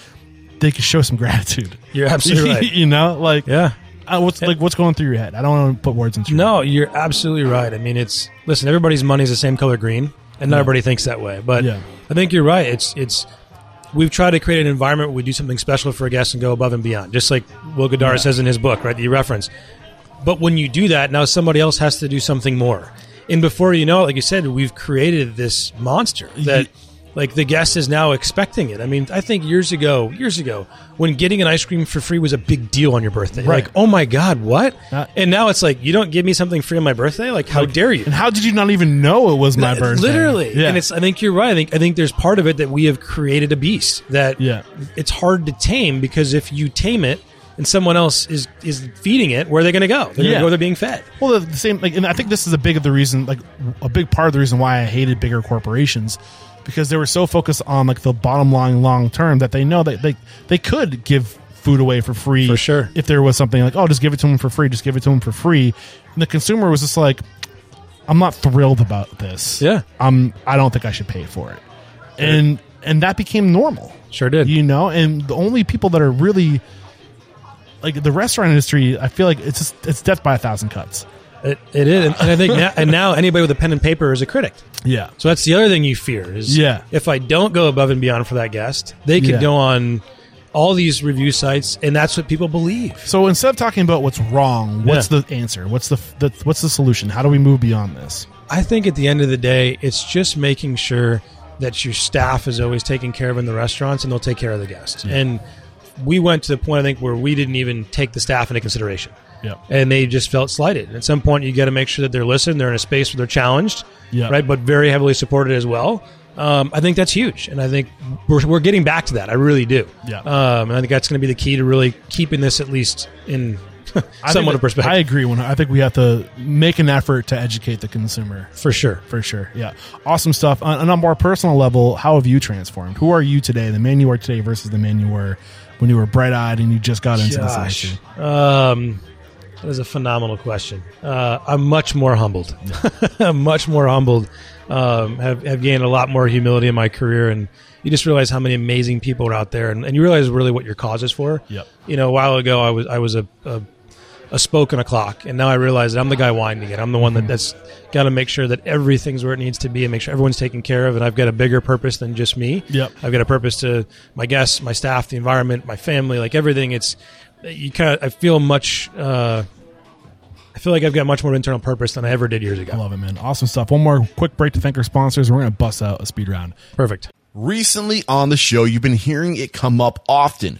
they could show some gratitude. You're absolutely right. you know, like Yeah. uh, what's like what's going through your head? I don't want to put words into No, you're absolutely right. I mean, it's listen. Everybody's money is the same color green, and not Yeah. everybody thinks that way. But Yeah. I think you're right. It's it's we've tried to create an environment where we do something special for a guest and go above and beyond, just like Will Guidara Yeah. says in his book, right? That you reference. But when you do that, now somebody else has to do something more. And before you know it, like you said, we've created this monster that, like, the guest is now expecting it. I mean, I think years ago, years ago, when getting an ice cream for free was a big deal on your birthday, Right. like, oh my god, what? Uh, and now it's like, you don't give me something free on my birthday? Like, how dare you? And how did you not even know it was my birthday? Literally, Yeah. and it's. I think you're right. I think I think there's part of it that we have created a beast that Yeah. it's hard to tame because if you tame it and someone else is is feeding it, where are they going to go? They're Yeah. going to go. They're being fed. Well, the, the same, like, and I think this is a big of the reason, like, a big part of the reason why I hated bigger corporations, because they were so focused on like the bottom line, long term, that they know that they they could give food away for free, For sure. If there was something like, oh, just give it to them for free, just give it to them for free, and the consumer was just like, I'm not thrilled about this. Yeah. I'm. I don't think I should pay for it, and and that became normal Sure did. you know and the only people that are really like the restaurant industry i feel like it's just it's death by a thousand cuts It, it is, and, and I think now, and now anybody with a pen and paper is a critic. yeah So that's the other thing you fear is Yeah. if I don't go above and beyond for that guest, they could Yeah. go on all these review sites, and that's what people believe. so instead of talking about what's wrong what's Yeah. the answer what's the, the what's the solution how do we move beyond this I think at the end of the day, it's just making sure that your staff is always taken care of in the restaurants and they'll take care of the guests. And we went to the point, I think, where we didn't even take the staff into consideration. Yep. And they just felt slighted. And at some point, you got to make sure that they're listened, they're in a space where they're challenged, Yeah. right? But very heavily supported as well. Um, I think that's huge. And I think we're, we're getting back to that. I really do. Yeah. Um, and I think that's going to be the key to really keeping this at least in somewhat of perspective. i agree when i think we have to make an effort to educate the consumer for sure. for sure yeah awesome stuff on, on a more personal level how have you transformed who are you today the man you are today versus the man you were when you were bright-eyed and you just got into this Gosh, industry um, that is a phenomenal question. Uh, I'm much more humbled. I'm much more humbled. Um, have have gained a lot more humility in my career, and you just realize how many amazing people are out there, and, and you realize really what your cause is for. Yep. You know, a while ago, I was I was a, a a spoke in a clock, and now I realize that I'm the guy winding it. I'm the one that, that's got to make sure that everything's where it needs to be and make sure everyone's taken care of. And I've got a bigger purpose than just me. Yep. I've got a purpose to my guests, my staff, the environment, my family, like everything. It's you kind of I feel much. Uh, I feel like I've got much more internal purpose than I ever did years ago. I love it, man. Awesome stuff. One more quick break to thank our sponsors. We're going to bust out a speed round. Perfect. Recently on the show, you've been hearing it come up often.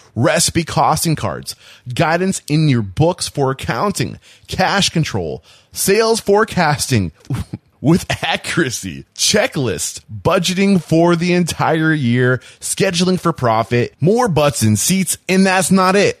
recipe costing cards, guidance in your books for accounting, cash control, sales forecasting with accuracy, checklist, budgeting for the entire year, scheduling for profit, more butts and seats, and that's not it.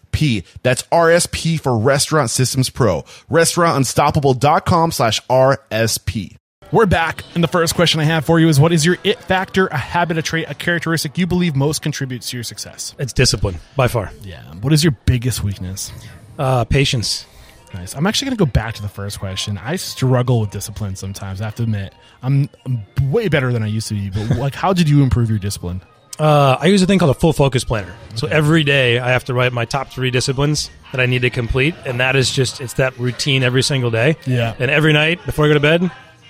RSP. That's RSP for Restaurant Systems Pro. Restaurantunstoppable.com slash RSP. We're back. And the first question I have for you is what is your it factor, a habit, a trait, a characteristic you believe most contributes to your success? It's discipline by far. Yeah. What is your biggest weakness? Uh, patience. Nice. I'm actually going to go back to the first question. I struggle with discipline sometimes. I have to admit, I'm, I'm way better than I used to be. But like, how did you improve your discipline? Uh, I use a thing called a full focus planner. So every day I have to write my top three disciplines that I need to complete, and that is just it's that routine every single day. Yeah. And every night before I go to bed,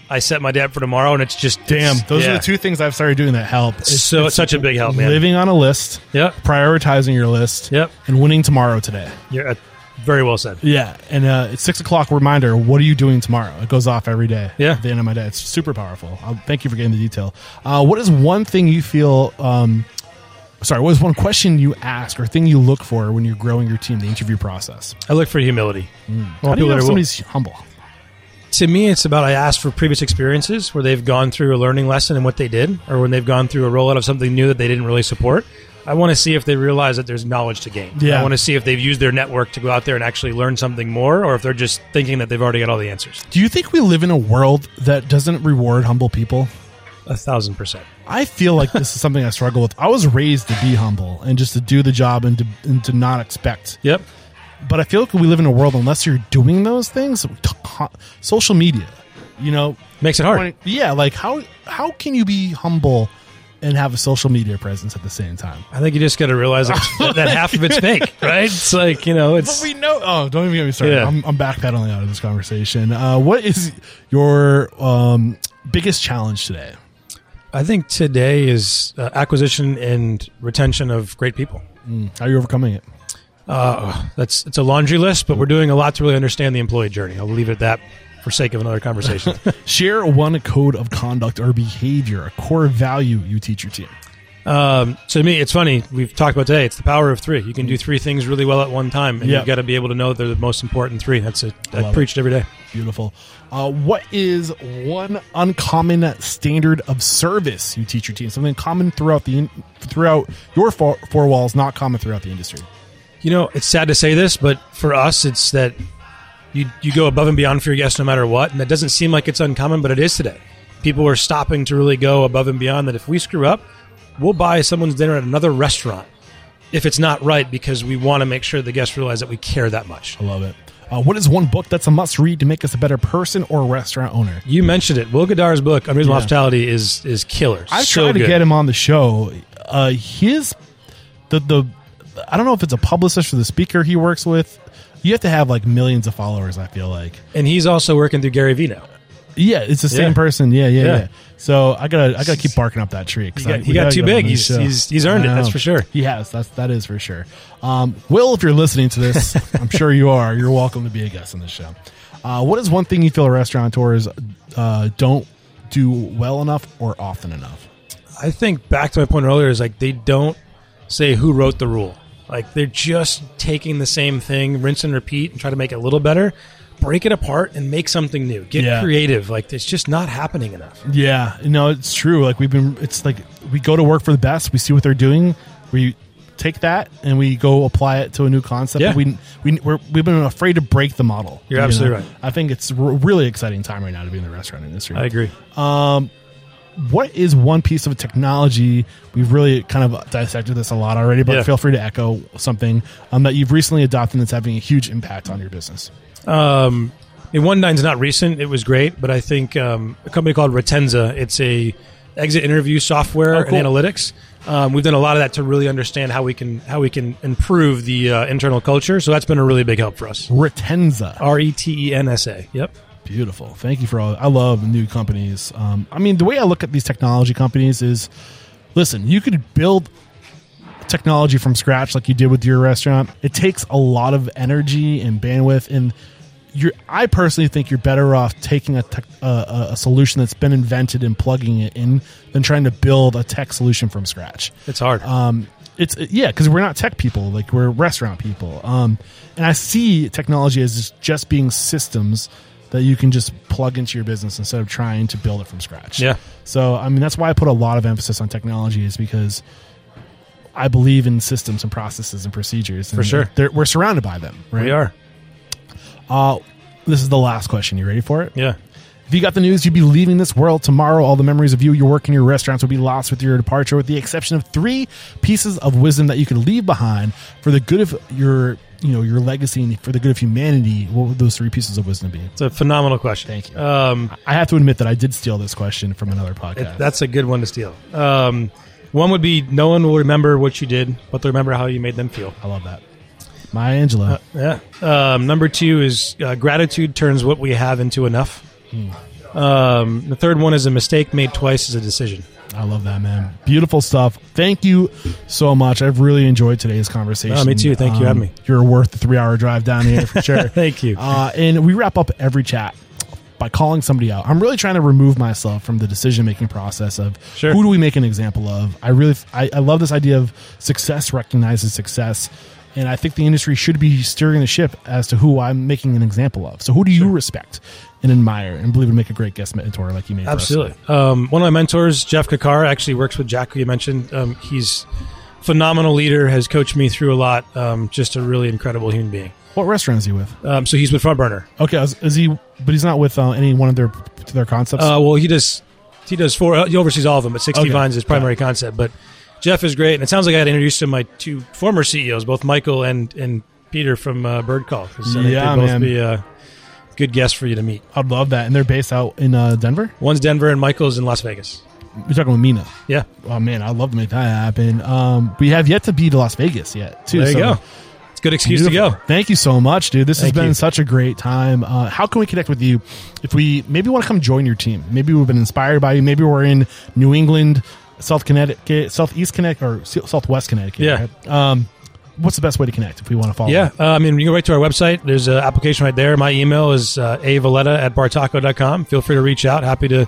I set my day up for tomorrow, and it's just Damn, it's- those yeah. are the two things I've started doing that help. It's, So it's such a big help, man. living on a list, Yep. prioritizing your list, Yep. and winning tomorrow today. You're uh, very well said. Yeah, and uh, it's six o'clock reminder. What are you doing tomorrow? It goes off every day. Yeah. at the end of my day, it's super powerful. Uh, thank you for getting the detail. Uh, what is one thing you feel? Um, sorry, what is one question you ask or thing you look for when you're growing your team, the interview process? I look for humility. I want How do you people know that if are- somebody's humble? to me, it's about I ask for previous experiences where they've gone through a learning lesson and what they did, or when they've gone through a rollout of something new that they didn't really support. I want to see if they realize that there's knowledge to gain. Yeah. I want to see if they've used their network to go out there and actually learn something more, or if they're just thinking that they've already got all the answers. Do you think we live in a world that doesn't reward humble people? A thousand percent. I feel like this is something I struggle with. I was raised to be humble and just to do the job and to, and to not expect Yep. but I feel like we live in a world unless you're doing those things, social media, you know, Makes it hard. yeah, like how how can you be humble and have a social media presence at the same time? I think you just got to realize that, that half of it's fake, right? It's like you know, But it's we know. Oh, don't even get me started. Yeah. I'm, I'm backpedaling out of this conversation. Uh, what is your um, biggest challenge today? I think today is uh, acquisition and retention of great people. How are you overcoming it? Uh, that's it's a laundry list, but we're doing a lot to really understand the employee journey. I'll leave it at that for sake of another conversation. Share one code of conduct or behavior, a core value you teach your team. um, so to me, it's funny. We've talked about today. It's the power of three. You can do three things really well at one time, and Yeah. you've got to be able to know they're the most important three. That's it. I Love preach it every day. Beautiful. Uh, what is one uncommon standard of service you teach your team? Something common throughout the in, throughout your four, four walls, not common throughout the industry. You know, it's sad to say this, but for us, it's that you you go above and beyond for your guests no matter what, and that doesn't seem like it's uncommon, but it is today. People are stopping to really go above and beyond. That if we screw up, we'll buy someone's dinner at another restaurant if it's not right because we want to make sure the guests realize that we care that much. I love it. Uh, what is one book that's a must read to make us a better person or restaurant owner? You mentioned it. Will Guidara's book, Unreasonable Yeah. Hospitality, is is killer. I've so tried to good. get him on the show. uh, his the the I don't know if it's a publicist or the speaker he works with. You have to have like millions of followers. I feel like. And he's also working through Gary Vee now. Yeah, it's the same Yeah. person. Yeah, yeah, Yeah. yeah, So I gotta, I gotta keep barking up that tree. 'cause He got- I- he we got gotta too get him big. the He's- show. he's- he's earned it, I that's know. for sure. He has. That's that is for sure. Um, Will, if you're listening to this, I'm sure you are. You're welcome to be a guest on the show. Uh, what is one thing you feel restaurateurs uh, don't do well enough or often enough? I think back to my point earlier is like they don't say who wrote the rule. Like they're just taking the same thing, rinse and repeat, and try to make it a little better. Break it apart and make something new. Get Yeah. creative. Like it's just not happening enough. Yeah, no, it's true. Like we've been, it's like we go to work for the best. We see what they're doing. We take that and we go apply it to a new concept. Yeah. We we we're, we've been afraid to break the model. You're you absolutely know? right. I think it's a really exciting time right now to be in the restaurant industry. I agree. Um, what is one piece of technology we've really kind of dissected this a lot already but Yeah. feel free to echo something um, that you've recently adopted that's having a huge impact on your business Um, and OneDine's not recent. It was great, but I think um, a company called Retensa. It's a exit interview software Oh, cool. and analytics. Um, we've done a lot of that to really understand how we can how we can improve the uh, internal culture. So that's been a really big help for us. Retensa. R e t e n s a. Yep. Beautiful. Thank you for all. I love new companies. Um, I mean, the way I look at these technology companies is, listen, you could build technology from scratch like you did with your restaurant. It takes a lot of energy and bandwidth, and you're. I personally think you're better off taking a tech, uh, a- a solution that's been invented and plugging it in than trying to build a tech solution from scratch. It's hard. Um, it's yeah, because we're not tech people, like we're restaurant people. Um, and I see technology as just being systems that you can just plug into your business instead of trying to build it from scratch. Yeah. So I mean, that's why I put a lot of emphasis on technology, is because I believe in systems and processes and procedures. And sure. we're surrounded by them. Right. we are. Uh, this is the last question. You ready for it? Yeah. If you got the news, you'd be leaving this world tomorrow. All the memories of you, your work, and your restaurants will be lost with your departure, with the exception of three pieces of wisdom that you could leave behind for the good of your, you know, your legacy and for the good of humanity. What would those three pieces of wisdom be? It's a phenomenal question. Thank you. Um, I have to admit that I did steal this question from another podcast. it- that's a good one to steal. Um, one would be no one will remember what you did, but they'll remember how you made them feel. I love that. Maya Angelou. Yeah. Um, number two is uh, gratitude turns what we have into enough. Um, the third one is a mistake made twice is a decision. I love that, man. Beautiful stuff. Thank you so much. I've really enjoyed today's conversation. Um, Oh, me too. Thank you for having me. You're worth the three hour drive down here for sure. Thank you. Uh, and we wrap up every chat by calling somebody out. I'm really trying to remove myself from the decision making process of Sure. who do we make an example of. I really, I, I love this idea of success recognizes success. And I think the industry should be steering the ship as to who I'm making an example of. So, who do you respect and admire and believe would make a great guest mentor like you made? Absolutely. Um, one of my mentors, Jeff Kakar, actually works with Jack, who you mentioned. Um, he's phenomenal leader, has coached me through a lot. Um, just a really incredible human being. What restaurant is he with? Um, so he's with Front Burner. Okay, is, is he? But he's not with uh, any one of their their concepts. Uh, well, he does he does four. He oversees all of them, but sixty Okay. Vines is his primary concept. But Jeff is great, and it sounds like I had introduced him to my two former CEOs, both Michael and and Peter from uh, Birdcall. Yeah, both man. be a good guests for you to meet. I'd love that. And they're based out in uh, Denver. One's Denver, and Michael's in Las Vegas. You're talking with Mina. Yeah, Oh man, I'd love to make that happen. Um, we have yet to be to Las Vegas yet, too. there you so go. It's good excuse beautiful. to go. Thank you so much, dude. This Thank has been you. such a great time. Uh, how can we connect with you? If we maybe want to come join your team, maybe we've been inspired by you. Maybe we're in New England, South Connecticut, Southeast Connecticut, or Southwest Connecticut. Yeah. right? Um, what's the best way to connect if we want to follow? Yeah, uh, I mean, you can go right to our website. There's an application right there. My email is uh, avalletta at bartaco.com. Feel free to reach out. Happy to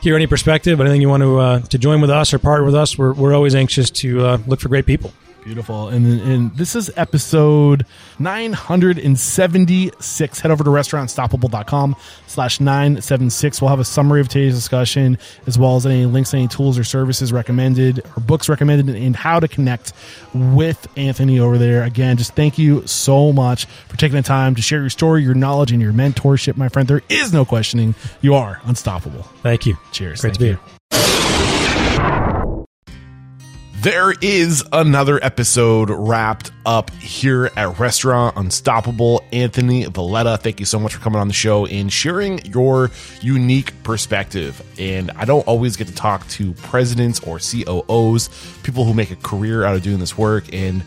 hear any perspective, anything you want to uh, to join with us or partner with us. We're, we're always anxious to uh, look for great people. Beautiful. And, and this is episode 976. Head over to restaurantstoppable.com slash 976. We'll have a summary of today's discussion as well as any links, any tools or services recommended or books recommended and how to connect with Anthony over there. Again, just thank you so much for taking the time to share your story, your knowledge, and your mentorship, my friend. There is no questioning. You are unstoppable. Thank you. Cheers. Great Thank to be you. here. There is another episode wrapped up here at Restaurant Unstoppable. Anthony Valletta, thank you so much for coming on the show and sharing your unique perspective. And I don't always get to talk to presidents or COOs, people who make a career out of doing this work. And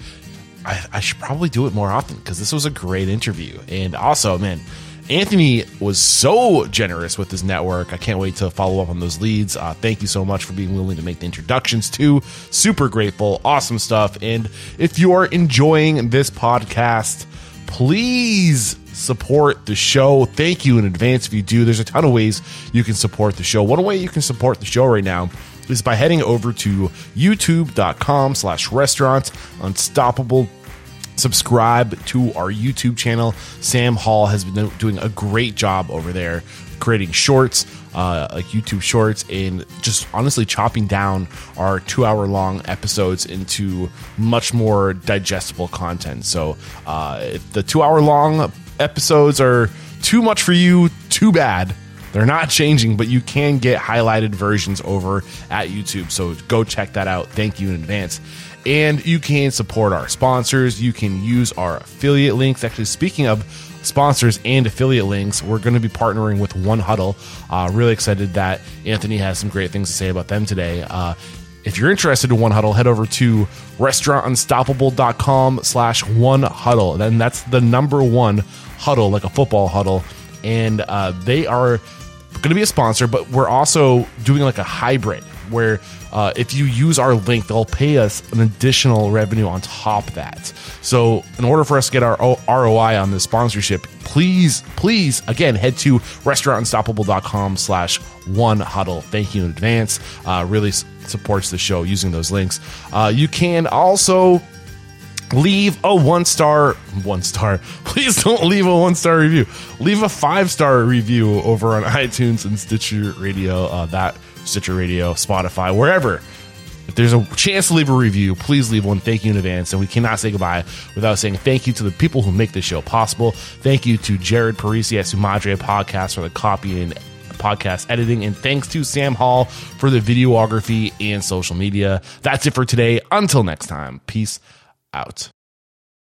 I, I should probably do it more often because this was a great interview. And also, man, Anthony was so generous with his network. I can't wait to follow up on those leads. Uh, thank you so much for being willing to make the introductions too. Super grateful. Awesome stuff. And if you're enjoying this podcast, please support the show. Thank you in advance if you do. There's a ton of ways you can support the show. One way you can support the show right now is by heading over to youtube.com slash restaurant unstoppable subscribe to our YouTube channel. Sam Hall has been doing a great job over there creating shorts, uh, like YouTube shorts, and just honestly chopping down our two hour long episodes into much more digestible content. So uh, if the two hour long episodes are too much for you, too bad. They're not changing, but you can get highlighted versions over at YouTube. So go check that out. Thank you in advance. And you can support our sponsors. You can use our affiliate links. Actually, speaking of sponsors and affiliate links, we're going to be partnering with 1Huddle. Uh, really excited that Anthony has some great things to say about them today. Uh, if you're interested in 1Huddle, head over to restaurantunstoppable.com slash one huddle. Then that's the number one huddle, like a football huddle. And uh, they are going to be a sponsor, but we're also doing like a hybrid where uh, if you use our link, they'll pay us an additional revenue on top of that. So, in order for us to get our ROI on this sponsorship, please, please, again, head to restaurantunstoppable.com slash one huddle. Thank you in advance. Uh, really supports the show using those links. Uh, you can also leave a one star one star please don't leave a one star review leave a five star review over on itunes and stitcher radio uh, that Stitcher Radio, Spotify, wherever. If there's a chance to leave a review, please leave one. Thank you in advance. And we cannot say goodbye without saying thank you to the people who make this show possible. Thank you to Jared Parisi at Sumadre Podcast for the copy and podcast editing. And thanks to Sam Hall for the videography and social media. That's it for today. Until next time, peace out.